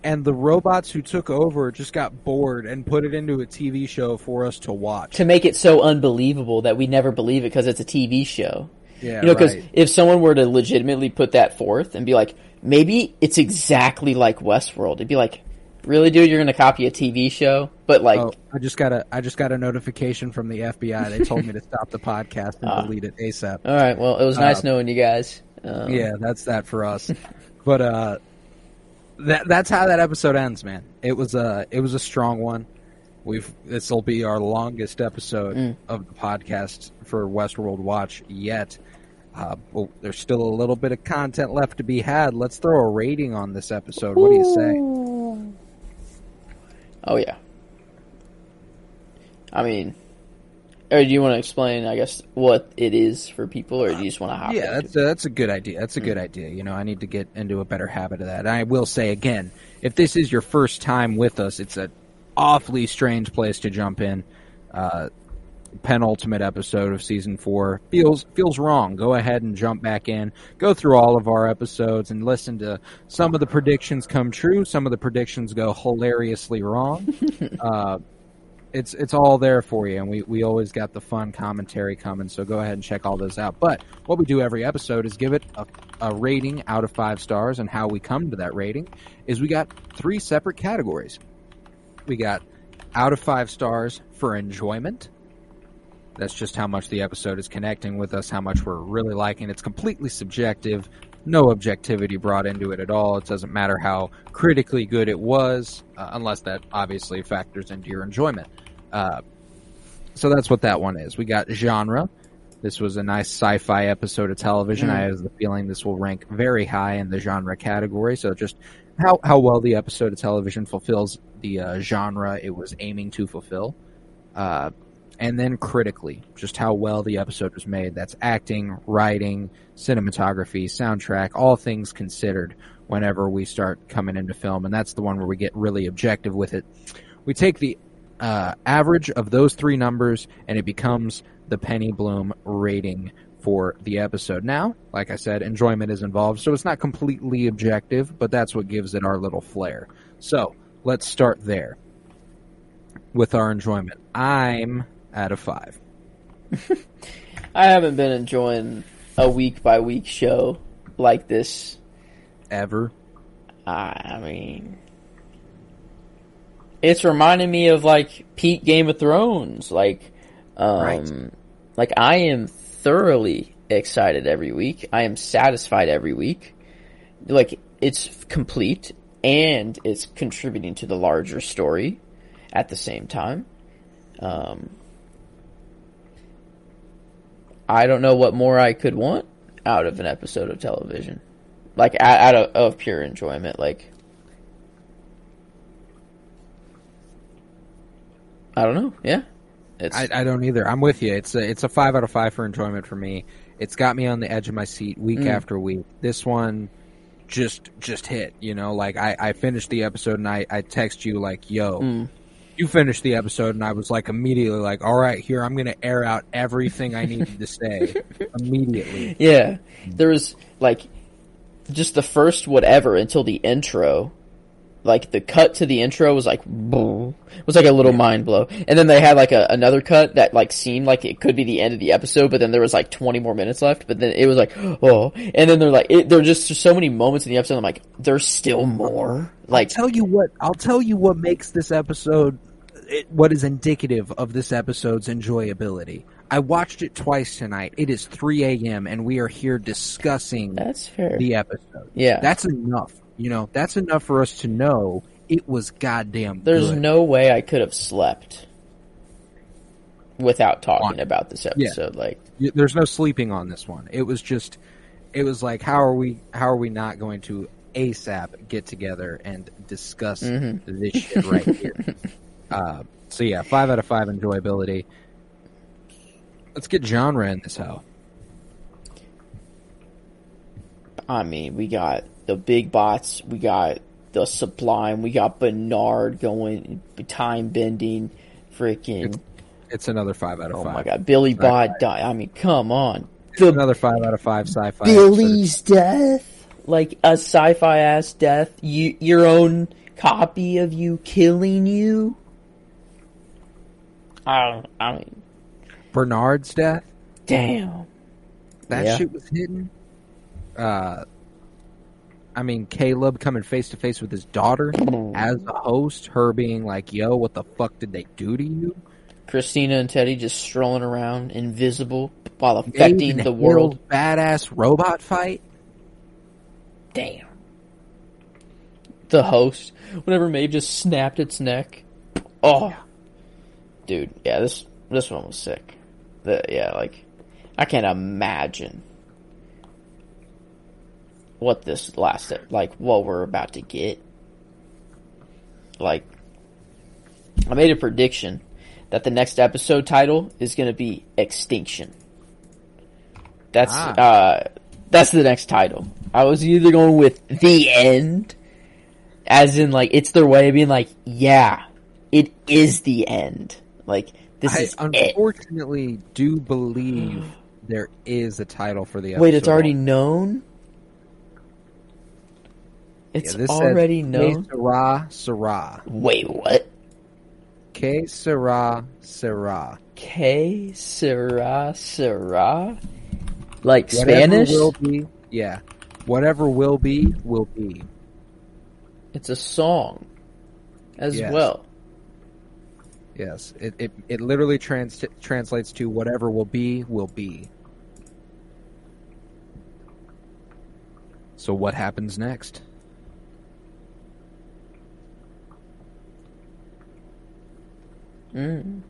and the robots who took over just got bored and put it into a tv show for us to watch to make it so unbelievable that we never believe it because it's a TV show. yeah You know, because right. if someone were to legitimately put that forth and be like, maybe it's exactly like Westworld, it'd be like, really, dude, you're going to copy a TV show? But like, Oh, I just got a I just got a notification from the FBI. They told me to stop the podcast and Ah. delete it ASAP. all right, well, it was nice Uh, knowing you guys. Um, Yeah, that's that for us. but uh that that's how that episode ends, man. It was a it was a strong one. We've this will be our longest episode Mm. of the podcast for Westworld Watch yet. Uh, but there's still a little bit of content left to be had. Let's throw a rating on this episode. What do you say? Oh yeah. I mean, or do you want to explain? I guess what it is for people, or do you just want to hop? Yeah, that's a, that's a good idea. That's a good idea. You know, I need to get into a better habit of that. And I will say again, if this is your first time with us, it's an awfully strange place to jump in. Uh, penultimate episode of season four feels feels wrong. Go ahead and jump back in. Go through all of our episodes and listen to some of the predictions come true. Some of the predictions go hilariously wrong. uh, it's it's all there for you, and we, we always got the fun commentary coming. So go ahead and check all those out. But what we do every episode is give it a, a rating out of five stars, and how we come to that rating is we got three separate categories. We got out of five stars for enjoyment. That's just how much the episode is connecting with us, how much we're really liking. It's completely subjective, no objectivity brought into it at all. It doesn't matter how critically good it was, uh, unless that obviously factors into your enjoyment. Uh, so that's what that one is. We got genre. This was a nice sci-fi episode of television. I have the feeling this will rank very high in the genre category. So just how how well the episode of television fulfills the uh, genre it was aiming to fulfill, uh, and then critically, just how well the episode was made. That's acting, writing, cinematography, soundtrack, all things considered. Whenever we start coming into film, and that's the one where we get really objective with it. We take the uh, average of those three numbers, and it becomes the Penny Bloom rating for the episode. Now, like I said, enjoyment is involved, so it's not completely objective, but that's what gives it our little flair. So let's start there with our enjoyment. I'm at a five. I haven't been enjoying a week by week show like this. Ever. I mean, it's reminding me of like peak Game of Thrones. Like, um, Right. like I am thoroughly excited every week. I am satisfied every week. Like it's complete and it's contributing to the larger story at the same time. Um, I don't know what more I could want out of an episode of television. Like out out of, of pure enjoyment. Like I don't know. Yeah, it's I, I don't either. I'm with you. It's a it's a five out of five for enjoyment for me. It's got me on the edge of my seat week Mm. after week. This one just just hit. You know, like I I finished the episode and I I text you like, yo. Mm. You finished the episode, and I was like immediately like, "All right, here I'm going to air out everything I needed to say immediately." yeah. There was like just the first whatever until the intro. Like the cut to the intro was like boom. It was like a little mind blow, and then they had like a, another cut that like seemed like it could be the end of the episode, but then there was like twenty more minutes left. But then it was like oh, and then they're like it, there were just so many moments in the episode. I'm like, there's still more. Like tell you what I'll tell you what makes this episode it, what is indicative of this episode's enjoyability. I watched it twice tonight. It is 3 a.m. and we are here discussing that's fair. the episode. yeah, That's enough. You know, that's enough for us to know it was goddamn There's good. no way I could have slept without talking On- about this Yeah. episode. Like, There's no sleeping on this one. It was just it was like how are we how are we not going to ASAP get together and discuss Mm-hmm. this shit right here. uh, so yeah, 5 out of 5 enjoyability. Let's get genre in this hoe. I mean, we got the big bots, we got the Sublime, we got Bernard going time bending, freaking. It's another 5 out of Oh 5. my god, Billy Bot die. I mean, come on, the Another 5 out of 5 sci-fi. Billy's death, like a sci-fi ass death. You, your own copy of you killing you. I don't. I mean, Bernard's death. damn. That Yeah. shit was hidden. Uh, I mean, Caleb coming face to face with his daughter as a host, her being like, "Yo, what the fuck did they do to you?" Christina and Teddy just strolling around, invisible, while affecting Maeve the and world. Badass robot fight. Damn. The host, whenever Maeve just snapped its neck. Oh, dude, yeah, this this one was sick. The, yeah, like I can't imagine what this lasted. Like what we're about to get. Like, I made a prediction that the next episode title is going to be Extinction. That's Ah. uh, that's the next title. I was either going with the end, as in like it's their way of being like, yeah, it is the end. Like this I is it. unfortunately do believe there is a title for the episode. Wait, it's already known. It's Yeah, this already says, known. Sera, Sera. Wait, what? Que Sera, Sera. Que Sera Sera? Like Whatever Spanish? will be. Yeah, whatever will be will be. It's a song as Yes. well. Yes, it it, it literally trans- translates to whatever will be will be. So what happens next? Mm.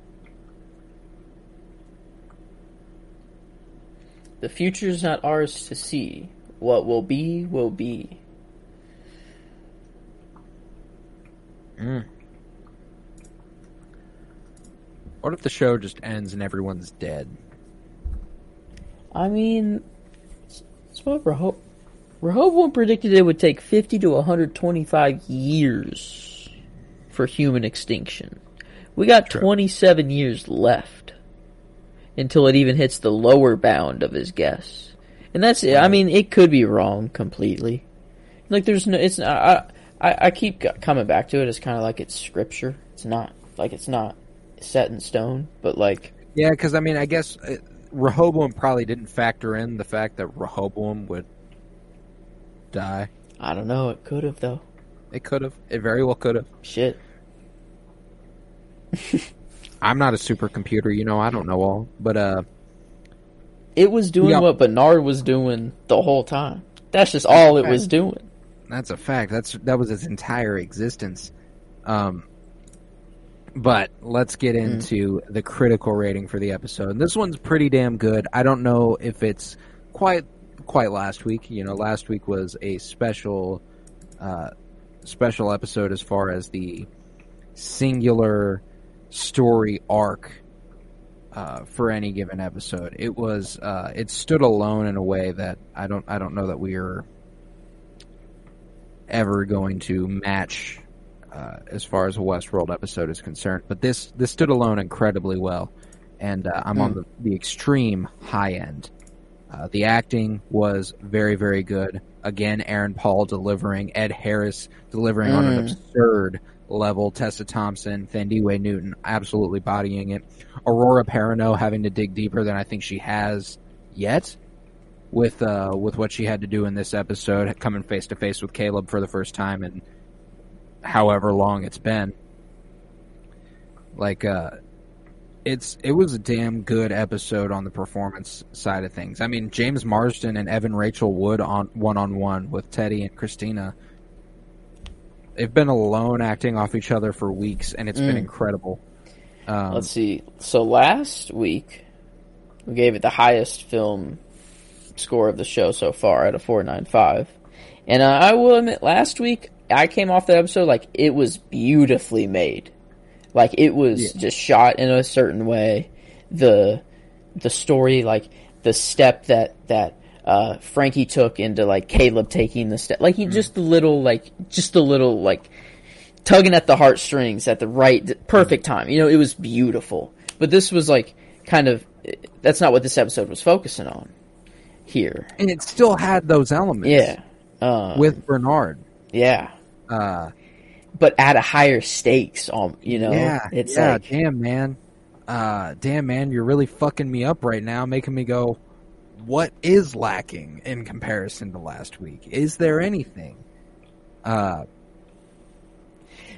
The future's not ours to see. What will be, will be. What if the show just ends and everyone's dead? I mean, it's what Rehob- Rehoboam predicted it would take 50 to 125 years for human extinction. We got 27 years left until it even hits the lower bound of his guess. And that's it. I mean, it could be wrong completely. Like, there's no, it's not, I, I, I keep coming back to it It's kind of like it's scripture. It's not, like, it's not set in stone, but like, Yeah, because I mean, I guess uh, Rehoboam probably didn't factor in the fact that Rehoboam would die. I don't know, it could have though. It could have. It very well could have. Shit. I'm not a supercomputer, you know. I don't know all, but uh, It was doing Yeah. what Bernard was doing the whole time. That's just all it was doing. that's a fact. That's that was its entire existence. Um, but let's get into the critical rating for the episode. And this one's pretty damn good. I don't know if it's quite quite last week. You know, last week was a special uh, special episode as far as the singular story arc uh, for any given episode. It was uh, it stood alone in a way that I don't I don't know that we are ever going to match uh, as far as a Westworld episode is concerned. But this this stood alone incredibly well, and uh, I'm on the, the extreme high end. Uh, the acting was very very good. Again, Aaron Paul delivering, Ed Harris delivering on an absurd level. Tessa Thompson, Thandiwe Newton absolutely bodying it. Aurora Perrineau having to dig deeper than I think she has yet with uh, with what she had to do in this episode, coming face to face with Caleb for the first time in however long it's been. Like, uh, it's it was a damn good episode on the performance side of things. I mean, James Marsden and Evan Rachel Wood on one on one with Teddy and Christina. They've been alone acting off each other for weeks, and it's been incredible. Um, Let's see. So last week, we gave it the highest film score of the show so far at a 4.95. And uh, I will admit, last week, I came off that episode like it was beautifully made. Like it was just shot in a certain way. The the story, like the step that that uh, Frankie took into like Caleb taking the step, like he just the little like just the little like tugging at the heartstrings at the right perfect time. You know, it was beautiful. But this was like kind of that's not what this episode was focusing on here. and it still had those elements. Yeah. Um, with Bernard. yeah. Uh, But at a higher stakes um you know. yeah, It's yeah, like damn man, uh, damn man, you're really fucking me up right now, making me go, what is lacking in comparison to last week? Is there anything? Uh,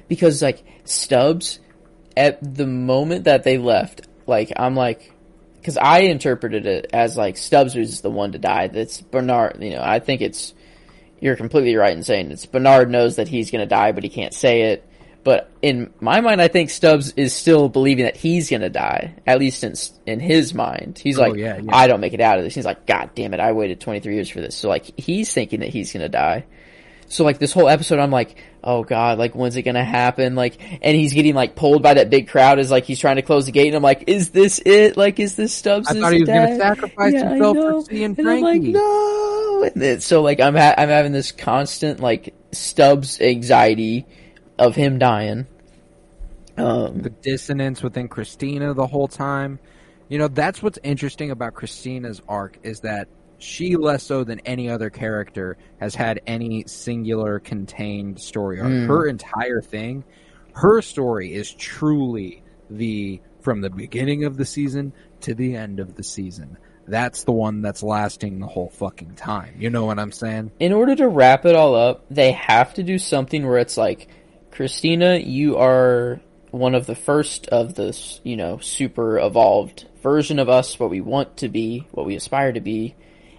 because like Stubbs at the moment that they left, like I'm like because I interpreted it as like Stubbs was the one to die. That's Bernard. You know, I think it's you're completely right in saying it's Bernard knows that he's going to die, but he can't say it. But in my mind, I think Stubbs is still believing that he's going to die, at least in in his mind. He's oh, like, yeah, yeah. I don't make it out of this. He's like, God damn it, I waited 23 years for this. So like, he's thinking that he's going to die. So like this whole episode, I'm like, oh god, like when's it gonna happen? Like, and he's getting like pulled by that big crowd as like he's trying to close the gate, and I'm like, is this it? Like, is this Stubbs? I thought he was going to sacrifice Yeah, himself for seeing And I'm like, no. And then, so like I'm ha- I'm having this constant like Stubbs anxiety of him dying. Um, the dissonance within Christina the whole time. You know, that's what's interesting about Christina's arc is that she less so than any other character has had any singular contained story arc. Her entire thing, her story is truly the from the beginning of the season to the end of the season. That's the one that's lasting the whole fucking time. You know what I'm saying? in order to wrap it all up, they have to do something where it's like, Christina, you are one of the first of this, you know, super evolved version of us, what we want to be, what we aspire to be,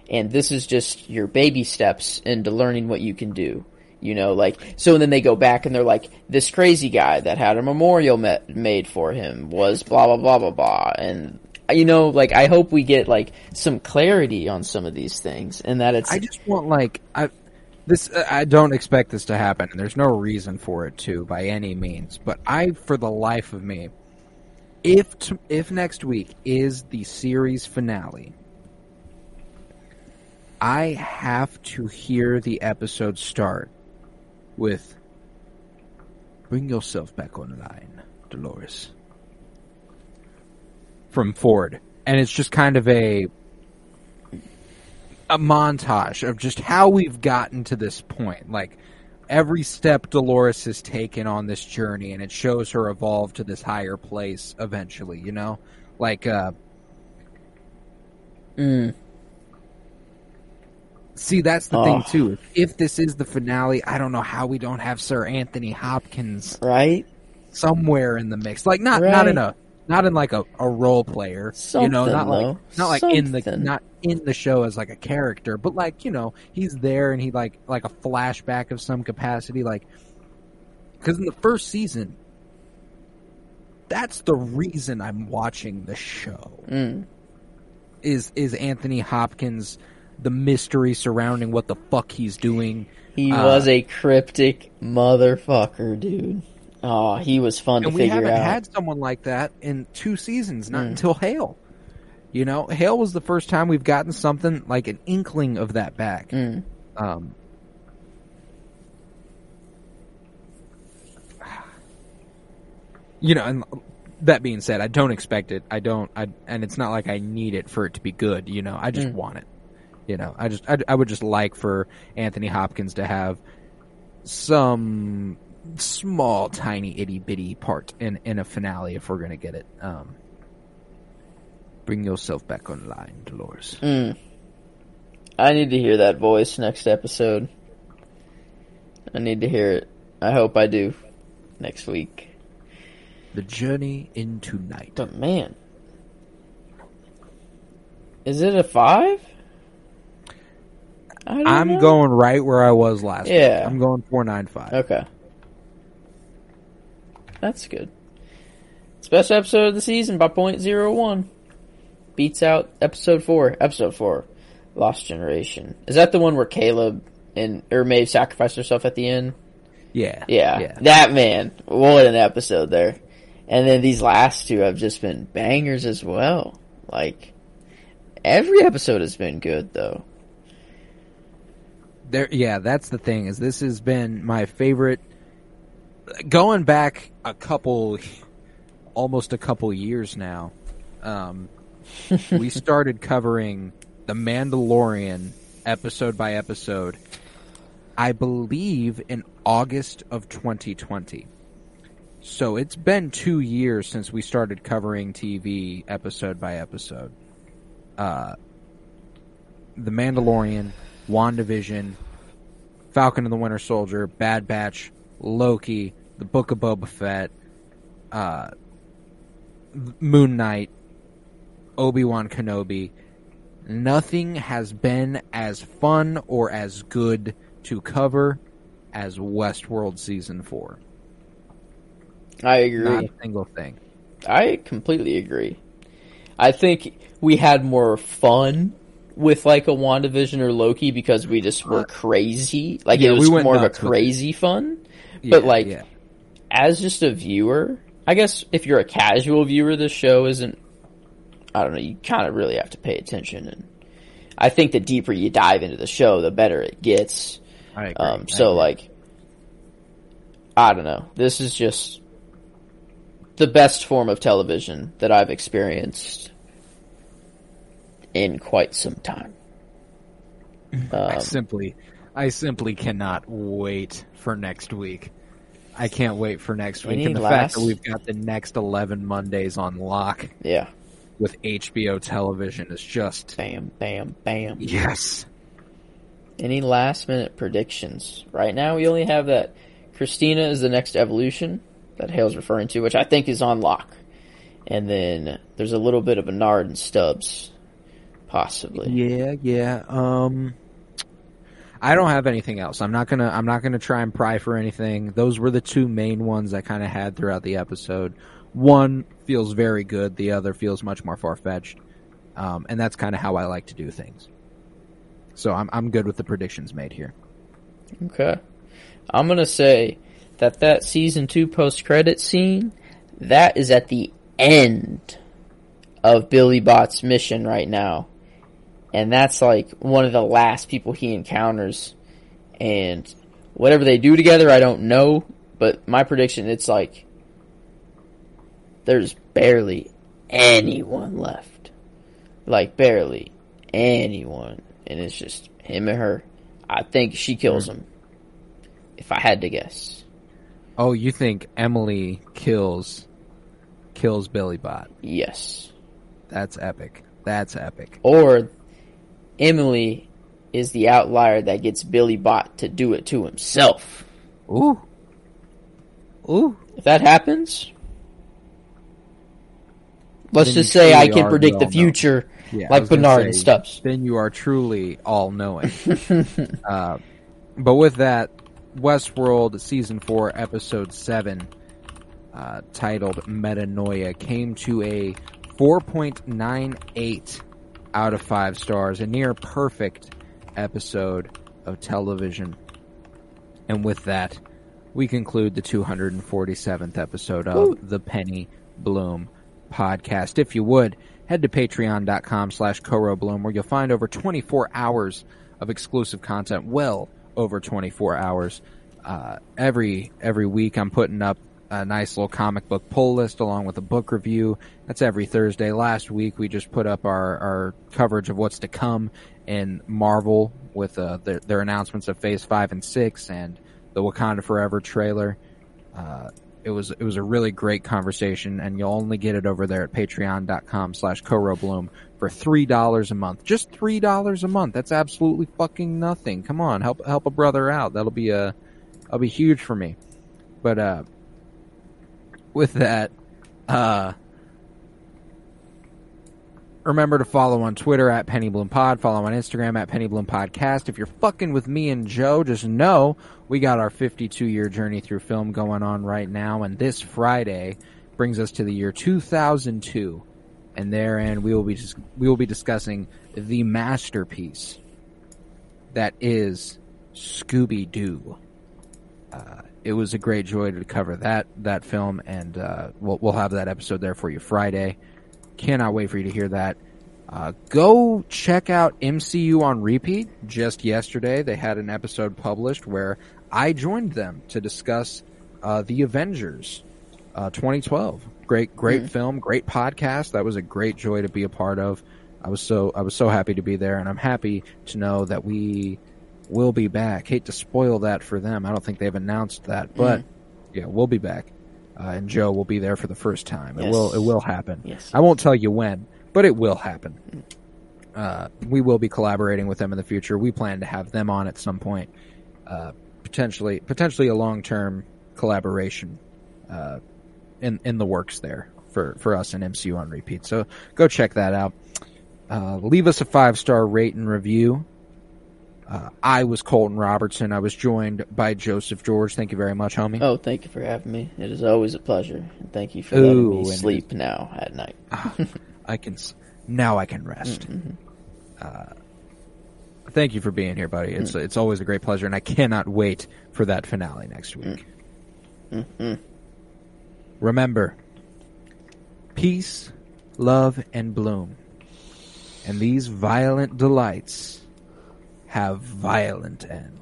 and this is just your baby steps into learning what you can do. You know, like, so then they go back and they're like, this crazy guy that had a memorial met, made for him was blah, blah, blah, blah, blah, and you know, like I hope we get like some clarity on some of these things, and that it's I just want like I this uh, I don't expect this to happen, and there's no reason for it to by any means. But I, for the life of me, if if next week is the series finale, I have to hear the episode start with "Bring yourself back online, Dolores." From Ford, and it's just kind of a a montage of just how we've gotten to this point. Like every step Dolores has taken on this journey and it shows her evolve to this higher place eventually, you know? Like uh Mm. See, that's the Oh. thing too. If this is the finale, I don't know how we don't have Sir Anthony Hopkins right. somewhere in the mix. Like not not in a not in like a, a role player, you know, Something, not like not like in the not in the show as like a character, but like you know he's there and he like like a flashback of some capacity, like because in the first season, that's the reason I'm watching the show Mm. is is Anthony Hopkins, the mystery surrounding what the fuck he's doing. He Uh, was a cryptic motherfucker, dude. Oh, he was fun and to figure out. we haven't had someone like that in two seasons, not Mm. until Hale. You know, Hale was the first time we've gotten something like an inkling of that back. Mm. Um, you know, and that being said, I don't expect it. I don't, I, and it's not like I need it for it to be good. You know, I just Mm. want it. You know, I just, I, I would just like for Anthony Hopkins to have some small, tiny, itty bitty part in in a finale if we're gonna get it. Um, bring yourself back online, Dolores. Mm. I need to hear that voice next episode. I need to hear it. I hope I do next week. The journey into night. But man, is it a five? I know. going right where I was last. Yeah. week. I'm going four nine five. Okay, that's good. It's best episode of the season by point zero one. Beats out episode four. Episode four, Lost Generation. Is that the one where Caleb and or Maeve sacrificed herself at the end? Yeah, Yeah, yeah. that man. What an episode there. And then these last two have just been bangers as well. Like every episode has been good though. There, yeah, that's the thing. Is this has been my favorite. Going back a couple, almost a couple years now, um, we started covering the Mandalorian episode by episode. I believe in August of 2020. So it's been two years since we started covering TV episode by episode. Uh, the Mandalorian, WandaVision, Falcon and the Winter Soldier, Bad Batch, Loki, The Book of Boba Fett, uh, Moon Knight, Obi Wan Kenobi. Nothing has been as fun or as good to cover as Westworld Season 4. I agree. Not a single thing. I completely agree. I think we had more fun with like a WandaVision or Loki because we just were crazy. Like Yeah, it was went more of a nuts with it. crazy fun. But like yeah. As just a viewer, I guess if you're a casual viewer, this show isn't. I don't know. You kind of really have to pay attention, and I think the deeper you dive into the show, the better it gets. I agree. Um, I so agree. like, I don't know. This is just the best form of television that I've experienced in quite some time. I Um, simply, I simply cannot wait for next week. I can't wait for next week, Any and the fact that we've got the next eleven Mondays on lock yeah. with HBO television is just Bam, bam, bam. yes. Any last minute predictions? Right now, we only have that Christina is the next evolution that Hale's referring to, which I think is on lock. And then there's a little bit of Bernard and Stubbs, possibly. Yeah, yeah. Um, I don't have anything else. I'm not gonna. I'm not gonna try and pry for anything. Those were the two main ones I kind of had throughout the episode. one feels very good, the other feels much more far fetched, um, and that's kind of how I like to do things. So I'm I'm good with the predictions made here. Okay. I'm gonna say that that season two post credit scene, that is at the end of Billy Bot's mission right now. And that's like one of the last people he encounters. And whatever they do together, I don't know. But my prediction, it's like there's barely anyone left. Like barely anyone. And it's just him and her. I think she kills hmm. him. If I had to guess. Oh, you think Emily kills kills Billy Bot? Yes. That's epic. That's epic. Or Emily is the outlier that gets Billy Bot to do it to himself. Ooh. Ooh. If that happens, let's just say I can predict the future Yeah, like Bernard say, and Stubbs. Then you are truly all knowing. uh, but with that, Westworld season four, episode seven, uh, titled Metanoia, came to a 4.98 out of five stars, a near perfect episode of television. And with that, we conclude the 247th episode of the Penny Bloom podcast. If you would, head to patreon.com slash Bloom where you'll find over 24 hours of exclusive content, well over 24 hours. Uh, every, every week I'm putting up a nice little comic book pull list along with a book review. That's every Thursday. Last week we just put up our, our coverage of what's to come in Marvel with uh, their, their announcements of Phase 5 and 6 and the Wakanda Forever trailer. Uh, it was it was a really great conversation, and you'll only get it over there at patreon.com slash Bloom for three dollars a month. Just three dollars a month. That's absolutely fucking nothing. Come on, help help a brother out. That'll be a that'll be huge for me. But uh with that, uh Remember to follow on Twitter at PennyBloomPod. Follow on Instagram at PennyBloomPodcast. If you're fucking with me and Joe, just know we got our 52 year journey through film going on right now, and this Friday brings us to the year 2002, and therein we will be we will be discussing the masterpiece that is Scooby Doo. Uh, it was a great joy to cover that that film, and uh, we'll we'll have that episode there for you Friday. Cannot wait for you to hear that. Uh, go check out MCU on repeat. Just yesterday, they had an episode published where I joined them to discuss uh, the Avengers uh, 2012. Great, great film, great podcast. That was a great joy to be a part of. I was so I was so happy to be there, and I'm happy to know that we will be back. Hate to spoil that for them. I don't think they've announced that, but yeah, we'll be back. Uh, and Joe will be there for the first time. It will it will happen. Yes. I won't tell you when, but it will happen. Uh, we will be collaborating with them in the future. We plan to have them on at some point, uh, potentially potentially a long term collaboration uh, in in the works there for for us and MCU on repeat. So go check that out. Uh, leave us a five star rate and review. Uh, I was Colton Robertson. I was joined by Joseph George. Thank you very much, homie. Oh, thank you for having me. It is always a pleasure. And thank you for letting Ooh, me and sleep now at night. Ah, I can now I can rest. Mm-hmm. Uh, thank you for being here, buddy. It's mm. it's always a great pleasure, and I cannot wait for that finale next week. Mm. Mm-hmm. Remember, peace, love, and bloom, and these violent delights have violent ends.